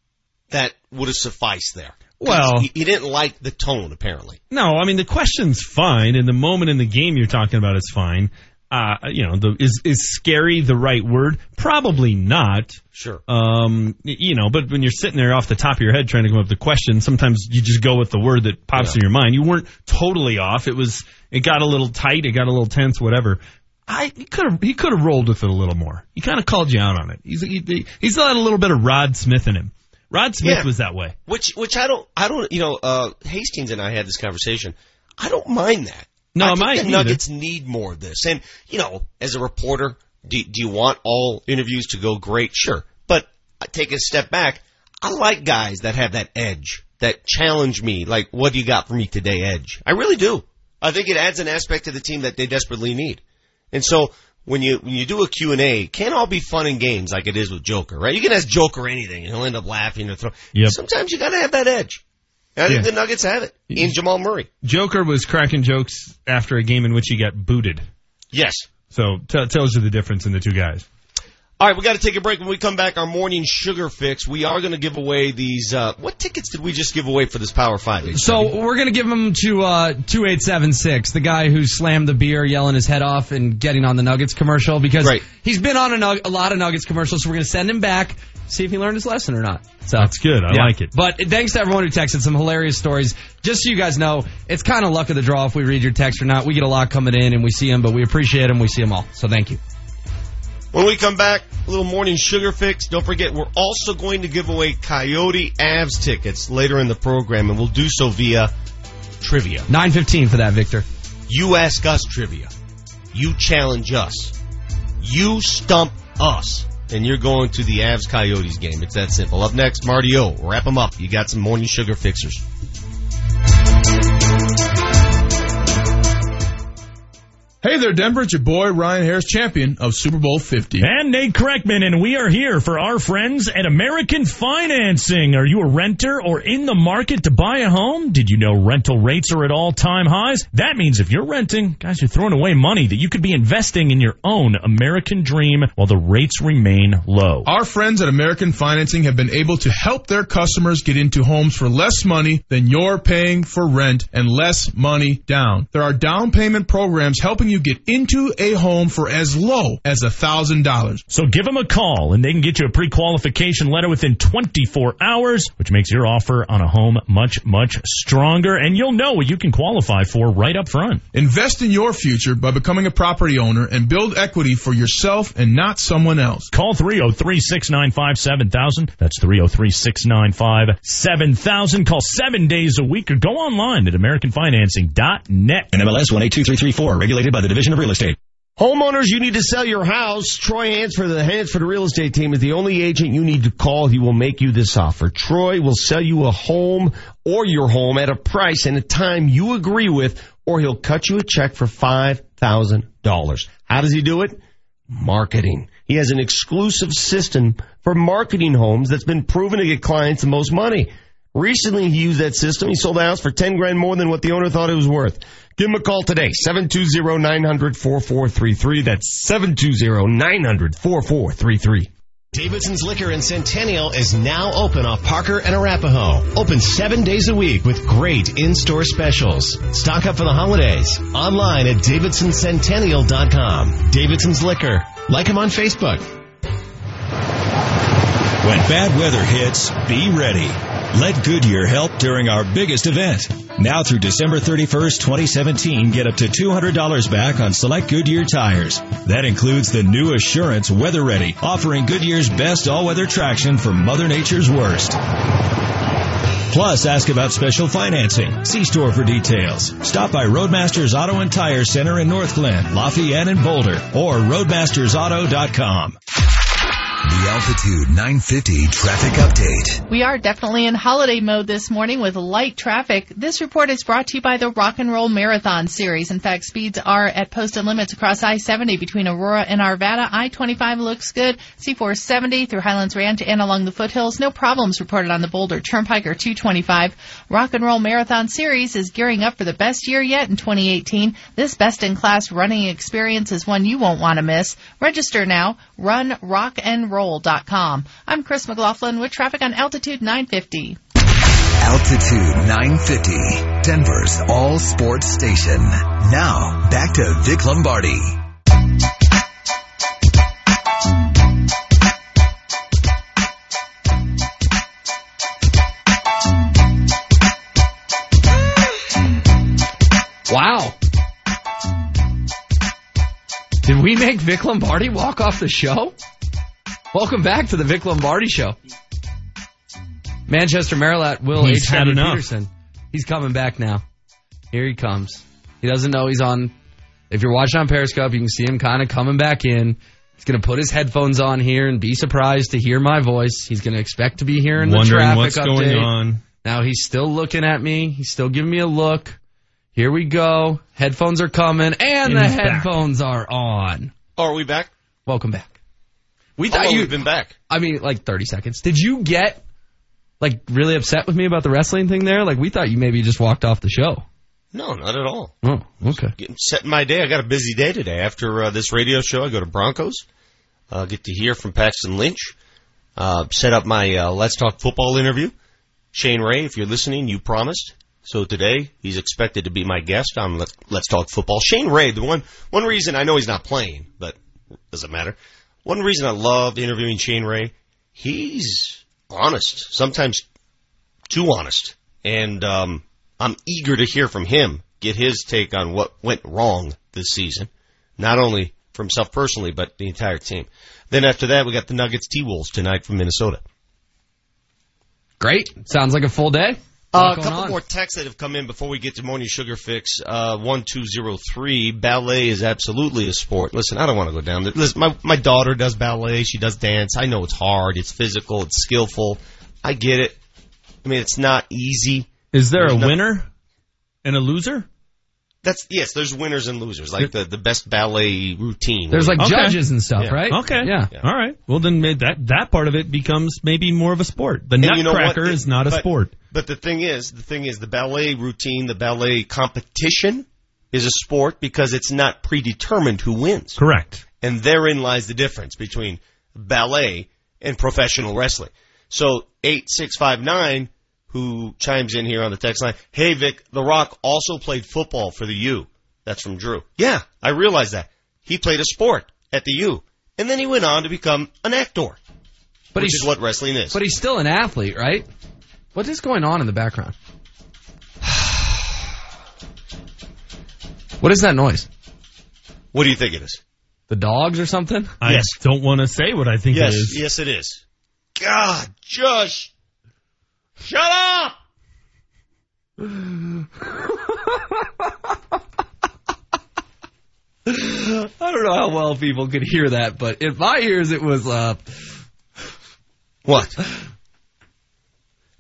that would have sufficed there? Well- he, he didn't like the tone apparently. No, I mean the question's fine, and the moment in the game you're talking about is fine. Uh, you know, the, is is scary the right word? Probably not. Sure. Um, you know, but when you're sitting there off the top of your head trying to come up with the question, sometimes you just go with the word that pops in your mind. You weren't totally off. It was, it got a little tight, it got a little tense, whatever. I he could have he could have rolled with it a little more. He kind of called you out on it. He's he, he's got a little bit of Rod Smith in him. Rod Smith Yeah. was that way. Which which I don't I don't you know uh Hastings and I had this conversation. I don't mind that. No, I might the. Nuggets need more of this. And you know, as a reporter, do, do you want all interviews to go great? Sure, but I take a step back. I like guys that have that edge, that challenge me. Like, what do you got for me today? Edge. I really do. I think it adds an aspect to the team that they desperately need. And so when you when you do a Q and A, it can't all be fun and games like it is with Joker, right? You can ask Joker anything, and he'll end up laughing or throw. Yep. Sometimes you got to have that edge. And I think Yeah. the Nuggets have it in Jamal Murray. Joker was cracking jokes after a game in which he got booted. Yes. So t- tells you the difference in the two guys. All right, we got to take a break. When we come back, our morning sugar fix. We are going to give away these. Uh, what tickets did we just give away for this Power Five? So we're gonna give them to uh, two eight seven six, the guy who slammed the beer, yelling his head off, and getting on the Nuggets commercial because he's been on a, nug- a lot of Nuggets commercials. So we're gonna send him back, see if he learned his lesson or not. So That's good. I yeah. like it. But thanks to everyone who texted some hilarious stories. Just so you guys know, it's kind of luck of the draw if we read your text or not. We get a lot coming in and we see them, but we appreciate them. We see them all. So thank you. When we come back, a little morning sugar fix. Don't forget, we're also going to give away Coyote Avs tickets later in the program, and we'll do so via trivia. Nine fifteen for that, Victor. You ask us trivia. You challenge us. You stump us. And you're going to the Avs Coyotes game. It's that simple. Up next, Marty O. Wrap them up. You got some morning sugar fixers. Hey there, Denver. It's your boy, Ryan Harris, champion of Super Bowl 50. And Nate Kreckman, and we are here for our friends at American Financing. Are you a renter or in the market to buy a home? Did you know rental rates are at all time highs? That means if you're renting, guys, you're throwing away money that you could be investing in your own American dream while the rates remain low. Our friends at American Financing have been able to help their customers get into homes for less money than you're paying for rent and less money down. There are down payment programs helping you you get into a home for as low as a thousand dollars. So give them a call and they can get you a pre-qualification letter within 24 hours, which makes your offer on a home much, much stronger and you'll know what you can qualify for right up front. Invest in your future by becoming a property owner and build equity for yourself and not someone else. Call 303-695-7000. That's 303-695-7000. Call seven days a week or go online at AmericanFinancing.net. NMLS 182334, regulated by the Division of Real Estate. Homeowners, you need to sell your house. Troy Hansford the Hansford Real Estate Team is the only agent you need to call. He will make you this offer. Troy will sell you a home or your home at a price and a time you agree with, or he'll cut you a check for $5,000. How does he do it? Marketing. He has an exclusive system for marketing homes that's been proven to get clients the most money. Recently, he used that system. He sold a house for 10 grand more than what the owner thought it was worth. Give him a call today, 720-900-4433. That's 720-900-4433. Davidson's Liquor in Centennial is now open off Parker and Arapahoe. Open seven days a week with great in-store specials. Stock up for the holidays. Online at davidsoncentennial.com. Davidson's Liquor. Like them on Facebook. When bad weather hits, be ready. Let Goodyear help during our biggest event. Now through December 31st, 2017, get up to $200 back on select Goodyear tires. That includes the new Assurance Weather Ready, offering Goodyear's best all-weather traction for Mother Nature's worst. Plus, ask about special financing. See store for details. Stop by Roadmasters Auto and Tire Center in Northglenn, Lafayette, and Boulder, or roadmastersauto.com. The Altitude 950 traffic update. We are definitely in holiday mode this morning with light traffic. This report is brought to you by the Rock and Roll Marathon Series. In fact, speeds are at posted limits across I-70 between Aurora and Arvada. I-25 looks good. C-470 through Highlands Ranch and along the foothills. No problems reported on the Boulder Turnpike or 225. Rock and Roll Marathon Series is gearing up for the best year yet in 2018. This best-in-class running experience is one you won't want to miss. Register now. Run, rock, and roll.com. I'm Chris McLaughlin with traffic on Altitude 950. Altitude 950, Denver's all sports station. Now, back to Vic Lombardi. Wow. Did we make Vic Lombardi walk off the show? Welcome back to the Vic Lombardi Show. Manchester Merilatt Will He's H. had enough. Peterson. He's coming back now. Here he comes. He doesn't know he's on. If you're watching on Periscope, you can see him kind of coming back in. He's going to put his headphones on here and be surprised to hear my voice. He's going to expect to be hearing the Wondering traffic what's going on. Now he's still looking at me. He's still giving me a look. Here we go. Headphones are coming, and, And the he's back. headphones are on. Oh, are we back? Welcome back. We thought long you we've been back. I mean, like 30 seconds. Did you get like really upset with me about the wrestling thing there? Like we thought you maybe just walked off the show. No, not at all. Oh, okay. Getting set in my day. I got a busy day today. After uh, this radio show, I go to Broncos. Uh, get to hear from Paxton Lynch. Uh, set up my uh, Let's Talk Football interview. Shane Ray, if you're listening, you promised. So today he's expected to be my guest on Let's, Let's Talk Football. Shane Ray, the one one reason I know he's not playing, but doesn't matter. One reason I love interviewing Shane Ray, he's honest. Sometimes too honest, and um, I'm eager to hear from him, get his take on what went wrong this season, not only for himself personally, but the entire team. Then after that, we got the Nuggets T Wolves tonight from Minnesota. Great. Sounds like a full day. Uh, a couple on. more texts that have come in before we get to morning sugar fix. Uh, one two zero three. Ballet is absolutely a sport. Listen, I don't want to go down there. Listen, my my daughter does ballet. She does dance. I know it's hard. It's physical. It's skillful. I get it. I mean, it's not easy. Is there a no- winner and a loser? That's yes. There's winners and losers. Like the the best ballet routine. There's like Okay. judges and stuff, Yeah. right? Okay. Yeah. All right. Well, then ma- that that part of it becomes maybe more of a sport. The And you know what? Nutcracker is not a But- sport. But the thing is, the thing is, the ballet routine, the ballet competition is a sport because it's not predetermined who wins. Correct. And therein lies the difference between ballet and professional wrestling. So 8659, who chimes in here on the text line, hey Vic, The Rock also played football for the U. That's from Drew. Yeah, I realized that. He played a sport at the U, and then he went on to become an actor. But which he's- is what wrestling is. But he's still an athlete, right? What is going on in the background? What is that noise? What do you think it is? The dogs or something? I Yes. don't want to say what I think yes, it is. yes, it is. God, Josh, shut up! I don't know how well people could hear that, but in my ears it was uh What?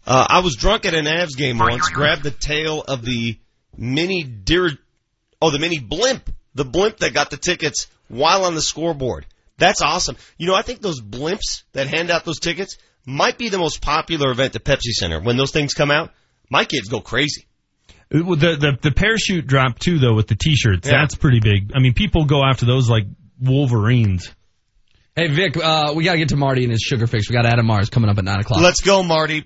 Uh, I was drunk at an Avs game once, grabbed the tail of the mini deer, oh, the mini blimp, the blimp that got the tickets while on the scoreboard. That's awesome. You know, I think those blimps that hand out those tickets might be the most popular event at Pepsi Center. When those things come out, my kids go crazy. Uh, The, the the parachute drop too, though, with the t-shirts. Yeah. That's pretty big. I mean, people go after those like Wolverines. Hey Vic, uh, we gotta get to Marty and his sugar fix. We got Adam Mares coming up at nine o'clock. Let's go, Marty.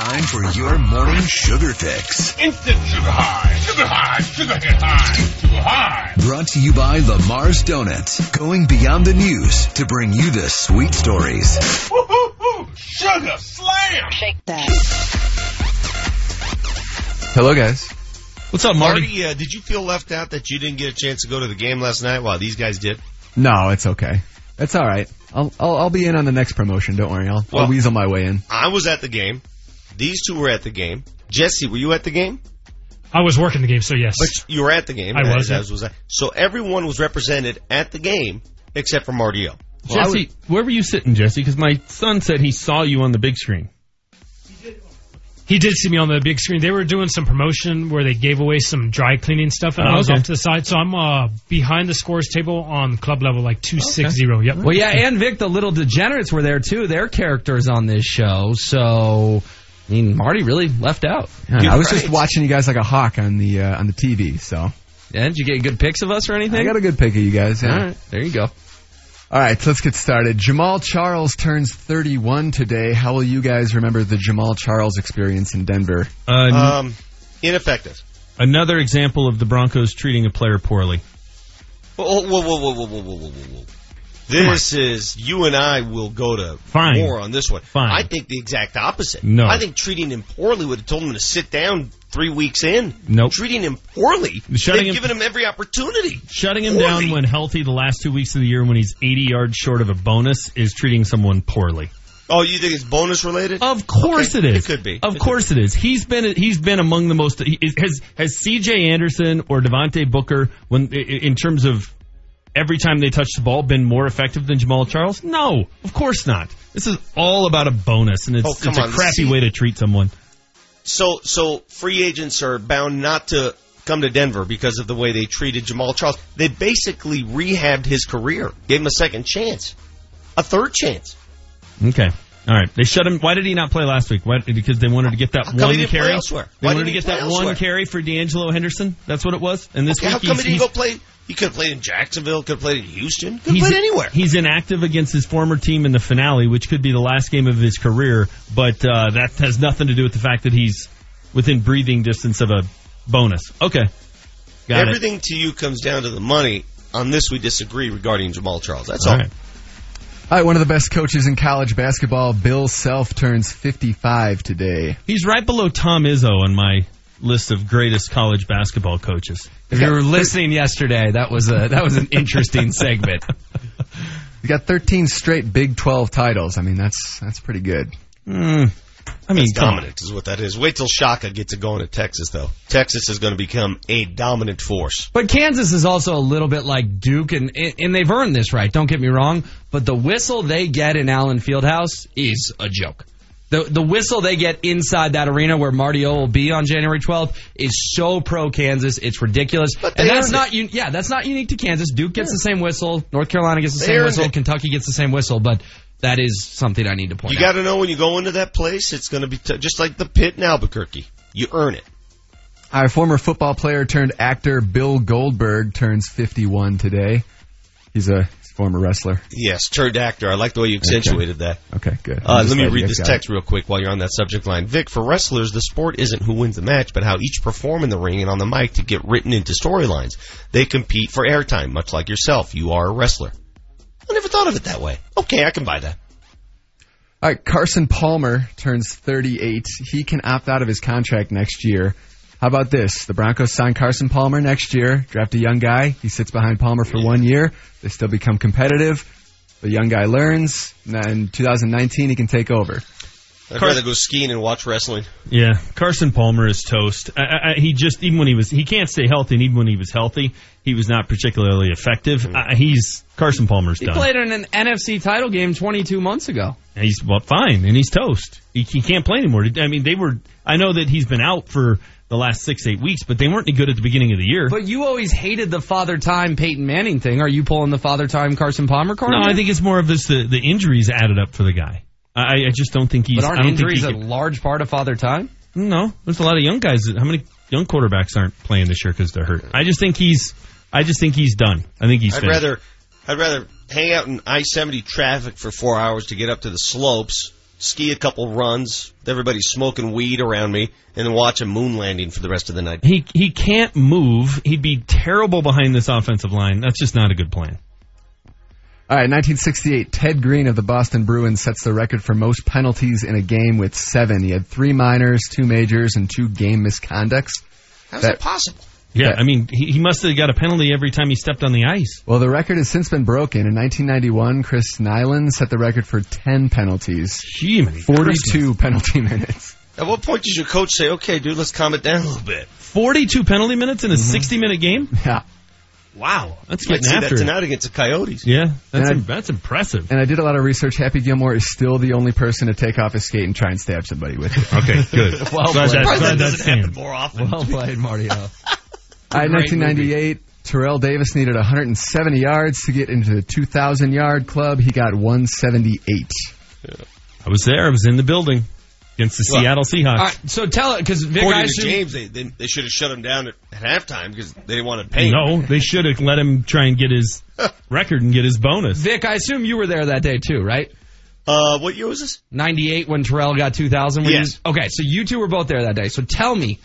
It's time for your morning sugar fix. Instant sugar high, sugar high, sugar hit high, sugar high. Brought to you by Lamar's Donuts. Going beyond the news to bring you the sweet stories. Woo-hoo-hoo, sugar slam. Shake that. Hello, guys. What's up, Marty? Marty, uh, did you feel left out that you didn't get a chance to go to the game last night while these guys did? No, it's okay. It's all right. I'll I'll, I'll be in on the next promotion. Don't worry. I'll, Well- I'll weasel my way in. I was at the game. These two were at the game. Jesse, were you at the game? I was working the game, so yes. But you were at the game. I was, As, as was I. So everyone was represented at the game except for Marty O. Jesse, where were you sitting, Jesse? Because my son said he saw you on the big screen. He did see me on the big screen. They were doing some promotion where they gave away some dry cleaning stuff, and Oh, I was okay. off to the side. So I'm uh, behind the scores table on club level, like two six zero. Yep. Well, yeah, and Vic, the little degenerates were there too. Their characters on this show, so I mean, Marty really left out. Yeah, I was just watching you guys like a hawk on the uh, on the TV. So Yeah, did you get good pics of us or anything? I got a good pic of you guys. Yeah. All right, there you go. All right, so let's get started. Jamaal Charles turns 31 today. How will you guys remember the Jamaal Charles experience in Denver? Uh, Um, ineffective. another example of the Broncos treating a player poorly. Whoa, whoa, whoa, whoa, whoa, whoa, whoa, whoa, whoa. This is you and I will go to Fine. more on this one. Fine. I think the exact opposite. No. I think treating him poorly would have told him to sit down three weeks in. Nope. Treating him poorly. Shutting him- given him every opportunity. Shutting him Poorly. down when healthy the last two weeks of the year when he's 80 yards short of a bonus is treating someone poorly. Oh, you think it's bonus related? Of course Okay, it is. It could be. Of It course it is. He's been he's been among the most. Has has C.J. Anderson or Devontae Booker when in terms of every time they touch the ball been more effective than Jamaal Charles? No, of course not. This is all about a bonus, and it's, Oh, it's a on, crappy see- way to treat someone. So, so free agents are bound not to come to Denver because of the way they treated Jamaal Charles. They basically rehabbed his career, gave him a second chance, a third chance. Okay. All right. They shut him. Why did he not play last week? Why, because they wanted to get that How one carry. elsewhere? They Why wanted to get that play one carry for De'Angelo Henderson. That's what it was. And this Okay, how week come he didn't go play? He could have played in Jacksonville. Could have played in Houston. Could have he's, played anywhere. He's inactive against his former team in the finale, which could be the last game of his career. But uh, that has nothing to do with the fact that he's within breathing distance of a bonus. Okay. Got it. Everything to you comes down to the money. On this, we disagree regarding Jamaal Charles. That's all. All right. All right, one of the best coaches in college basketball, Bill Self, turns 55 today. He's right below Tom Izzo on my list of greatest college basketball coaches. If you were listening yesterday, that was a that was an interesting segment. He got 13 straight Big 12 titles. I mean, that's that's pretty good. Mm, I mean, That's dominant is what that is. Wait till Shaka gets it going at Texas, though. Texas is going to become a dominant force. But Kansas is also a little bit like Duke, and and they've earned this right. Don't get me wrong, but the whistle they get in Allen Fieldhouse is a joke. The the whistle they get inside that arena where Marty O will be on January 12th is so pro Kansas, it's ridiculous. they And that's not un- yeah, that's not unique to Kansas. Duke gets the same whistle, North Carolina gets the They same whistle, it. Kentucky gets the same whistle, but that is something I need to point You out. got to know when you go into that place, it's going to be t- just like the pit in Albuquerque. You earn it. Our former football player turned actor Bill Goldberg turns 51 today. He's a former wrestler. Yes, turned actor. I like the way you accentuated that. Okay, good. Uh, let me read this got it. text real quick while you're on that subject line. Vic, for wrestlers, the sport isn't who wins the match, but how each perform in the ring and on the mic to get written into storylines. They compete for airtime, much like yourself. You are a wrestler. I never thought of it that way. Okay, I can buy that. All right, Carson Palmer turns 38. He can opt out of his contract next year. How about this? The Broncos sign Carson Palmer next year, draft a young guy. He sits behind Palmer for one year. They still become competitive. The young guy learns. And in 2019, he can take over. I'd rather go skiing and watch wrestling. Yeah, Carson Palmer is toast. I, I, I- he just even when he was he can't stay healthy, and even when he was healthy, he was not particularly effective. Uh, he's Carson Palmer's done. He done. played in an NFC title game 22 months ago. And he's well, fine, and he's toast. He, he can't play anymore. I mean, they were. I know that he's been out for the last six eight weeks, but they weren't any good at the beginning of the year. But you always hated the father time Peyton Manning thing. Are you pulling the father time Carson Palmer card? no, here? I think it's more of this the, the injuries added up for the guy. I, I just don't think he's. But aren't don't think injuries he a can- large part of father time? No, there's a lot of young guys. That, how many young quarterbacks aren't playing this year because they're hurt? I just think he's. I just think he's done. I think he's. I'd finished. rather I'd rather hang out in I seventy traffic for four hours to get up to the slopes, ski a couple runs, Everybody's smoking weed around me, and then watch a moon landing for the rest of the night. He he can't move. He'd be terrible behind this offensive line. That's just not a good plan. All right, 1968, Ted Green of the Boston Bruins sets the record for most penalties in a game with seven. He had three minors, two majors, and two game misconducts. How's That- that possible? Yeah, That- I mean, he, he must have got a penalty every time he stepped on the ice. Well, the record has since been broken. In 1991, Chris Nilan set the record for 10 penalties. Gee, 42 penalty minutes. At what point does your coach say, "Okay, dude, let's calm it down a little bit"? 42 penalty minutes in a mm-hmm. 60 minute game? Yeah. Wow, that's Might getting after that tonight against the Coyotes. Yeah, that's, And I- that's impressive. And I did a lot of research. Happy Gilmore is still the only person to take off his skate and try and stab somebody with it. Okay, good. Well glad played. that, that that's doesn't happen sand. more often. Well played, Mario. All right, Great 1998, Terrell Davis needed 170 yards to get into the 2,000 yard club. He got 178. I was there. I was in the building against the Well, Seattle Seahawks. All right, so tell it because Vic, I According to James, they, they, they should have shut him down at, at halftime because they didn't want to pay him. No, they should have let him try and get his record and get his bonus. Vic, I assume you were there that day too, right? Uh, what year was this? 98 when Terrell got 2,000. were you- Yes. okay, so you two were both there that day. So tell me,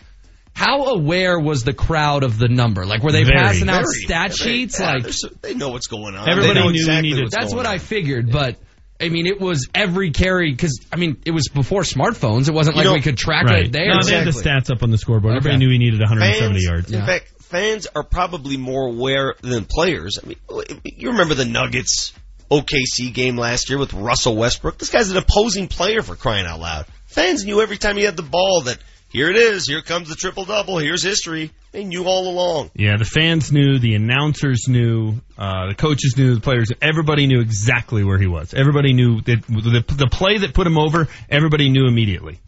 how aware was the crowd of the number? Like, were they Very, passing out very, stat very- sheets? yeah, like, they're so- they know what's going on. Everybody knew he exactly needed- what's that's going what on. I figured, but. I mean, it was every carry because I mean, it was before smartphones. It wasn't You like know- we could track Right. it there. No, they had the stats up on the scoreboard. Everybody knew he needed 170 fans, yards. In fact, fans are probably more aware than players. I mean, you remember the Nuggets OKC game last year with Russell Westbrook? This guy's an opposing player for crying out loud. Fans knew every time he had the ball that here it is, here comes the triple double, here's history. They knew all along. Yeah, the fans knew, the announcers knew, uh, the coaches knew, the players. Everybody knew exactly where he was. Everybody knew that the, the play that put him over. Everybody knew immediately.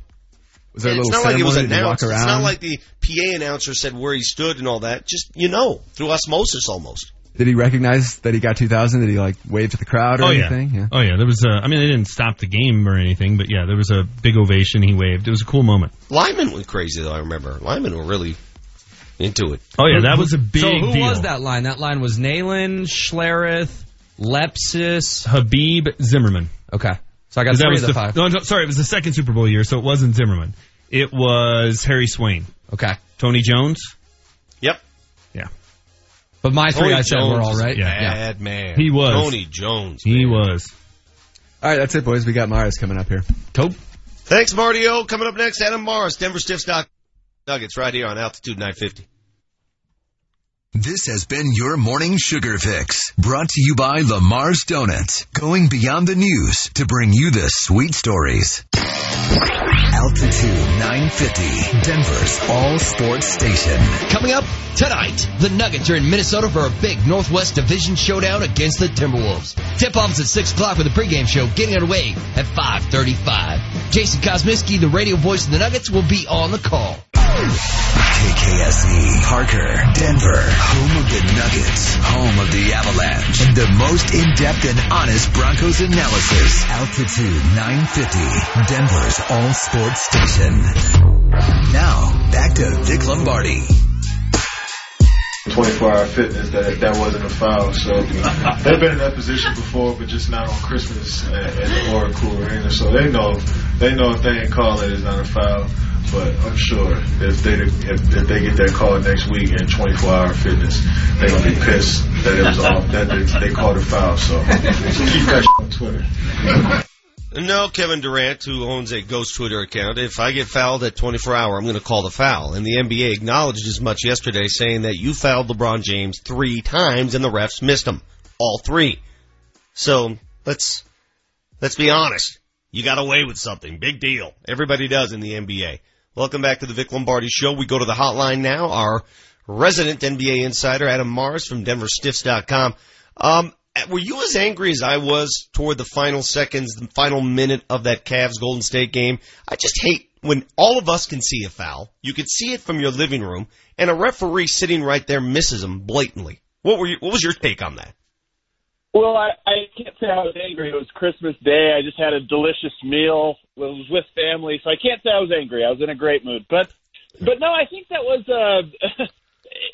Was there a it's not like it was ceremony? Did you walk announced. It's not like the PA announcer said where he stood and all that. Just you know, through osmosis almost. Did he recognize that he got 2,000? Did he like wave to the crowd or oh yeah. anything? Yeah. oh yeah. There was. A, I mean, they didn't stop the game or anything, but yeah, there was a big ovation. He waved. It was a cool moment. linemen went crazy though. I remember linemen were really into it. Oh yeah, that was a big So who deal. was that line? That line was Nalen, Schlereth, Lepsis. Habib Zimmerman. Okay, so I got that was of the the five. No, no, sorry, it was the second Super Bowl year, so it wasn't Zimmerman. It was Harry Swayne. Okay, Tony Jones. Yep. Yeah. but my three I said Jones were all was a. Yeah. Bad man. He was. Tony Jones. He was. All right, that's it, boys. We got Mares coming up here. Cool. Thanks, Marty O. Coming up next, Adam Mares, Denver Stiffs Stock Nuggets, right here on Altitude 950. This has been your morning sugar fix, brought to you by Lamar's Donuts, going beyond the news to bring you the sweet stories. Altitude 950, Denver's all sports station. Coming up tonight, the Nuggets are in Minnesota for a big Northwest Division showdown against the Timberwolves. Tip-off is at 6 o'clock with a pregame show getting underway at 535. Jason Kosmicki, the radio voice of the Nuggets, will be on the call. KKSE, Parker, Denver, home of the Nuggets, home of the Avalanche, and the most in-depth and honest Broncos analysis. Altitude 950, Denver's all sports station. Now, back to Vic Lombardi. 24-hour fitness that that wasn't a foul. So they've been in that position before, but just not on Christmas at, at the Oracle Arena. So they know they know if they ain't call it, it's not a foul. But I'm sure if they if, if they get that call next week in 24-hour fitness, they're gonna be pissed that it was off that they, they called a foul. So keep that on Twitter. No, Kevin Durant, who owns a ghost Twitter account, if I get fouled at 24 hour, I'm going to call the foul. And the NBA acknowledged as much yesterday, saying that you fouled LeBron James three times and the refs missed him. All three. So, let's, let's be honest. You got away with something. Big deal. Everybody does in the NBA. Welcome back to the Vic Lombardi Show. We go to the hotline now. Our resident NBA insider, Adam Mares from DenverStiffs.com. Um, were you as angry as I was toward the final seconds, the final minute of that Cavs Golden State game? I just hate when all of us can see a foul. You could see it from your living room, and a referee sitting right there misses him blatantly. What were you, what was your take on that? Well, I, I can't say I was angry. It was Christmas Day. I just had a delicious meal. It was with family, so I can't say I was angry. I was in a great mood. But, but no, I think that was uh,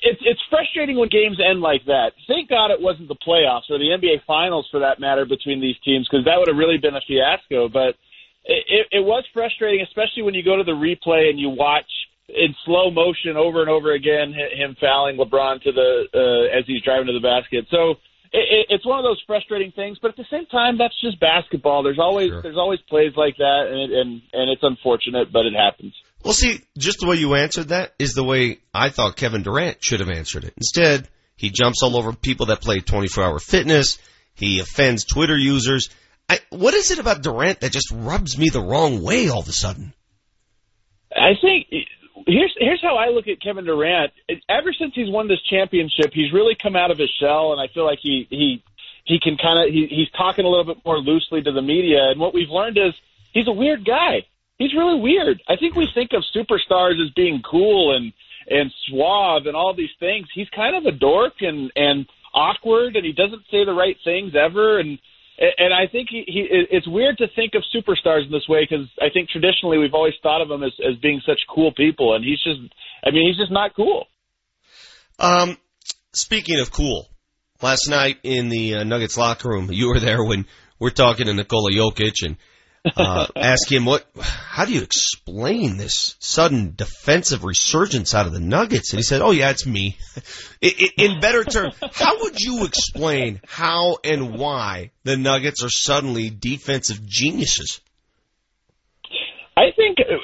it's it's frustrating when games end like that. Thank God it wasn't the playoffs or the NBA Finals for that matter between these teams because that would have really been a fiasco. But it, it, was frustrating, especially when you go to the replay and you watch in slow motion over and over again him fouling LeBron to the uh, as he's driving to the basket. So it, it's one of those frustrating things, but at the same time, that's just basketball. There's always sure. there's always plays like that, and it, and and it's unfortunate, but it happens. Well, see, just the way you answered that is the way I thought Kevin Durant should have answered it. Instead, he jumps all over people that play 24 hour fitness. He offends Twitter users. I, what is it about Durant that just rubs me the wrong way all of a sudden? I think here's here's how I look at Kevin Durant. Ever since he's won this championship, he's really come out of his shell, and I feel like he he he can kind of he, he's talking a little bit more loosely to the media. And what we've learned is he's a weird guy he's really weird. I think we think of superstars as being cool and and suave and all these things. He's kind of a dork and and awkward, and he doesn't say the right things ever. And and I think he, he it's weird to think of superstars in this way because I think traditionally we've always thought of them as as being such cool people, and he's just I mean he's just not cool. Um, speaking of cool, last night in the uh, Nuggets locker room, you were there when we're talking to Nikola Jokic and uh, ask him what, how do you explain this sudden defensive resurgence out of the Nuggets? And he said, "Oh yeah, it's me." In better terms, how would you explain how and why the Nuggets are suddenly defensive geniuses? I think uh,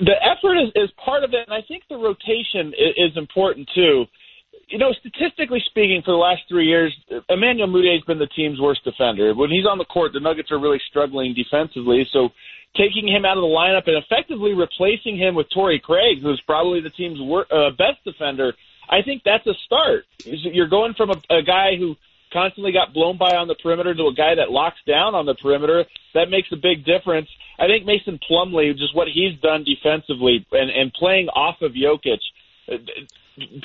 the effort is, is part of it, and I think the rotation is, is important too you know, statistically speaking, for the last three years, Emmanuel Mudiay has been the team's worst defender. When he's on the court, the Nuggets are really struggling defensively. So taking him out of the lineup and effectively replacing him with Torrey Craig, who's probably the team's wor- uh, best defender, I think that's a start. You're going from a, a guy who constantly got blown by on the perimeter to a guy that locks down on the perimeter. That makes a big difference. I think Mason Plumlee, just what he's done defensively and, and playing off of Jokic, Uh,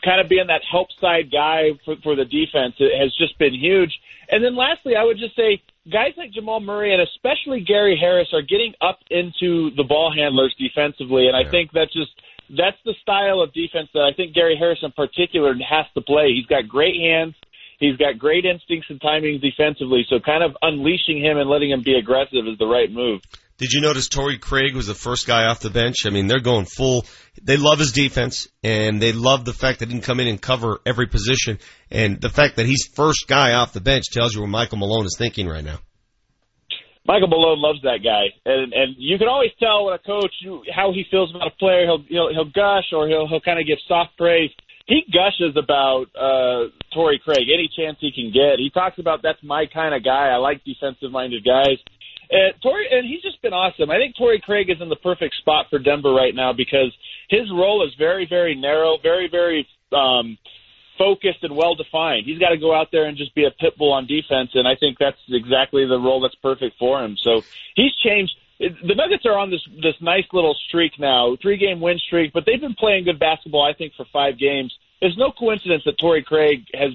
kind of being that help side guy for, for the defense has just been huge. And then lastly, I would just say guys like Jamal Murray and especially Gary Harris are getting up into the ball handlers defensively, and I think that's just that's the style of defense that I think Gary Harris in particular has to play. He's got great hands. He's got great instincts and timing defensively, so kind of unleashing him and letting him be aggressive is the right move. Did you notice Torrey Craig was the first guy off the bench? I mean, they're going full. They love his defense, and they love the fact that he can come in and cover every position. And the fact that he's first guy off the bench tells you what Michael Malone is thinking right now. Michael Malone loves that guy, and and you can always tell when a coach how he feels about a player. He'll he'll, he'll gush or he'll he'll kind of give soft praise. He gushes about uh Torrey Craig any chance he can get. He talks about that's my kind of guy. I like defensive minded guys. And Torrey, and he's just been awesome. I think Torrey Craig is in the perfect spot for Denver right now because his role is very, very narrow, very, very um, focused and well defined. He's got to go out there and just be a pit bull on defense, and I think that's exactly the role that's perfect for him. So he's changed. The Nuggets are on this this nice little streak now, three game win streak, but they've been playing good basketball, I think, for five games there's no coincidence that Torrey Craig has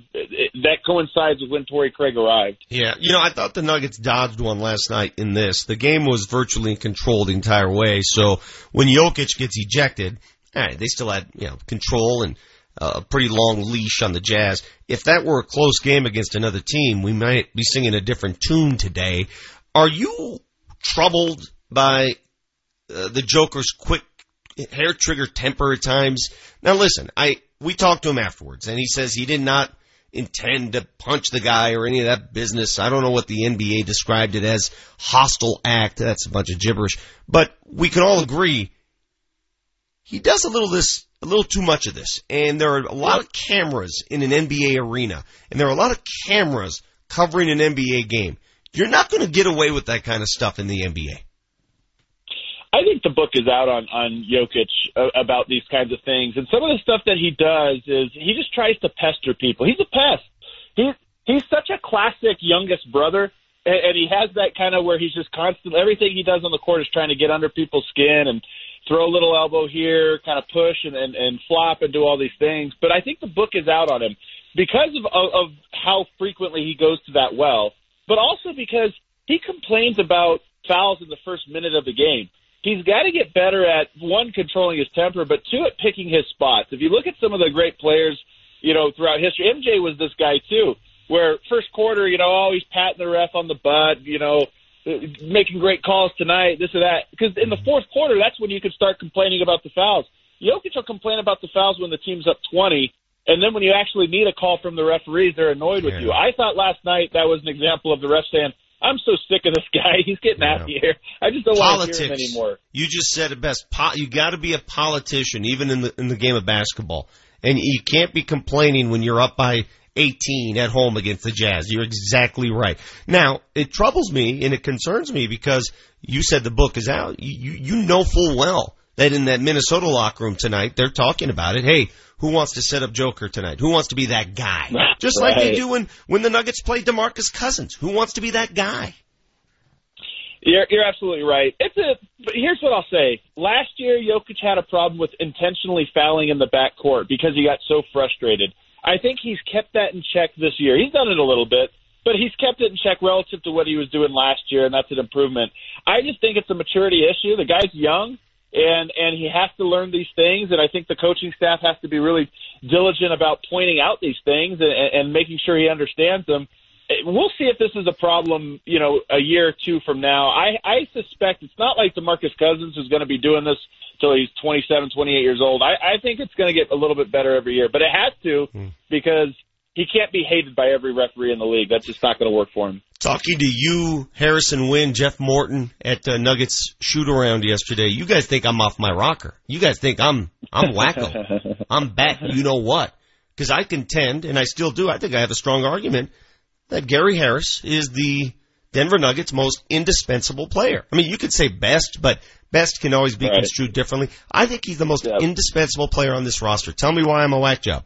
that coincides with when Torrey Craig arrived. Yeah, you know, I thought the Nuggets dodged one last night in this. The game was virtually controlled the entire way. So when Jokic gets ejected, right, they still had you know control and uh, a pretty long leash on the Jazz. If that were a close game against another team, we might be singing a different tune today. Are you troubled by uh, the Joker's quick hair trigger temper at times? Now listen, I we talked to him afterwards, and he says he did not intend to punch the guy or any of that business. I don't know what the NBA described it as hostile act. That's a bunch of gibberish. But we can all agree he does a little this a little too much of this. And there are a lot of cameras in an NBA arena, and there are a lot of cameras covering an NBA game. You're not going to get away with that kind of stuff in the NBA. I think the book is out on on Jokic uh, about these kinds of things, and some of the stuff that he does is he just tries to pester people. He's a pest. He's he's such a classic youngest brother, and, and he has that kind of where he's just constant. Everything he does on the court is trying to get under people's skin and throw a little elbow here, kind of push and and, and flop and do all these things. But I think the book is out on him because of, of of how frequently he goes to that well, but also because he complains about fouls in the first minute of the game he's got to get better at one controlling his temper, but two at picking his spots. If you look at some of the great players, you know, throughout history, MJ was this guy too, where first quarter, you know, oh, he's patting the ref on the butt, you know, making great calls tonight, this or that. Because in the fourth quarter, that's when you can start complaining about the fouls. Jokic will complain about the fouls when the team's up 20. And then when you actually need a call from the referees, they're annoyed with you. I thought last night that was an example of the ref saying, I'm so sick of this guy. He's getting yeah. out of here. I just don't Politics. want to hear him anymore. You just said it best. Po- you got to be a politician, even in the in the game of basketball, and you can't be complaining when you're up by 18 at home against the Jazz. You're exactly right. Now it troubles me and it concerns me because you said the book is out. You you, you know full well that in that Minnesota locker room tonight, they're talking about it. Hey, who wants to set up Joker tonight? Who wants to be that guy? Just right. like they do when, when the Nuggets play DeMarcus Cousins. Who wants to be that guy? You're, you're absolutely right. It's a, but here's what I'll say. Last year, Jokic had a problem with intentionally fouling in the backcourt because he got so frustrated. I think he's kept that in check this year. He's done it a little bit, but he's kept it in check relative to what he was doing last year, and that's an improvement. I just think it's a maturity issue. The guy's young and and he has to learn these things. And I think the coaching staff has to be really diligent about pointing out these things and, and making sure he understands them. We'll see if this is a problem, you know, a year or two from now. I, I suspect it's not like DeMarcus Cousins is going to be doing this till he's 27, 28 years old. I, I think it's going to get a little bit better every year, but it has to mm. because he can't be hated by every referee in the league. That's just not going to work for him. Talking to you, Harrison Wind, Jeff Morton at uh, Nuggets shoot around yesterday. You guys think I'm off my rocker. You guys think I'm I'm wacko. I'm back. You know what? Because I contend, and I still do. I think I have a strong argument that Gary Harris is the Denver Nuggets' most indispensable player. I mean, you could say best, but best can always be right. construed differently. I think he's the most yep. indispensable player on this roster. Tell me why I'm a whack job.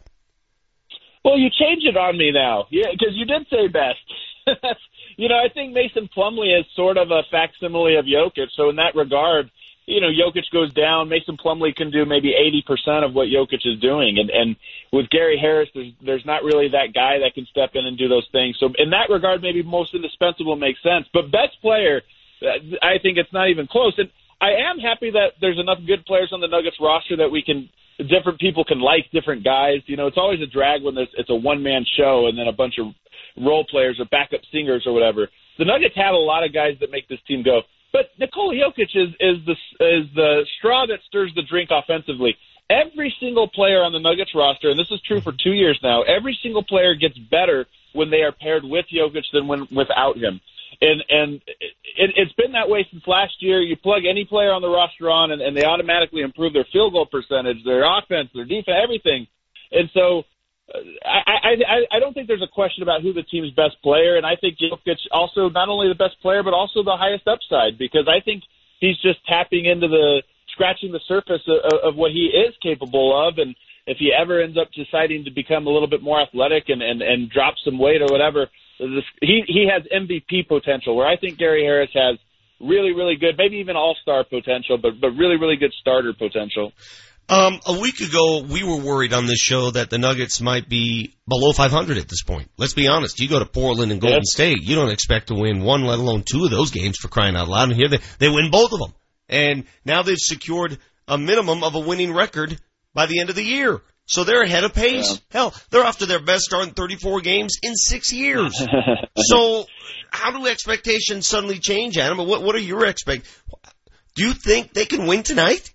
Well, you change it on me now, yeah, because you did say best. you know, I think Mason Plumlee is sort of a facsimile of Jokic. So in that regard, you know, Jokic goes down, Mason Plumlee can do maybe 80% of what Jokic is doing. And, and with Gary Harris, there's, there's not really that guy that can step in and do those things. So in that regard, maybe most indispensable makes sense. But best player, uh, I think it's not even close. And I am happy that there's enough good players on the Nuggets roster that we can different people can like different guys. You know, it's always a drag when there's, it's a one man show and then a bunch of role players or backup singers or whatever. The Nuggets have a lot of guys that make this team go. But Nikola Jokic is is the is the straw that stirs the drink offensively. Every single player on the Nuggets roster, and this is true for two years now, every single player gets better when they are paired with Jokic than when without him. And and it, it's been that way since last year. You plug any player on the roster on, and, and they automatically improve their field goal percentage, their offense, their defense, everything. And so I, I I don't think there's a question about who the team's best player, and I think Jokic also not only the best player but also the highest upside because I think he's just tapping into the scratching the surface of, of what he is capable of, and if he ever ends up deciding to become a little bit more athletic and and and drop some weight or whatever, this, he he has MVP potential. Where I think Gary Harris has really really good, maybe even all star potential, but but really really good starter potential. Um, a week ago, we were worried on this show that the Nuggets might be below 500 at this point. Let's be honest. You go to Portland and Golden yep. State, you don't expect to win one, let alone two of those games for crying out loud. And here they, they win both of them. And now they've secured a minimum of a winning record by the end of the year. So they're ahead of pace. Hell, they're off to their best start in 34 games in six years. so how do expectations suddenly change, Adam? What, what are your expect? Do you think they can win tonight?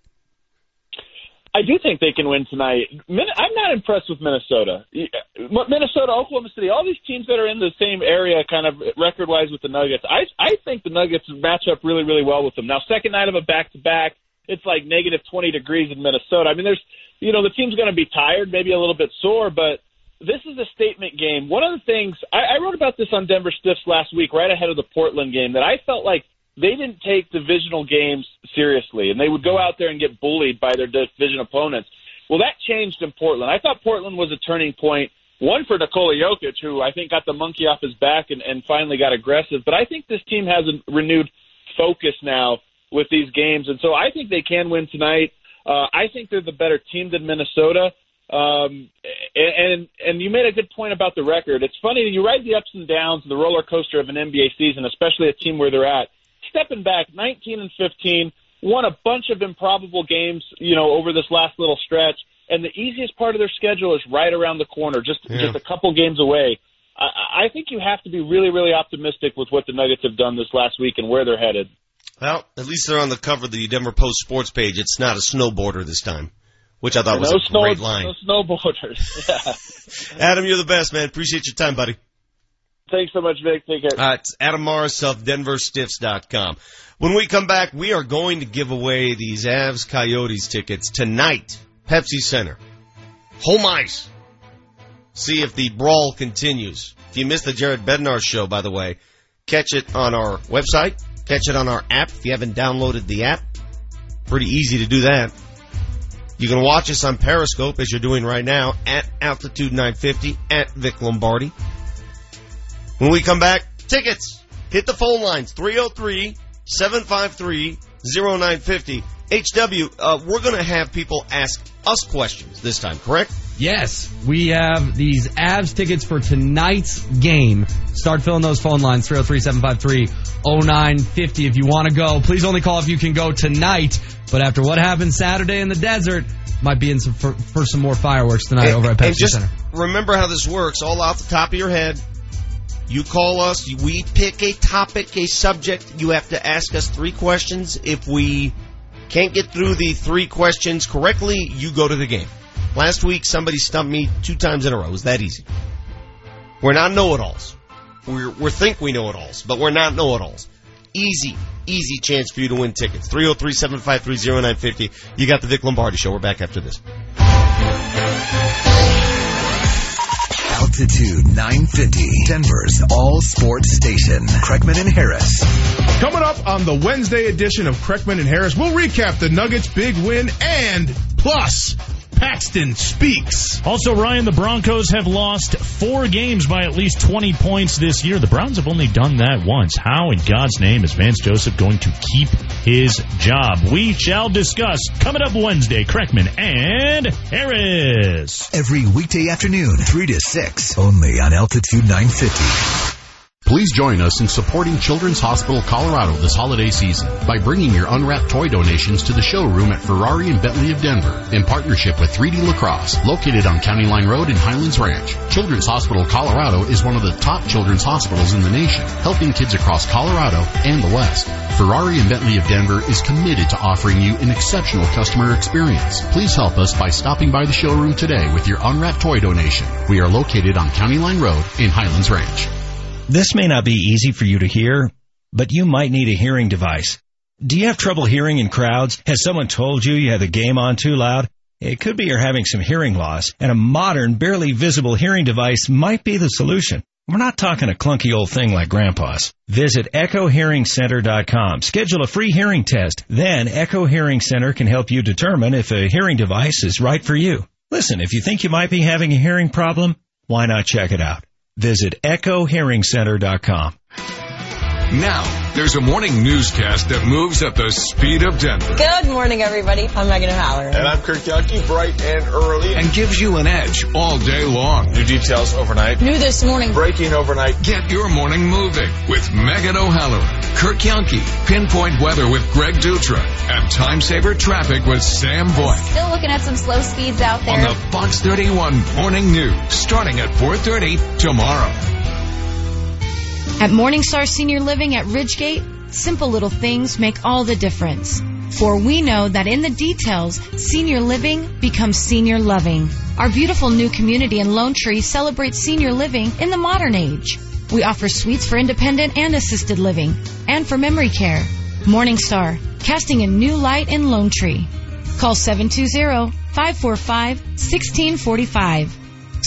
I do think they can win tonight. I'm not impressed with Minnesota. Uh, Minnesota, Oklahoma City, all these teams that are in the same area, kind of record wise with the Nuggets. I I think the Nuggets match up really really well with them. Now, second night of a back to back, it's like negative 20 degrees in Minnesota. I mean, there's you know the team's going to be tired, maybe a little bit sore, but this is a statement game. One of the things I, I wrote about this on Denver Stiffs last week, right ahead of the Portland game, that I felt like they didn't take divisional games seriously, and they would go out there and get bullied by their division opponents. Well, that changed in Portland. I thought Portland was a turning point. One for Nikola Jokic, who I think got the monkey off his back and, and finally got aggressive. But I think this team has a renewed focus now with these games, and so I think they can win tonight. Uh, I think they're the better team than Minnesota. Um, and and you made a good point about the record. It's funny you ride the ups and downs, the roller coaster of an NBA season, especially a team where they're at stepping back, 19 and 15, won a bunch of improbable games, you know, over this last little stretch. And the easiest part of their schedule is right around the corner, just yeah. just a couple games away. I, I think you have to be really, really optimistic with what the Nuggets have done this last week and where they're headed. Well, at least they're on the cover of the Denver Post sports page. It's not a snowboarder this time, which I thought was a snow, great line. No snowboarders. Yeah. Adam, you're the best, man. Appreciate your time, buddy. Thanks so much, Vic. Take care. Uh, it's Adam Mares of DenverStiffs.com. When we come back, we are going to give away these Avs Coyotes tickets tonight, Pepsi Center. Home ice. See if the brawl continues. If you missed the Jared Bednar show, by the way, catch it on our website, catch it on our app if you haven't downloaded the app. Pretty easy to do that. You can watch us on Periscope as you're doing right now at Altitude 950 at Vic Lombardi. When we come back, tickets. Hit the phone lines 303 753 0950. HW, uh, we're going to have people ask us questions this time, correct? Yes, we have these Avs tickets for tonight's game. Start filling those phone lines 303 753 0950 if you want to go. Please only call if you can go tonight. But after what happened Saturday in the desert, might be in some for, for some more fireworks tonight and, over at Pepsi Center. Remember how this works, all off the top of your head. You call us, we pick a topic, a subject. You have to ask us three questions. If we can't get through the three questions correctly, you go to the game. Last week, somebody stumped me two times in a row. It was that easy. We're not know-it-alls. We're, we think we know-it-alls, but we're not know-it-alls. Easy, easy chance for you to win tickets. 303-753-0950. You got the Vic Lombardi Show. We're back after this. Altitude 950, Denver's all sports station. Kreckman and Harris. Coming up on the Wednesday edition of Kreckman and Harris, we'll recap the Nuggets' big win and plus Paxton speaks. Also, Ryan, the Broncos have lost four games by at least 20 points this year. The Browns have only done that once. How in God's name is Vance Joseph going to keep his job? We shall discuss coming up Wednesday. Kreckman and Harris. Every weekday afternoon, 3 to 6, only on Altitude 950. Please join us in supporting Children's Hospital Colorado this holiday season by bringing your unwrapped toy donations to the showroom at Ferrari and Bentley of Denver in partnership with 3D Lacrosse, located on County Line Road in Highlands Ranch. Children's Hospital Colorado is one of the top children's hospitals in the nation, helping kids across Colorado and the West. Ferrari and Bentley of Denver is committed to offering you an exceptional customer experience. Please help us by stopping by the showroom today with your unwrapped toy donation. We are located on County Line Road in Highlands Ranch. This may not be easy for you to hear, but you might need a hearing device. Do you have trouble hearing in crowds? Has someone told you you have the game on too loud? It could be you're having some hearing loss, and a modern, barely visible hearing device might be the solution. We're not talking a clunky old thing like Grandpa's. Visit EchoHearingCenter.com. Schedule a free hearing test. Then Echo Hearing Center can help you determine if a hearing device is right for you. Listen, if you think you might be having a hearing problem, why not check it out? Visit EchoHearingCenter.com. Now, there's a morning newscast that moves at the speed of Denver Good morning, everybody. I'm Megan O'Halloran. And I'm Kirk Yuhnke, bright and early. And gives you an edge all day long. New details overnight. New this morning. Breaking overnight. Get your morning moving with Megan O'Halloran, Kirk Yuhnke, Pinpoint Weather with Greg Dutra, and Time Saver Traffic with Sam Boyd. Still looking at some slow speeds out there. On the Fox 31 Morning News, starting at 4.30 tomorrow. At Morningstar Senior Living at Ridgegate, simple little things make all the difference. For we know that in the details, senior living becomes senior loving. Our beautiful new community in Lone Tree celebrates senior living in the modern age. We offer suites for independent and assisted living, and for memory care. Morningstar, casting a new light in Lone Tree. Call 720-545-1645.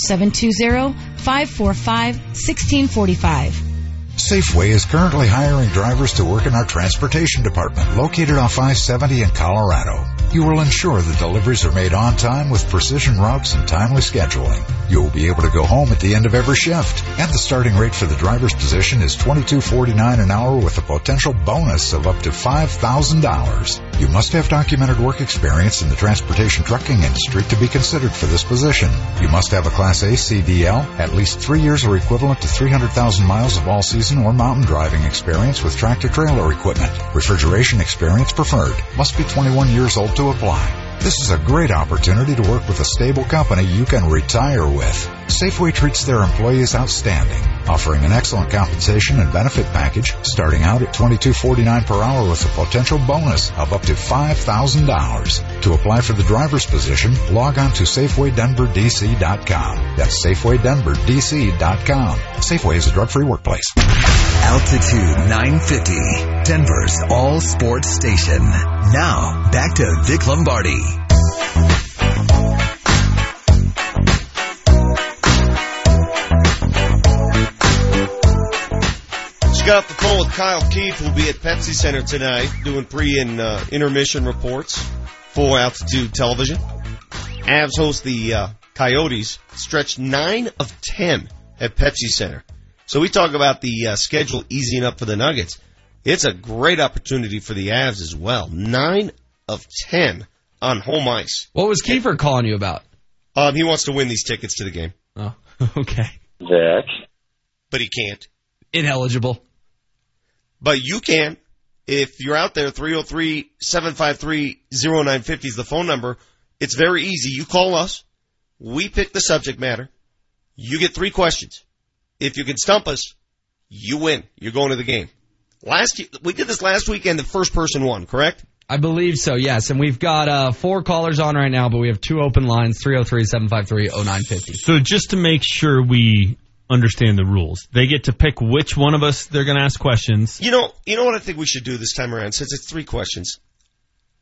720-545-1645. Safeway is currently hiring drivers to work in our transportation department located off I-70 in Colorado. You will ensure the deliveries are made on time with precision routes and timely scheduling. You will be able to go home at the end of every shift. And the starting rate for the driver's position is $22.49 an hour with a potential bonus of up to $5,000. You must have documented work experience in the transportation trucking industry to be considered for this position. You must have a Class A CDL, at least three years or equivalent to 300,000 miles of all-season or mountain driving experience with tractor-trailer equipment. Refrigeration experience preferred. Must be 21 years old to apply. This is a great opportunity to work with a stable company you can retire with. Safeway treats their employees outstanding, offering an excellent compensation and benefit package starting out at $22.49 per hour with a potential bonus of up to $5,000. To apply for the driver's position, log on to SafewayDenverDC.com. That's SafewayDenverDC.com. Safeway is a drug-free workplace. Altitude 950, Denver's all sports station. Now, back to Vic Lombardi. Just got off the phone with Kyle Keefe, who'll be at Pepsi Center tonight doing pre and uh, intermission reports for Altitude Television. Avs host the uh, Coyotes, stretch 9 of 10 at Pepsi Center. So we talk about the uh, schedule easing up for the Nuggets. It's a great opportunity for the Avs as well. 9 of 10 on home ice. What was Kiefer calling you about? Um, he wants to win these tickets to the game. Oh, okay. Vic. But he can't. Ineligible. But you can. If you're out there, 303-753-0950 is the phone number. It's very easy. You call us. We pick the subject matter. You get three questions. If you can stump us, you win. You're going to the game. Last ye- we did this last weekend. The first person won, correct? I believe so, yes. And we've got uh, four callers on right now, but we have two open lines 303 753 0950. So just to make sure we understand the rules, they get to pick which one of us they're going to ask questions. You know, you know what I think we should do this time around since it's three questions.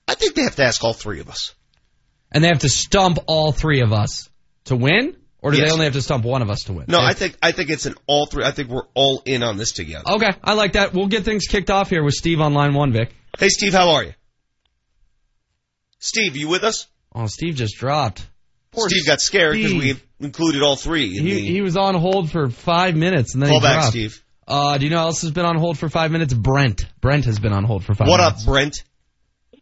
I think they have to ask all three of us. And they have to stump all three of us to win? Or do Yes. they only have to stump one of us to win? No, They- I think I think it's an all three. I think we're all in on this together. Okay, I like that. We'll get things kicked off here with Steve on line one, Vic. Hey, Steve, how are you? Steve, you with us? Oh, Steve just dropped. Steve got scared because we included all three. In He, the, he was on hold for five minutes and then Call he back, dropped. Steve. Uh, do you know who else has been on hold for five minutes? Brent. Brent has been on hold for five what minutes. up, Brent?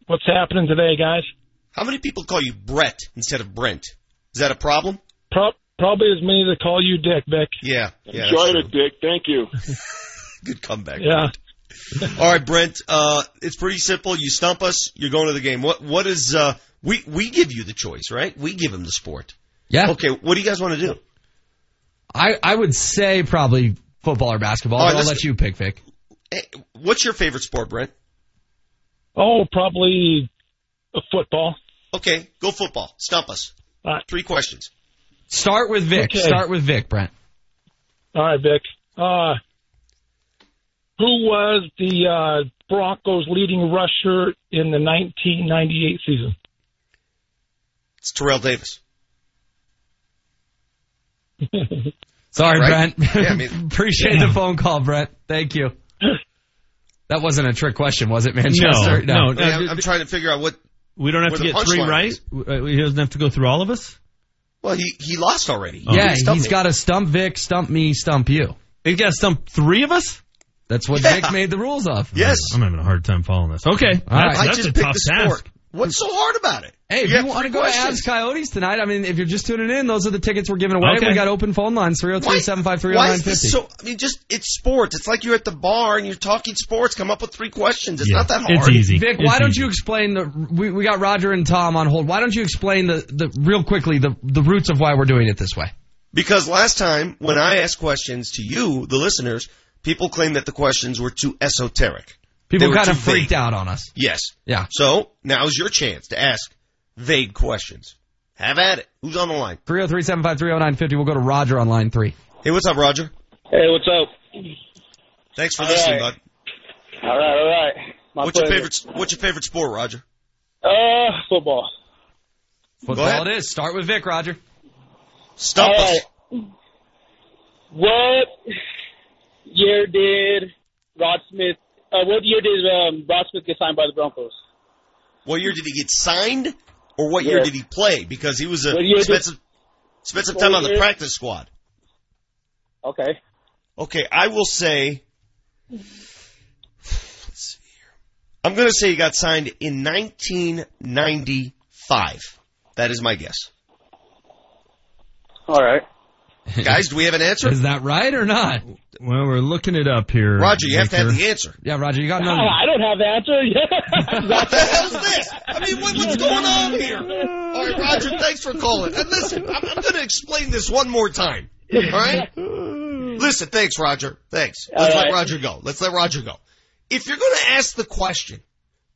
What's happening today, guys? How many people call you Brett instead of Brent? Is that a problem? Pro- probably as many that call you Dick, Vic. Yeah. yeah Enjoyed it, Dick. Thank you. Good comeback. Yeah. Brent. All right, Brent. Uh, it's pretty simple. You stump us, you're going to the game. What What is? Uh, we we give you the choice, right? We give him the sport. Yeah. Okay. What do you guys want to do? I, I would say probably football or basketball. All right, but I'll let's- you pick, Vic. What's your favorite sport, Brent? Oh, probably football. Okay, go football. Stump us. Three questions. Start with Vic. Okay. Start with Vic, Brent. All right, Vic. Uh, who was the uh, Broncos' leading rusher in the 1998 season? It's Terrell Davis. Sorry, Right? Brent. Yeah, I mean- Appreciate Yeah. the phone call, Brent. Thank you. That wasn't a trick question, was it, Manchester? No, no, Hey, I'm, I'm trying to figure out what. We don't have to get three right. is. Uh, He doesn't have to go through all of us. Well, he he lost already. Yeah, He stumped he's got to stump Vic, stump me, stump you. He's got to stump three of us. That's what Vic made the rules of. Yes. I'm having a hard time following this. Okay. All right. That's, I that's just a picked tough the sport. task. What's so hard about it? Hey, if You you, want to three go to questions. Avs Coyotes tonight, I mean, if you're just tuning in, those are the tickets we're giving away. Okay. We got open phone lines 303 753 Why is this 0950. so? I mean, just it's sports. It's like you're at the bar and you're talking sports. Come up with three questions. It's Yeah, not that hard. it's easy. Vic, It's why don't easy. you explain the? We, we got Roger and Tom on hold. Why don't you explain the, the real quickly the the roots of why we're doing it this way? Because last time when I asked questions to you, the listeners, people claimed that the questions were too esoteric. They People kind of too vague. freaked out on us. Yes. Yeah. So now's your chance to ask vague questions. Have at it. Who's on the line? 303 753 0950. We'll go to Roger on line three. Hey, what's up, Roger? Hey, what's up? Thanks for All listening, right. bud. All right, all right. My What's your favorite? What's your favorite sport, Roger? Uh, football. Football ahead. it is. Start with Vic, Roger. Stump All us. right. What year did Rod Smith? Uh, what year did um, Rod Smith get signed by the Broncos? What year did he get signed, or what year Yeah. did he play? Because he was a What year did- spent some, spent some time on the year- practice squad. Okay. Okay, I will say. Let's see here. I'm going to say he got signed in 1995. That is my guess. All right. Guys, do we have an answer? Is that right or not? Well, we're looking it up here. Roger, you have to have the answer. Yeah, Roger, you got Oh, another. I don't have the answer. What the hell's this? I mean, what, what's going on here? All right, Roger, thanks for calling. And listen, I'm, I'm going to explain this one more time. All right? Listen, thanks, Roger. Thanks. Let's All let. Roger go. Let's let Roger go. If you're going to ask the question,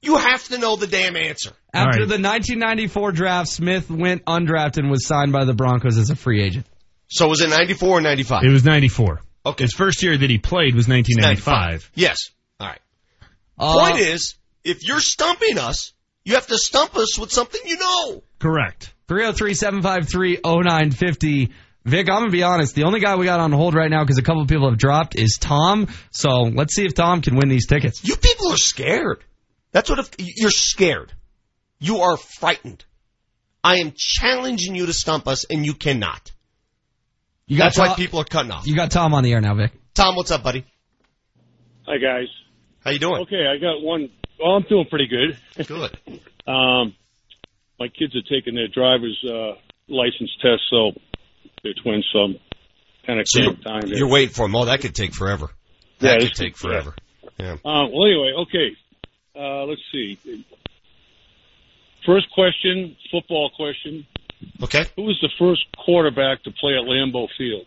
you have to know the damn answer. After All right. the 1994 draft, Smith went undrafted and was signed by the Broncos as a free agent. So was it 94 or 95? It was 94. Okay. His first year that he played was 1995. Yes. All right. Uh, Point is, if you're stumping us, you have to stump us with something you know. Correct. 303 753 0950. Vic, I'm going to be honest. The only guy we got on hold right now because a couple of people have dropped is Tom. So let's see if Tom can win these tickets. You people are scared. That's what if, you're scared. You are frightened. I am challenging you to stump us, and you cannot. You got That's why Tom, people are cutting off. You got Tom on the air now, Vic. Tom, what's up, buddy? Hi guys. How you doing? Okay, I got one. Oh, I'm feeling pretty good. Good. Um, my kids are taking their driver's uh, license test, so they're twins, so I'm kind of So you're, time. there. you're waiting for them. Oh, that could take forever. Yeah, That could it's- take forever. Yeah. Uh, well, anyway, okay. Uh, let's see. First question, football question. Okay. Who was the first quarterback to play at Lambeau Field?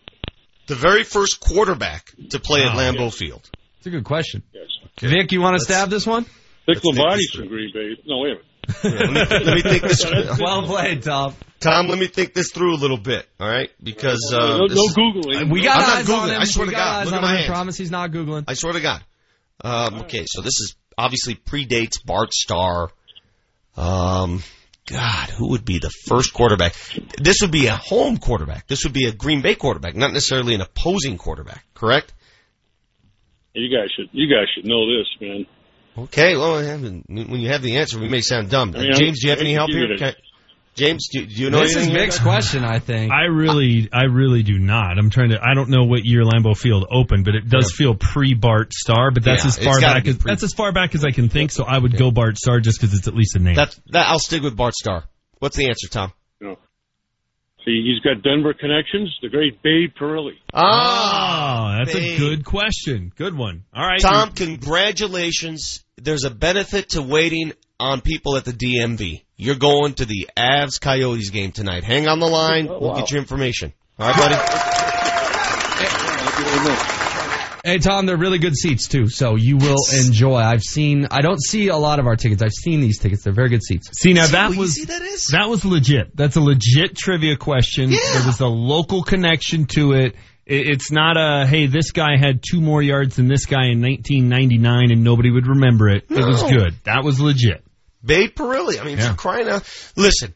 The very first quarterback to play at Wow. Lambeau Field. It's a good question. Yes. Vic, you want to stab this one? Dick Let's Lombardi's from Green Bay. No, wait a minute. let, me, let me think this. Well played, Tom. Tom, let me think this through a little bit. All right, because uh, no, this no Googling. We got I'm not eyes on him. I swear we to got God. eyes Look at my him. I hands. promise he's not Googling. I swear to God. Um, okay, so this is obviously predates Bart Starr. Um, God, who would be the first quarterback? This would be a home quarterback. This would be a Green Bay quarterback, not necessarily an opposing quarterback. Correct? You guys should. You guys should know this, man. Okay. Well, when you have the answer, we may sound dumb. I mean, James, do you have any help here? I'm- Can I- James, do, do you know This is anything? here? Vic's question, I think. I really, I really do not. I'm trying to. I don't know what year Lambeau Field opened, but it does feel pre Bart Starr. But that's Yeah, as far back as pre- that's as far back as I can think. So I would go Bart Starr just because it's at least a name. That's that. I'll stick with Bart Starr. What's the answer, Tom? No. See, he's got Denver connections. The great Babe Parilli. oh, that's babe. a good question. Good one. All right, Tom, congratulations. There's a benefit to waiting on people at the DMV. You're going to the Avs Coyotes game tonight. Hang on the line. Oh, we'll get your information. All right, buddy? Hey Tom, they're really good seats too, so you will enjoy. I've seen. I don't see a lot of our tickets. I've seen these tickets. They're very good seats. See now See that was easy that is? that was legit. That's a legit trivia question. Yeah. There was a local connection to it. It- It's not a hey, this guy had two more yards than this guy in 1999, and nobody would remember it. It was good. That was legit. Babe Parilli. I mean, Yeah. for crying out. Listen,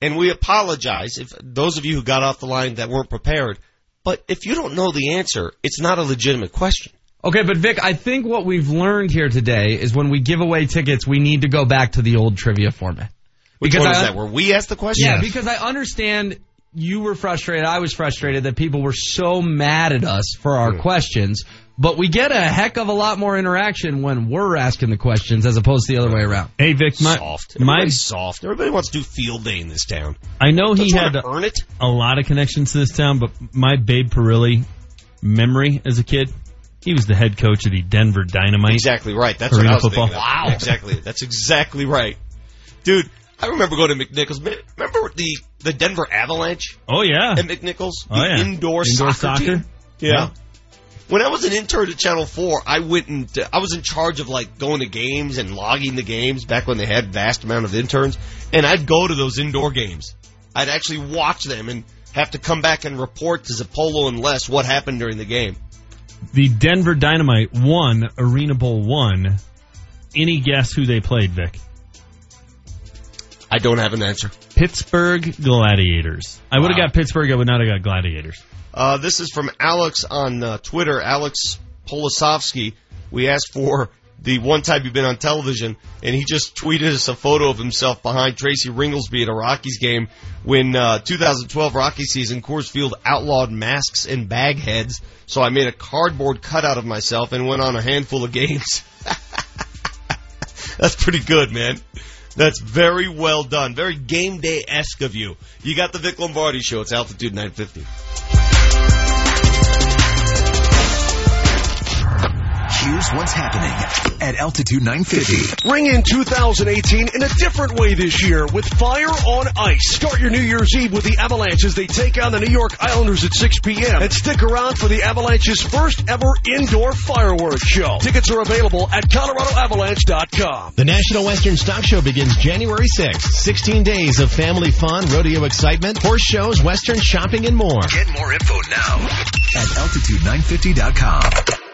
and we apologize if those of you who got off the line that weren't prepared. But if you don't know the answer, it's not a legitimate question. Okay, but Vic, I think what we've learned here today is when we give away tickets, we need to go back to the old trivia format. Which Because one is I- that? Where we ask the question? Yeah, because I understand you were frustrated. I was frustrated that people were so mad at us for our hmm. questions. But we get a heck of a lot more interaction when we're asking the questions as opposed to the other way around. Hey Vic, my soft. my soft. Everybody wants to do field day in this town. I know he Don't you had wanna earn it. a lot of connections to this town, but my Babe Parilli memory as a kid, he was the head coach of the Denver Dynamite. Exactly right. That's Arena what I was football. thinking. Of. Wow. Exactly. That's exactly right, dude. I remember going to McNichols. Remember the the Denver Avalanche Oh yeah, at McNichols? Oh, the yeah. indoor, Indoor soccer. soccer? team? Yeah. Yeah. When I was an intern at Channel Four, I went and I was in charge of like going to games and logging the games back when they had vast amount of interns, and I'd go to those indoor games. I'd actually watch them and have to come back and report to Zappolo and Les what happened during the game. the Denver Dynamite won Arena Bowl one. Any guess who they played, Vic? I don't have an answer. Pittsburgh Gladiators. I would have Wow. got Pittsburgh. I would not have got Gladiators. Uh, this is from Alex on uh, Twitter, Alex Polosovsky. We asked for the one time you've been on television, and he just tweeted us a photo of himself behind Tracy Ringolsby at a Rockies game when uh, 2012 Rocky season, Coors Field outlawed masks and bag heads. So I made a cardboard cutout of myself and went on a handful of games. That's pretty good, man. That's very well done. Very game day esque of you. You got the Vic Lombardi show. It's Altitude 950. Here's what's happening at Altitude 950. Ring in 2018 in a different way this year with Fire on Ice. Start your New Year's Eve with the Avalanche as they take on the New York Islanders at 6 p.m. And stick around for the Avalanche's first ever indoor fireworks show. Tickets are available at ColoradoAvalanche.com. The National Western Stock Show begins January 6th. 16 days of family fun, rodeo excitement, horse shows, western shopping, and more. Get more info now at altitude950.com.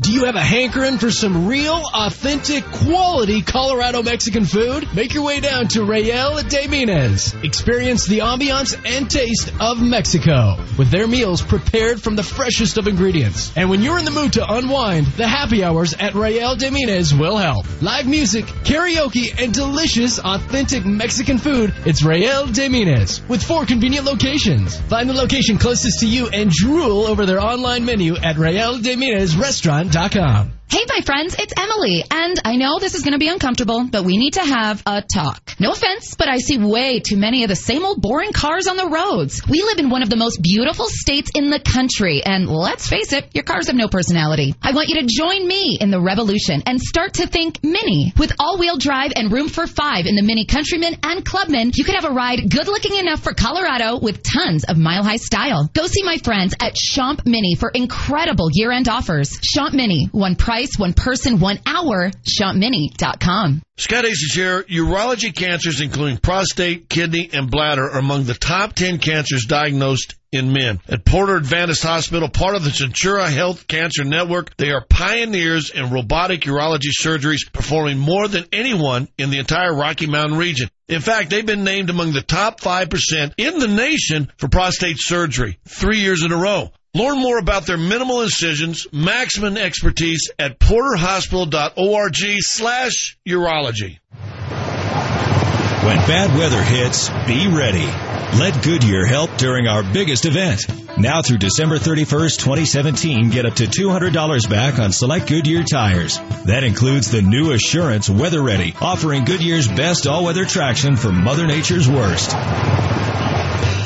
Do you have a hankering for some real, authentic, quality Colorado Mexican food? Make your way down to Real de Minas. Experience the ambiance and taste of Mexico with their meals prepared from the freshest of ingredients. And when you're in the mood to unwind, the happy hours at Real de Minas will help. Live music, karaoke, and delicious, authentic Mexican food. It's Real de Minas with four convenient locations. Find the location closest to you and drool over their online menu at RealDeMinasRestaurant.com. Hey, my friends, it's Emily, and I know this is going to be uncomfortable, but we need to have a talk. No offense, but I see way too many of the same old boring cars on the roads. We live in one of the most beautiful states in the country, and let's face it, your cars have no personality. I want you to join me in the revolution and start to think mini. With all-wheel drive and room for five in the Mini Countryman and Clubman, you could have a ride good looking enough for Colorado with tons of mile-high style. Go see my friends at Champ Mini for incredible year-end offers. Champ Mini, one price, one person, one hour. ChampMini.com. Scott Aces here. Urology cancers, including prostate, kidney, and bladder, are among the top 10 cancers diagnosed in men. At Porter Adventist Hospital, part of the Centura Health Cancer Network, they are pioneers in robotic urology surgeries, performing more than anyone in the entire Rocky Mountain region. In fact, they've been named among the top 5% in the nation for prostate surgery three years in a row. Learn more about their minimal incisions, maximum expertise at porterhospital.org slash urology. When bad weather hits, be ready. Let Goodyear help during our biggest event. Now through December 31st, 2017, get up to $200 back on select Goodyear tires. That includes the new Assurance Weather Ready, offering Goodyear's best all-weather traction for Mother Nature's worst.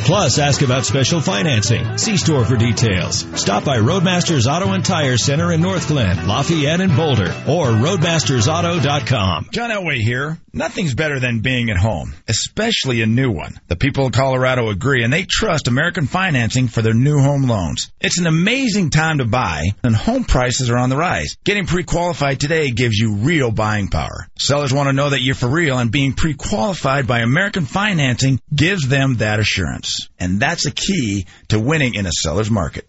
Plus, ask about special financing. See store for details. Stop by Roadmasters Auto and Tire Center in Northglenn, Lafayette, and Boulder, or roadmastersauto.com. John Elway here. Nothing's better than being at home, especially a new one. The people of Colorado agree and they trust American Financing for their new home loans. It's an amazing time to buy and home prices are on the rise. Getting pre-qualified today gives you real buying power. Sellers want to know that you're for real and being pre-qualified by American Financing gives them that assurance. And that's a key to winning in a seller's market.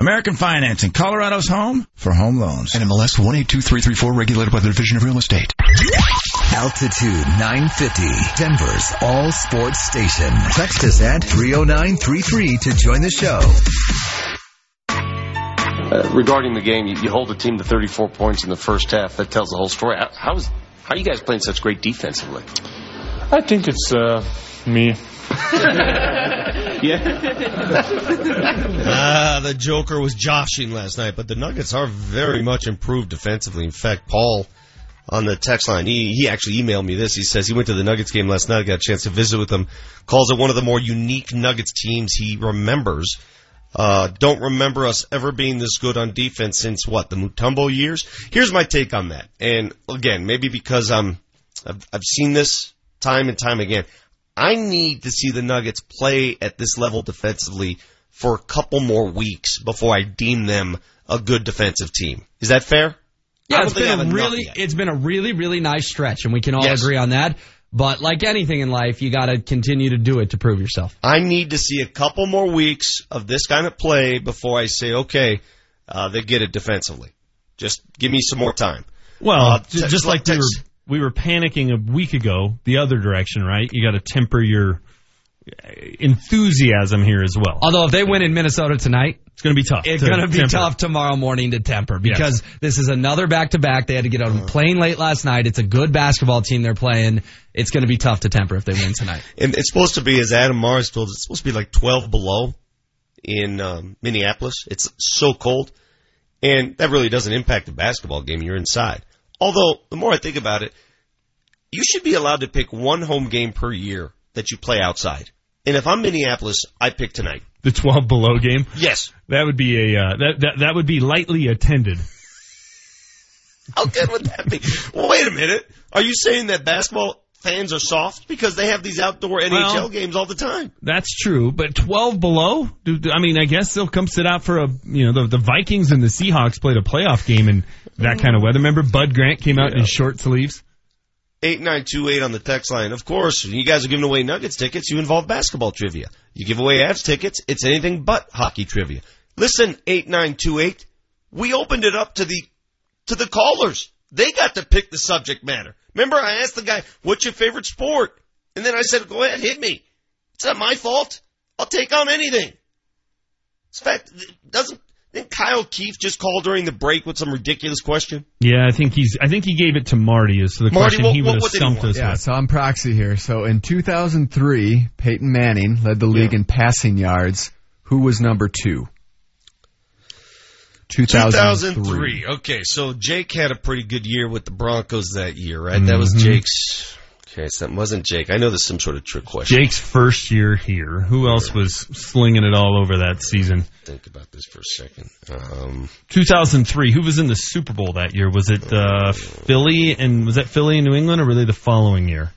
American Financing, Colorado's home for home loans. NMLS 182334 regulated by the Division of Real Estate. Altitude 950, Denver's all sports station. Text us at 30933 to join the show. Uh, regarding the game, you, you hold the team to 34 points in the first half. That tells the whole story. How, how's, how are you guys playing such great defensively? I think it's uh, me. Ah, the Joker was joshing last night, but the Nuggets are very much improved defensively. In fact, Paul on the text line, he, he actually emailed me this. He says he went to the Nuggets game last night, got a chance to visit with them, calls it one of the more unique Nuggets teams he remembers. Uh, don't remember us ever being this good on defense since what, the Mutombo years? Here's my take on that. And again, maybe because I'm, I've, I've seen this time and time again. I need to see the Nuggets play at this level defensively for a couple more weeks before I deem them a good defensive team. Is that fair? Yeah, don't it's think I been a really, yet. it's been a really, really nice stretch, and we can all Yes. agree on that. But like anything in life, you got to continue to do it to prove yourself. I need to see a couple more weeks of this kind of play before I say, okay, uh, they get it defensively. Just give me some more time. Well, Uh, j- just like we were, text- we were panicking a week ago, the other direction, right? You got to temper your uh, enthusiasm here as well. Although if they win in Minnesota tonight, It's going to be tough. it's to going to be temper. tough tomorrow morning to temper because this is another back to back. They had to get on a plane late last night. It's a good basketball team they're playing. It's going to be tough to temper if they win tonight. And it's supposed to be, as Adam Mares told us, it's supposed to be like 12 below in um, Minneapolis. It's so cold. And that really doesn't impact the basketball game. You're inside. Although, the more I think about it, you should be allowed to pick one home game per year that you play outside. And if I'm Minneapolis, I pick tonight. The 12 below game. Yes. That would be a uh, that, that that would be lightly attended. How good would that be? Well, wait a minute. Are you saying that basketball fans are soft because they have these outdoor NHL Well- games all the time? That's true, but 12 below. I mean, I guess they'll come sit out for a you know the the Vikings and the Seahawks played a playoff game in that kind of weather. Remember Bud Grant came out in his short sleeves. 8928 on the text line. Of course, you guys are giving away Nuggets tickets, you involve basketball trivia. You give away Avs tickets, it's anything but hockey trivia. Listen, 8928, we opened it up to the, to the callers. They got to pick the subject matter. Remember, I asked the guy, what's your favorite sport? And then I said, go ahead, hit me. It's not my fault. I'll take on anything. In fact, doesn't, didn't Kyle Keefe just call during the break with some ridiculous question? Yeah, I think he's. I think he gave it to Marty as to the Marty, question what- he would what- have what did stumped us Yeah, with. so I'm proxy here. So in 2003, Peyton Manning led the league in passing yards. Who was number two? 2003. 2003. Okay, so Jake had a pretty good year with the Broncos that year, right? That was Mhm. Jake's. Okay, so that wasn't Jake. I know there's some sort of trick question. Jake's first year here. Who else was slinging it all over that season? Think about this for a second. Um, 2003. Who was in the Super Bowl that year? Was it uh, Philly and was that Philly and New England, or were they the following year?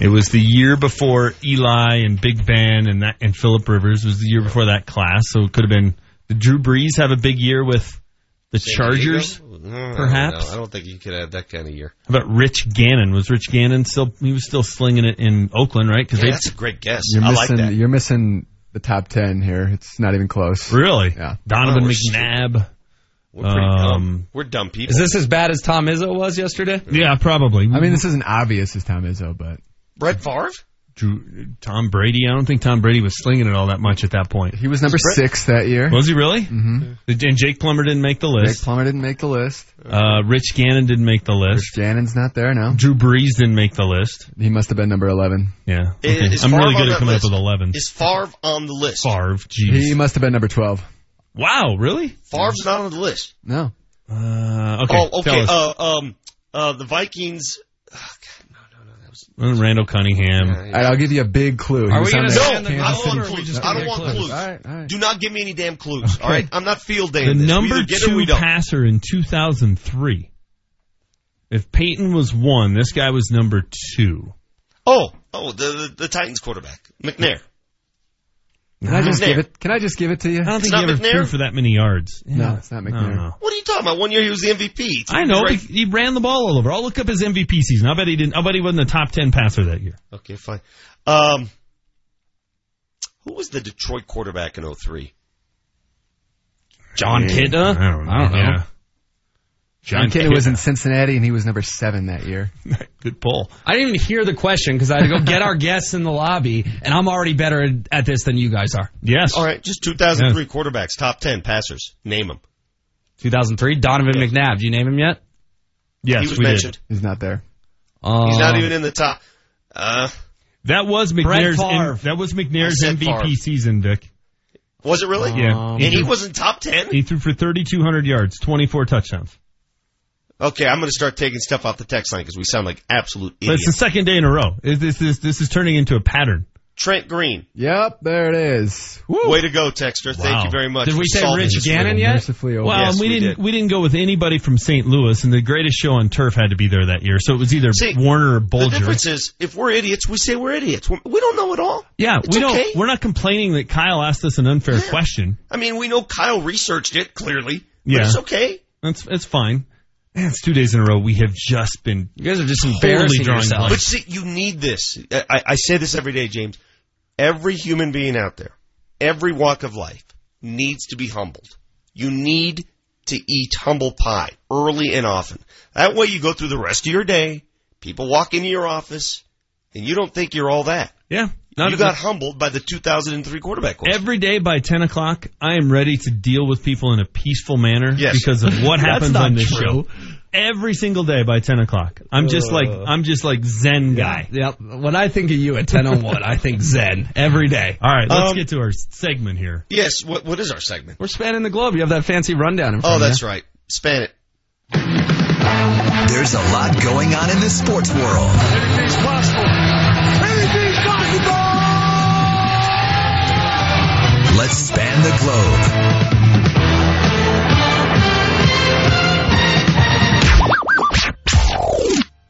It was the year before Eli and Big Ben and that and Philip Rivers. It was the year before that class, so it could have been. Did Drew Brees have a big year with the San Chargers? Diego? No, I don't perhaps? know. I don't think you could have that kind of year. How about Rich Gannon? Was Rich Gannon still? He was still slinging it in Oakland, right? Yeah, that's a great guess. You're I missing. like that. You're missing the top ten here. It's not even close. really Yeah. Donovan Oh, we're McNabb. We're pretty Um, dumb. We're dumb people. Is this as bad as Tom Izzo was yesterday? Yeah, probably. I mean, this isn't obvious as Tom Izzo, but Brett Favre? Drew, Tom Brady. I don't think Tom Brady was slinging it all that much at that point. he was number six that year. Was he really? Mm-hmm. And Jake Plummer didn't make the list. Jake Plummer didn't make the list. Uh, Rich Gannon didn't make the list. Rich. Gannon's not there now. Drew Brees didn't make the list. He must have been number eleven. Yeah. Okay. I'm really good at coming list? up with 11. Is Favre on the list? Favre. Jeez. He must have been number twelve. Wow, really? Favre's not on the list. No. Uh, okay. oh, okay. fellas. Uh, um, uh, the Vikings. God, no, no, no. Uh, Randall Cunningham. I'll give you a big clue. He Are we gonna the say on the Kansas I don't want Chiefs. clues. I don't want clues. All right, all right. Do not give me any damn clues. All right, I'm not field day. The this. Number either get it or we two passer in 2003. If Peyton was one, this guy was number two. Oh, oh, the, the the Titans quarterback McNair. Can I just McNair. give it? Can I just give it to you? I don't think It's he not ever McNair? threw for that many yards. No, it's not I don't McNair. know. What are you talking about? One year he was the MVP. He I threw know great- he, he ran the ball all over. I'll look up his MVP season. I bet he didn't. I bet he wasn't a top ten passer that year. Okay, fine. Um, who was the Detroit quarterback in 03? Jon Kitna? I don't know. I don't know. Yeah. Jon Kitna was in Cincinnati and he was number seven that year. Good pull. I didn't even hear the question because I had to go get our guests in the lobby, and I'm already better at this than you guys are. Yes. All right, just 2003 quarterbacks, top 10 passers. Name them. 2003, Donovan McNabb. Do you name him yet? Yes, he was we did. mentioned. He's not there. He's not Um, even in the top. Uh, That was McNair's. Favre. M- that was McNair's MVP Favre. season, Vic. was it really? Yeah. And he wasn't top 10? He threw for 3,200 yards, 24 touchdowns. Okay, I'm going to start taking stuff off the text line because we sound like absolute But it's the second day in a row. Is This this this is turning into a pattern. Trent Green. Yep, there it is. Way to go, Texter. Thank you very much. Did we say Rich Gannon yet? Mercifully over. Well, Yes, we, we didn't did. we didn't go with anybody from St. Louis, and the greatest show on turf had to be there that year. So it was either See, Warner or Bulger. The difference is, if we're idiots, we say we're idiots. We we don't know it all. yeah, It's we don't. okay. We're not complaining that Kyle asked us an unfair question. I mean, we know Kyle researched it clearly. But Yeah. it's okay. That's it's fine. Man, it's two days in a row. We have just been You guys are just totally embarrassing drawing yourselves. But see, you need this. I, I say this every day, James. Every human being out there, every walk of life, needs to be humbled. You need to eat humble pie early and often. That way you go through the rest of your day, people walk into your office, and you don't think you're all that. Yeah, not you a- got humbled by the 2003 quarterback question. Every day by 10 o'clock, I am ready to deal with people in a peaceful manner Yes. because of what That's happens on this true. show. Every single day by 10 o'clock. I'm just like, I'm just like Zen guy. Yep. When I think of you at 10 on 1, I think Zen every day. All right, let's Um, get to our segment here. yes, what, what is our segment? We're spanning the globe. You have that fancy rundown in front Oh, of that's you. right. Span it. There's a lot going on in the sports world. Anything's possible. Let's span the globe.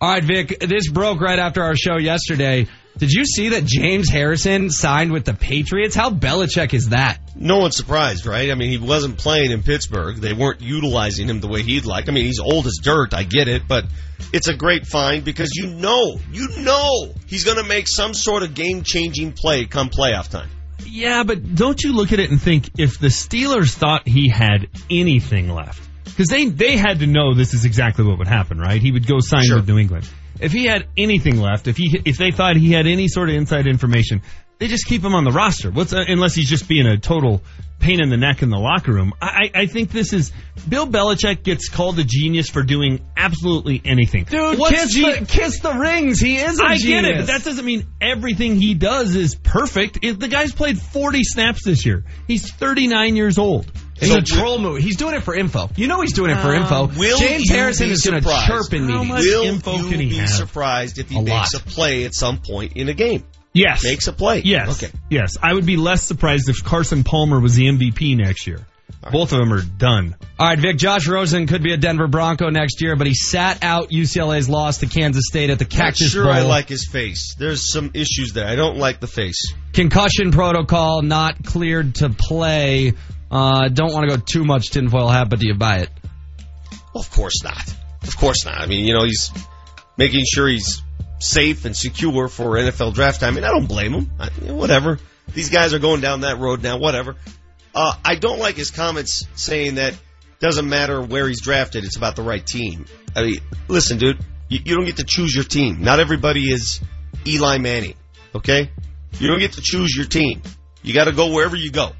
All right, Vic, this broke right after our show yesterday. Did you see that James Harrison signed with the Patriots? How Belichick is that? No one's surprised, right? I mean, he wasn't playing in Pittsburgh. They weren't utilizing him the way he'd like. I mean, he's old as dirt. I get it, but it's a great find because you know, you know, he's going to make some sort of game-changing play come playoff time. Yeah, but don't you look at it and think if the Steelers thought he had anything left, because they they had to know this is exactly what would happen, right? He would go sign Sure. with New England. If he had anything left, if he if they thought he had any sort of inside information, they just keep him on the roster. What's uh, unless he's just being a total pain in the neck in the locker room. I I I think this is Bill Belichick gets called a genius for doing absolutely anything. Dude, What's kiss, gen- the, kiss the rings. He is a I genius. I get it, but that doesn't mean everything he does is perfect. If the guy's played 40 snaps this year. He's 39 years old. It's a troll move. He's doing it for info. You know he's doing it for info. Will James Harrison is going to surprised? chirp in How much Will info you can he be have? surprised if he A makes lot. a play at some point in a game? Yes. Makes a play. Yes. Okay. Yes. I would be less surprised if Carson Palmer was the MVP next year. Both of them are done. All right, Vic. Josh Rosen could be a Denver Bronco next year, but he sat out UCLA's loss to Kansas State at the Not Cactus sure Bowl. I like his face. There's some issues there. I don't like the face. Concussion protocol not cleared to play. Uh, don't want to go too much tinfoil hat, but do you buy it? Well, of course not. Of course not. I mean, you know, he's making sure he's safe and secure for NFL draft time. Mean, I don't blame him. I, you know, whatever. These guys are going down that road now. Whatever. Uh, I don't like his comments saying that doesn't matter where he's drafted. It's about the right team. I mean, listen, dude, you, you don't get to choose your team. Not everybody is Eli Manning. Okay, you don't get to choose your team. You got to go wherever you go.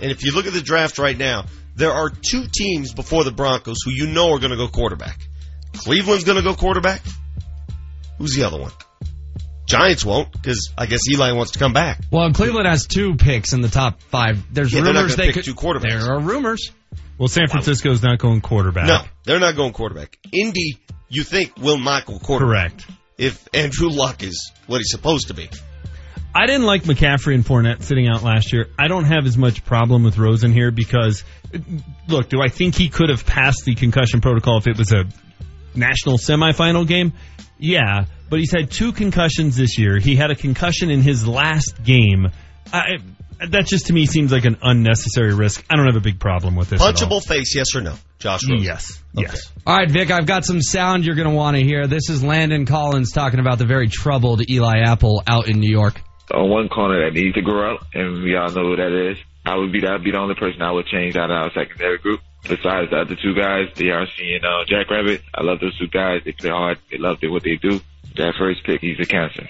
And if you look at the draft right now, there are two teams before the Broncos who you know are going to go quarterback. Cleveland's going to go quarterback. Who's the other one? Giants won't because I guess Eli wants to come back. Well, Cleveland has two picks in the top five. There's Yeah, rumors they pick could. two quarterbacks. There are rumors. Well, San Francisco's not going quarterback. No, they're not going quarterback. Indy, you think will not go quarterback. Correct. if Andrew Luck is what he's supposed to be. I didn't like McCaffrey and Fournette sitting out last year. I don't have as much problem with Rosen here because, look, do I think he could have passed the concussion protocol if it was a national semifinal game? Yeah, but he's had two concussions this year. He had a concussion in his last game. I, that just to me seems like an unnecessary risk. I don't have a big problem with this. at all. Punchable face, yes or no? Josh Rosen. Yes. Yes. All right, Vic, I've got some sound you're going to want to hear. This is Landon Collins talking about the very troubled Eli Apple out in New York. on one corner that needs to grow up, and we all know who that is. I would be that be the only person I would change out of our secondary group. Besides the other two guys, DRC and uh, Jack Rabbit, I love those two guys. They play hard. They love what they do. That first pick, he's a cancer.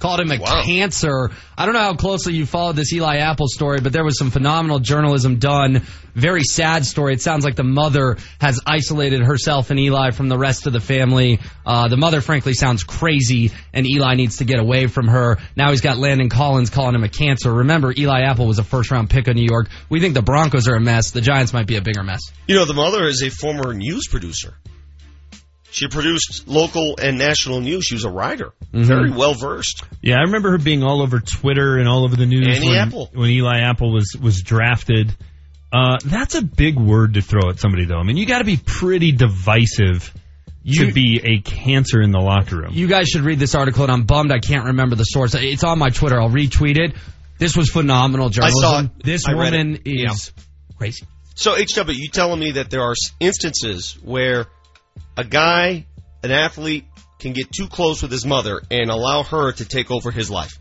Called him a cancer. I don't know how closely you followed this Eli Apple story, but there was some phenomenal journalism done. Very sad story. It sounds like the mother has isolated herself and Eli from the rest of the family. Uh, the mother, frankly, sounds crazy, and Eli needs to get away from her. Now he's got Landon Collins calling him a cancer. Remember, Eli Apple was a first round pick of New York. We think the Broncos are a mess. The Giants might be a bigger mess. You know, the mother is a former news producer. She produced local and national news. She was a writer, Mhm. very well versed. Yeah, I remember her being all over Twitter and all over the news Annie when, Apple. when Eli Apple was was drafted. Uh, that's a big word to throw at somebody, though. I mean, you got to be pretty divisive to be a cancer in the locker room. You guys should read this article, and I'm bummed I can't remember the source. It's on my Twitter. I'll retweet it. This was phenomenal journalism. I saw it. This I read woman it. is crazy. So, HW, you telling me that there are instances where a guy, an athlete, can get too close with his mother and allow her to take over his life?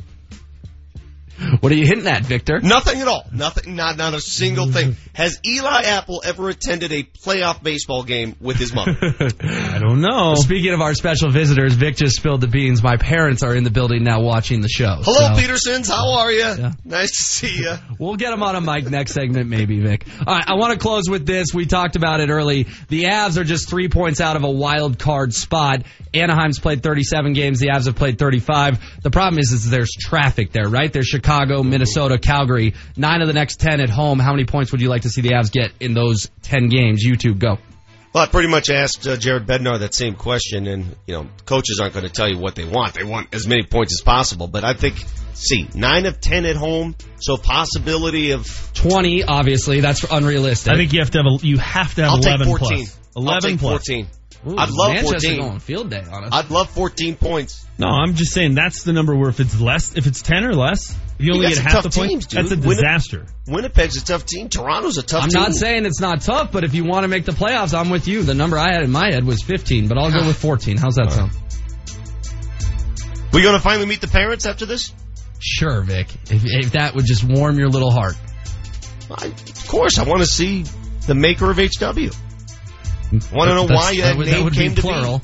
What are you hinting at, Victor? Nothing at all. Nothing. Not not a single thing. Has Eli Apple ever attended a playoff baseball game with his mother? I don't know. Speaking of our special visitors, Vic just spilled the beans. My parents are in the building now watching the show. Hello, so- Petersons. How are you? Nice to see you. We'll get him on a mic next segment, maybe, Vic. All right, I want to close with this. We talked about it early. The Avs are just three points out of a wild card spot. Anaheim's played 37 games. The Avs have played 35. The problem is, is there's traffic there, right? There's Chicago, Minnesota, Calgary. Nine of the next 10 at home. How many points would you like to see the Avs get in those 10 games? YouTube, go. Well, I pretty much asked uh, Jared Bednar that same question, and you know, coaches aren't going to tell you what they want. They want as many points as possible, but I think, see, nine of ten at home, so possibility of 20, obviously, that's unrealistic. I think you have to have a, you have to have I'll 11 take 14. plus. I'll 11 take plus. 14. Ooh, I'd love Manchester 14. going field day on us. I'd love 14 points. No, I'm just saying that's the number where if it's less, if it's 10 or less, if you only got get half tough the points, teams, dude. that's a Winni- disaster. Winnipeg's a tough team. Toronto's a tough team. I'm not saying it's not tough, but if you want to make the playoffs, I'm with you. The number I had in my head was 15, but I'll go with 14. How's that sound? We going to finally meet the parents after this? Sure, Vic. If, if that would just warm your little heart. I, of course, I want to see the maker of HW. Want to know why that, that name would came to plural.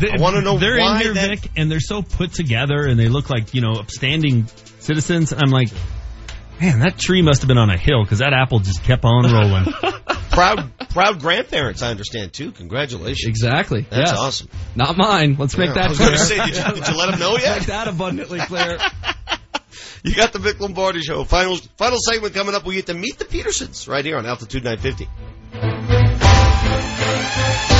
be. I want to know they're in here, that. Vic, and they're so put together, and they look like you know upstanding citizens. I'm like, man, that tree must have been on a hill because that apple just kept on rolling. proud, proud grandparents. I understand too. Congratulations. Exactly. That's Yes. awesome. Not mine. Let's make that I was clear. gonna say, did you- did you let 'em know yet? Make that abundantly clear. You got the Vic Lombardi show. Final final segment coming up. We get to meet the Petersons right here on Altitude 950. Thank you.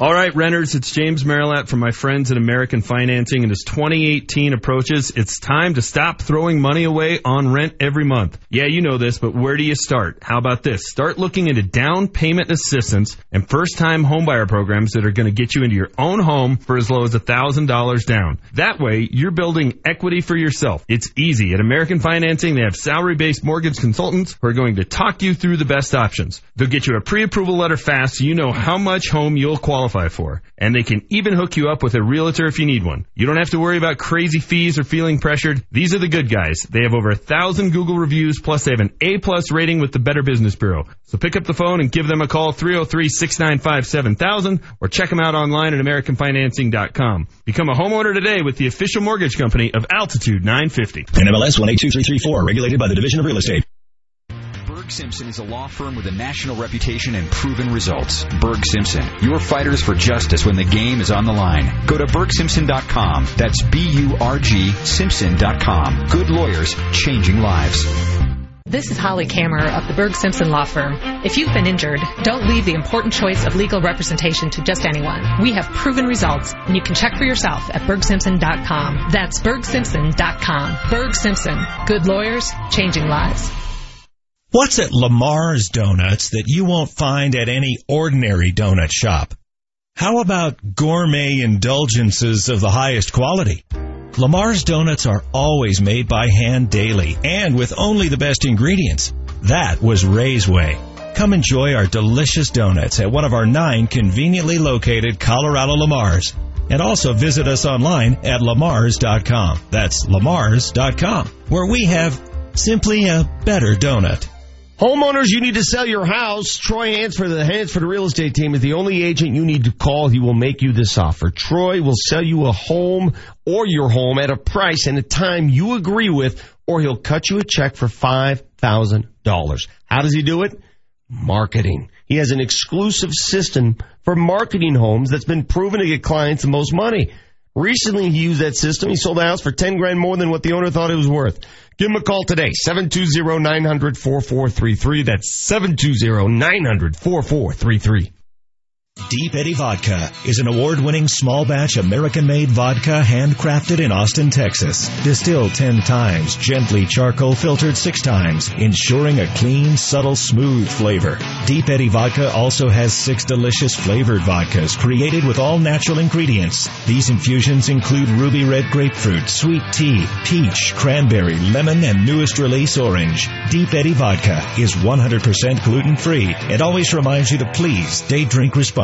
All right, renters, it's James Merilatt from my friends at American Financing. And as 2018 approaches, it's time to stop throwing money away on rent every month. Yeah, you know this, but where do you start? How about this? Start looking into down payment assistance and first time homebuyer programs that are going to get you into your own home for as low as $1,000 down. That way, you're building equity for yourself. It's easy. At American Financing, they have salary based mortgage consultants who are going to talk you through the best options. They'll get you a pre approval letter fast so you know how much home you'll qualify for. And they can even hook you up with a realtor if you need one. You don't have to worry about crazy fees or feeling pressured. These are the good guys. They have over a thousand Google reviews, plus they have an A plus rating with the Better Business Bureau. So pick up the phone and give them a call 303-695-7000 or check them out online at AmericanFinancing.com. Become a homeowner today with the official mortgage company of Altitude 950. NMLS 182334, regulated by the Division of Real Estate. Burg Simpson is a law firm with a national reputation and proven results. Burg Simpson, your fighters for justice when the game is on the line. Go to burgsimpson.com. That's B U R G Simpson.com. Good lawyers, changing lives. This is Holly Kammerer of the Burg Simpson Law Firm. If you've been injured, don't leave the important choice of legal representation to just anyone. We have proven results, and you can check for yourself at burgsimpson.com. That's burgsimpson.com. Burg Simpson. Good lawyers, changing lives. What's at Lamar's Donuts that you won't find at any ordinary donut shop? How about gourmet indulgences of the highest quality? Lamar's Donuts are always made by hand daily and with only the best ingredients. That was Ray's way. Come enjoy our delicious donuts at one of our nine conveniently located Colorado Lamars. And also visit us online at lamars.com. That's lamars.com, where we have simply a better donut. Homeowners, you need to sell your house. Troy Hansford, the Hansford Real Estate Team, is the only agent you need to call. He will make you this offer. Troy will sell you a home or your home at a price and a time you agree with, or he'll cut you a check for $5,000. How does he do it? Marketing. He has an exclusive system for marketing homes that's been proven to get clients the most money. Recently, he used that system. He sold a house for 10 grand more than what the owner thought it was worth. Give him a call today, 720-900-4433. That's 720-900-4433. Deep Eddy Vodka is an award-winning small batch American-made vodka handcrafted in Austin, Texas. Distilled 10 times, gently charcoal filtered 6 times, ensuring a clean, subtle, smooth flavor. Deep Eddy Vodka also has 6 delicious flavored vodkas created with all natural ingredients. These infusions include ruby red grapefruit, sweet tea, peach, cranberry, lemon, and newest release orange. Deep Eddy Vodka is 100% gluten-free and always reminds you to please stay drink responsibly.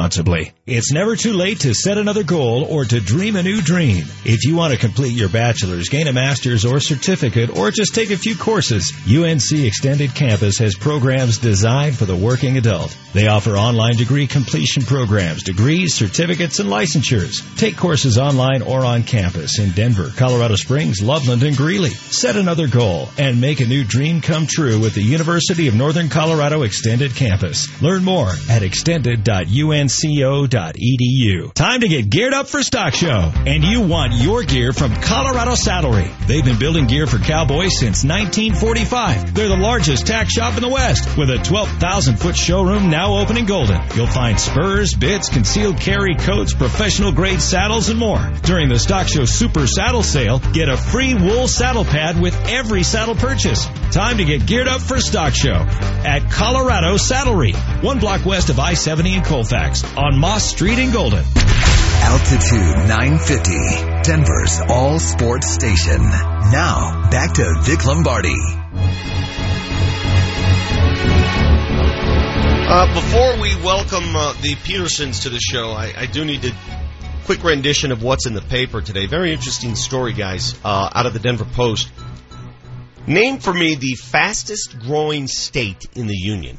It's never too late to set another goal or to dream a new dream. If you want to complete your bachelor's, gain a master's or certificate, or just take a few courses, UNC Extended Campus has programs designed for the working adult. They offer online degree completion programs, degrees, certificates, and licensures. Take courses online or on campus in Denver, Colorado Springs, Loveland, and Greeley. Set another goal and make a new dream come true with the University of Northern Colorado Extended Campus. Learn more at extended.unco.edu. Time to get geared up for Stock Show. And you want your gear from Colorado Saddlery. They've been building gear for cowboys since 1945. They're the largest tack shop in the West with a 12,000 foot showroom now open in Golden. You'll find spurs, bits, concealed carry coats, professional grade saddles, and more. During the Stock Show Super Saddle Sale, get a free wool saddle pad with every saddle purchase. Time to get geared up for Stock Show at Colorado Saddlery, one block west of I-70 in Colfax on Moss Street in Golden. Altitude 950, Denver's all sports station. Now, back to Vic Lombardi. Uh, before we welcome uh, the Petersons to the show, I, I do need to quick rendition of what's in the paper today. Very interesting story, guys, uh, out of the Denver Post. Name for me the fastest growing state in the union.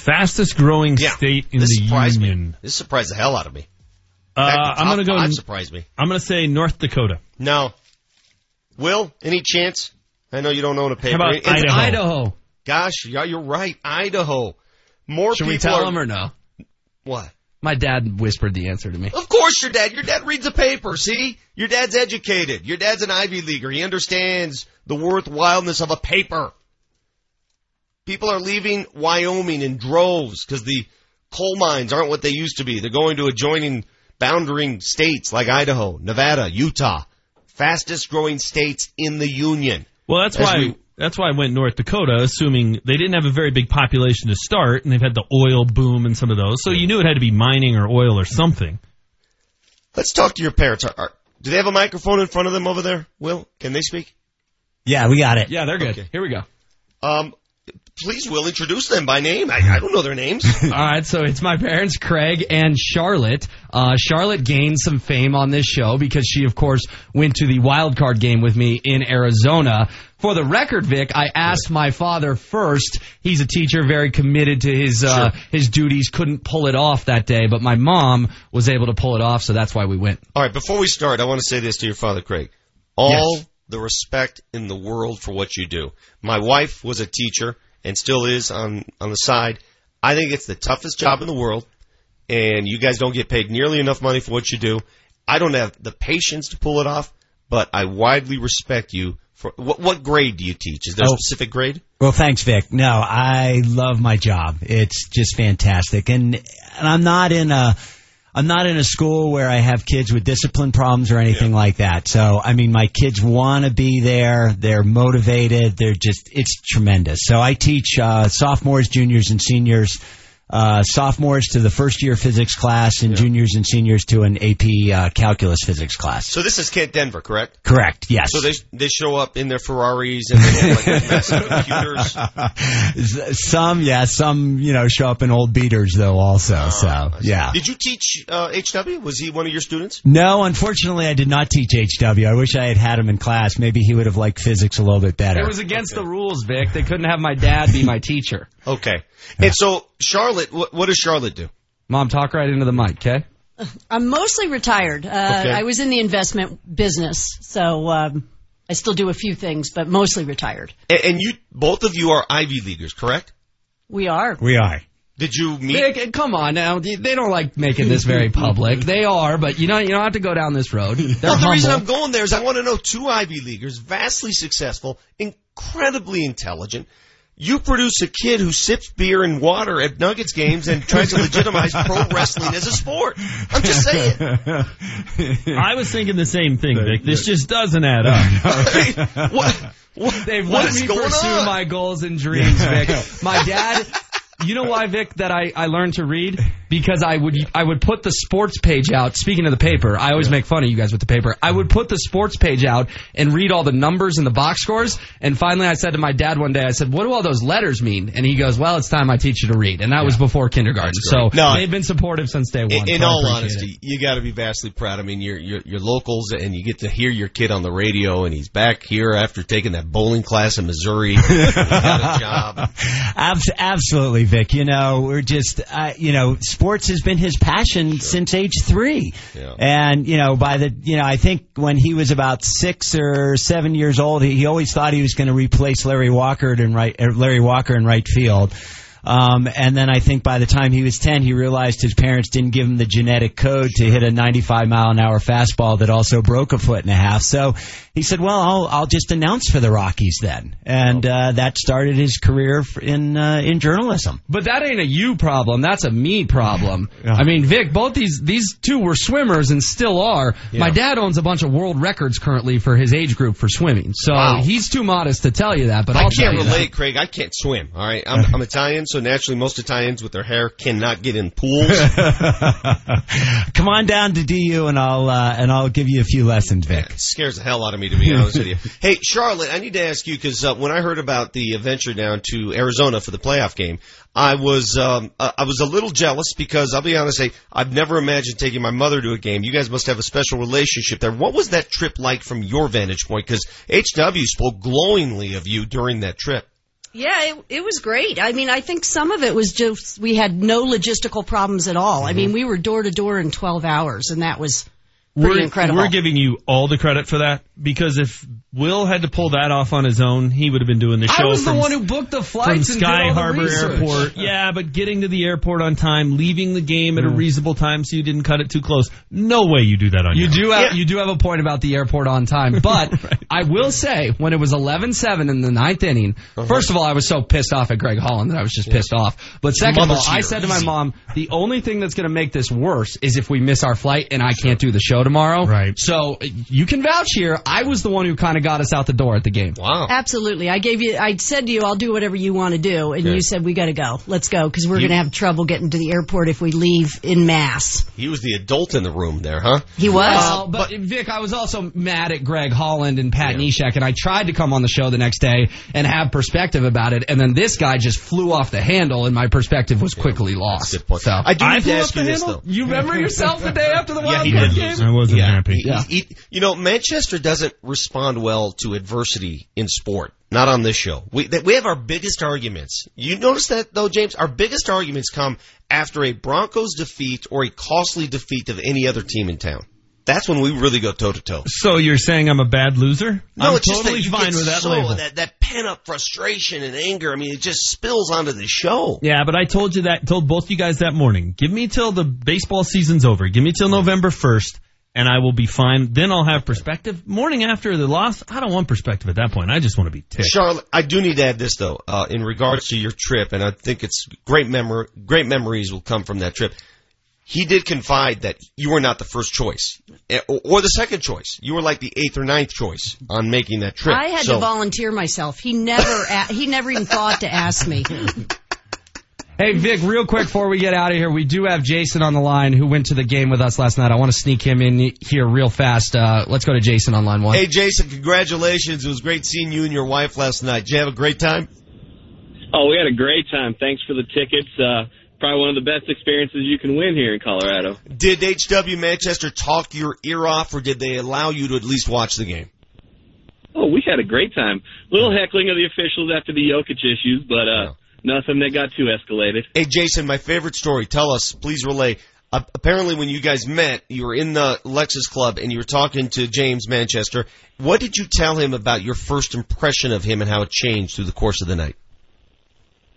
Fastest growing Yeah, state in this the surprised me. union. This surprised the hell out of me. Uh, fact, the I'm going to go. five surprised me. I'm going to say North Dakota. No. Will, any chance? I know you don't own a paper. How about It's Idaho? Idaho. Gosh, yeah, you're right. Idaho. More Should people we tell are- him or no? What? My dad whispered the answer to me. Of course your dad. Your dad reads a paper, see? Your dad's educated. Your dad's an Ivy Leaguer. He understands the worthwhileness of a paper. People are leaving Wyoming in droves because the coal mines aren't what they used to be. They're going to adjoining boundering states like Idaho, Nevada, Utah. Fastest growing states in the union. Well, that's As why we- that's why I went North Dakota, assuming they didn't have a very big population to start, and they've had the oil boom and some of those. So you knew it had to be mining or oil or something. Let's talk to your parents. Are, are, do they have a microphone in front of them over there? Will, can they speak? Yeah, we got it. Yeah, they're good. Here we go. Um, please, Will, introduce them by name. I, I don't know their names. All right, so it's my parents, Craig and Charlotte. Uh, Charlotte gained some fame on this show because she, of course, went to the wild card game with me in Arizona. For the record, Vic, I asked my father first. He's a teacher, very committed to his uh, his duties. Couldn't pull it off that day, but my mom was able to pull it off, so that's why we went. All right, before we start, I want to say this to your father, Craig. All the respect in the world for what you do. My wife was a teacher and still is on, on the side. I think it's the toughest job in the world, and you guys don't get paid nearly enough money for what you do. I don't have the patience to pull it off, but I widely respect you For, what, what grade do you teach? Is there Oh. a specific grade? Well, thanks, Vic. No, I love my job. It's just fantastic, and and I'm not in a I'm not in a school where I have kids with discipline problems or anything like that. So, I mean, my kids want to be there. They're motivated. They're just it's tremendous. So, I teach uh, sophomores, juniors, and seniors. Uh, sophomores to the first year physics class, and juniors and seniors to an AP uh, calculus physics class. So this is Kent Denver, correct? Correct. Yes. So they they show up in their Ferraris and they have like massive computers. Some, yeah, some, you know, show up in old beaters though, also. so, yeah. Did you teach uh, HW? Was he one of your students? No, unfortunately, I did not teach HW. I wish I had had him in class. Maybe he would have liked physics a little bit better. It was against the rules, Vic. They couldn't have my dad be my teacher. Okay. And so Charlotte, what, what does Charlotte do? Mom, talk right into the mic, okay? I'm mostly retired. Uh, Okay. I was in the investment business, so um, I still do a few things, but mostly retired. And, and you, both of you are Ivy Leaguers, correct? We are. We are. Did you meet? Vic, come on now. They they don't like making this very public. They are, but you know you don't have to go down this road. They're Well, the reason I'm going there is I want to know two Ivy Leaguers, vastly successful, incredibly intelligent. You produce a kid who sips beer and water at Nuggets games and tries to legitimize pro wrestling as a sport. I'm just saying. I was thinking the same thing, Vic. This just doesn't add up. what? They've what let me pursue on? my goals and dreams, Vic. My dad. You know why, Vic, that I, I learned to read? Because I would I would put the sports page out. Speaking of the paper, I always make fun of you guys with the paper. I would put the sports page out and read all the numbers and the box scores. And finally, I said to my dad one day, I said, "What do all those letters mean?" And he goes, "Well, it's time I teach you to read." And that was before kindergarten. So. No. they've been supportive since day one. In, in all honesty, it. you got to be vastly proud. I mean, you're, you're you're locals, and you get to hear your kid on the radio, and he's back here after taking that bowling class in Missouri. He's got a job. Absolutely, Vic. You know, we're just, uh, you know, sports has been his passion since age three. Yeah. And, you know, by the, you know, I think when he was about six or seven years old, he, he always thought he was going to replace Larry Walker in right, uh, Larry Walker in right field. Um, and then I think by the time he was 10, he realized his parents didn't give him the genetic code to hit a 95 mile an hour fastball that also broke a foot and a half. So he said, well, I'll, I'll just announce for the Rockies then. And, uh, that started his career in, uh, in journalism. But that ain't a you problem. That's a me problem. I mean, Vic, both these these two were swimmers and still are. My dad owns a bunch of world records currently for his age group for swimming. So Wow. he's too modest to tell you that. But I I'll can't tell you that. relate, Craig. I can't swim. All right, I'm, I'm Italian, so naturally, most Italians with their hair cannot get in pools. Come on down to DU and I'll, uh, and I'll give you a few lessons, Vic. scares the hell out of me, to be honest with you. Hey, Charlotte, I need to ask you because uh, when I heard about the adventure down to Arizona for the playoff game, I was um, uh, I was a little jealous because I'll be honest, hey, I've never imagined taking my mother to a game. You guys must have a special relationship there. What was that trip like from your vantage point? Because HW spoke glowingly of you during that trip. Yeah, it, it was great. I mean, I think some of it was just we had no logistical problems at all. I mm-hmm. mean, we were door to door in 12 hours, and that was pretty We're, incredible. we're giving you all the credit for that because if Will had to pull that off on his own, he would have been doing the show I was from, the one who booked the from flights and did Sky all the Harbor research. Airport. Yeah, but getting to the airport on time, leaving the game at a reasonable time so you didn't cut it too close. No way you do that on You your do own. have you do have a point about the airport on time, but I will say when it was 11-7 in the ninth inning, Uh-huh. first of all, I was so pissed off at Greg Holland that I was just pissed off. But second of all, Mother's I said to my mom, the only thing that's going to make this worse is if we miss our flight and I can't do the show tomorrow. Right. So you can vouch here. I was the one who kind of got us out the door at the game. Wow. Absolutely. I gave you, I said to you, I'll do whatever you want to do. And Okay. you said, we got to go. Let's go. Because we're going to have trouble getting to the airport if we leave in mass. He was the adult in the room there, huh? He was. Uh, well, but, Vic, I was also mad at Greg Holland and Pat Neshek, and I tried to come on the show the next day and have perspective about it, and then this guy just flew off the handle, and my perspective was quickly lost. So I do I need flew to off ask the you this, handle? though. You remember yourself the day after the Yeah, he Wildcat did. game? I wasn't happy. He- he- you know, Manchester doesn't respond well to adversity in sport. Not on this show. We that we have our biggest arguments. You notice that though, James? Our biggest arguments come after a Broncos defeat or a costly defeat of any other team in town. That's when we really go toe to toe. So you're saying I'm a bad loser? No, I'm it's just totally that you fine with that so, label. That, that pent up frustration and anger. I mean, it just spills onto the show. Yeah, but I told you that, told both you guys that morning. Give me till the baseball season's over. Give me till November 1st. And I will be fine. Then I'll have perspective. Morning after the loss, I don't want perspective at that point. I just want to be ticked. Charlotte, I do need to add this though, uh, in regards to your trip, and I think it's great memory, great memories will come from that trip. He did confide that you were not the first choice, eh, or, or the second choice. You were like the eighth or ninth choice on making that trip. I had So- to volunteer myself. He never, a- he never even thought to ask me. Hey, Vic, real quick before we get out of here, we do have Jason on the line who went to the game with us last night. I want to sneak him in here real fast. Uh, let's go to Jason on line one. Hey, Jason, congratulations! It was great seeing you and your wife last night. Did you have a great time? Oh, we had a great time. Thanks for the tickets. Uh, probably one of the best experiences you can win here in Colorado. Did HW Manchester talk your ear off, or did they allow you to at least watch the game? Oh, we had a great time. little heckling of the officials after the Jokic issues, but uh, nothing that got too escalated. Hey, Jason, my favorite story. Tell us, please relay. Uh, apparently, when you guys met, you were in the Lexus Club and you were talking to James Manchester. What did you tell him about your first impression of him and how it changed through the course of the night?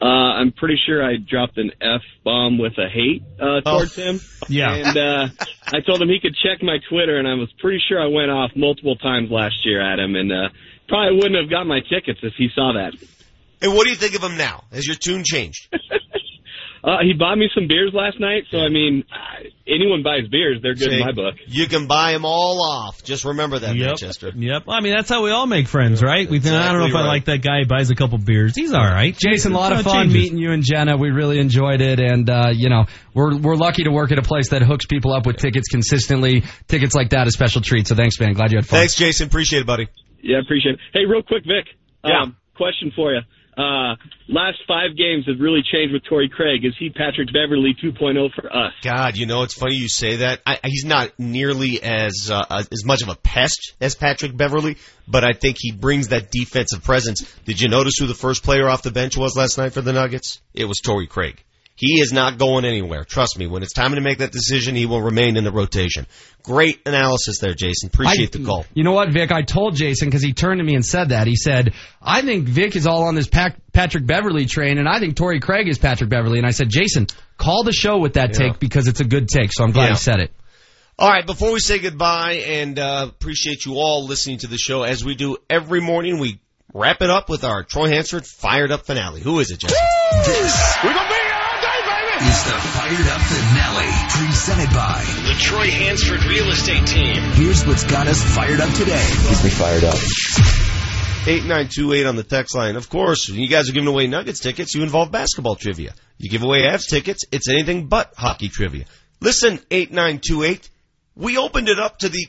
Uh, I'm pretty sure I dropped an F bomb with a hate uh, towards him. Yeah. And uh, I told him he could check my Twitter, and I was pretty sure I went off multiple times last year at him, and uh, probably wouldn't have got my tickets if he saw that. And what do you think of him now? Has your tune changed? Uh, he bought me some beers last night, so I mean, uh, anyone buys beers, they're good See, in my book. You can buy them all off. Just remember that, Manchester. Yep. I mean, that's how we all make friends, right? We, I don't know exactly if I like that guy who buys a couple beers. He's all right. Jason, a lot of fun changes. meeting you and Jenna. We really enjoyed it, and uh, you know we're we're lucky to work at a place that hooks people up with tickets consistently. Tickets like that, a special treat. So thanks, man. Glad you had fun. Thanks, Jason. Appreciate it, buddy. Yeah, appreciate it. Hey, real quick, Vic. Yeah. Um, question for you. Uh, last five games have really changed with Torrey Craig. Is he Patrick Beverley 2.0 for us? God, you know it's funny you say that. I, he's not nearly as uh, as much of a pest as Patrick Beverley, but I think he brings that defensive presence. Did you notice who the first player off the bench was last night for the Nuggets? It was Torrey Craig. He is not going anywhere. Trust me. When it's time to make that decision, he will remain in the rotation. Great analysis there, Jason. Appreciate I- the call. You know what, Vic? I told Jason because he turned to me and said that. He said, "I think Vic is all on this Pac- Patrick Beverley train, and I think Torrey Craig is Patrick Beverley." And I said, "Jason, call the show with that Yeah. take because it's a good take." So I'm glad Yeah. he said it. All right, before we say goodbye, and uh, appreciate you all listening to the show as we do every morning, we wrap it up with our Troy Hansford fired up finale. Who is it, Jason? This is the Fired Up Finale, presented by The Troy Hansford Real Estate Team. Here's what's got us fired up today. Gets me fired up. 8928 on the text line. Of course, when you guys are giving away Nuggets tickets, you involve basketball trivia. You give away Avs tickets, it's anything but hockey trivia. Listen, 8928, we opened it up to the,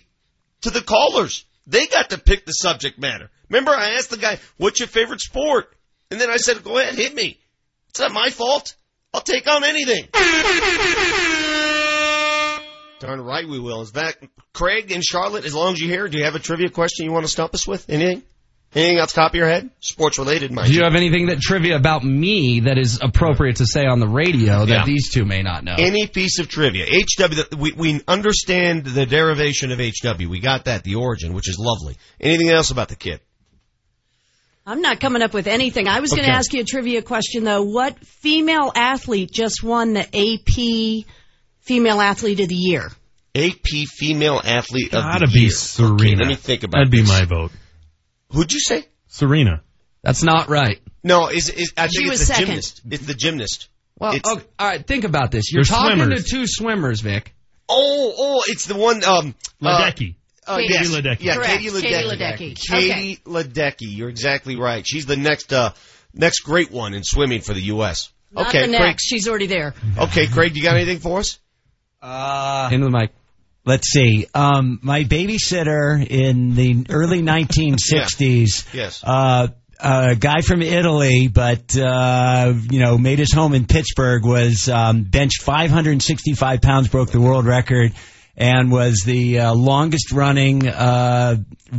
to the callers. They got to pick the subject matter. Remember, I asked the guy, what's your favorite sport? And then I said, go ahead, hit me. It's not my fault. I'll take on anything. Darn right we will. Is that Craig and Charlotte? As long as you're here, do you have a trivia question you want to stump us with? Anything? Anything off the top of your head? Sports related, mind Do you have anything that trivia about me that is appropriate to say on the radio that Yeah. these two may not know? Any piece of trivia. HW, we, we understand the derivation of HW. We got that, the origin, which is lovely. Anything else about the kid? I'm not coming up with anything. I was going to ask you a trivia question though. What female athlete just won the AP Female Athlete of the Year? AP female athlete Gotta of the Year. Gotta be. Serena. Okay, let me think about That'd be my vote. Who'd you say? Serena. That's not right. No, is, is I She think was it's the second. gymnast. It's the gymnast. Well, It's- okay, all right. Think about this. You're They're talking swimmers. to two swimmers, Vic. Oh, oh, it's the one. Um, Ledecky. Uh, Katie yes. Ledecky. Yeah, Correct. Katie Katie Ledecky. Ledecky. Katie Ledecky. You're exactly right. She's the next, uh, next great one in swimming for the U.S. Not okay, the Craig. next. She's already there. Okay, Craig, you got anything for us? Uh, Into the mic. Let's see. Um, my babysitter in the early 1960s. Yes. Uh, a guy from Italy, but uh, you know, made his home in Pittsburgh. Was um, benched 565 pounds, broke the world record, and was the uh, longest running uh,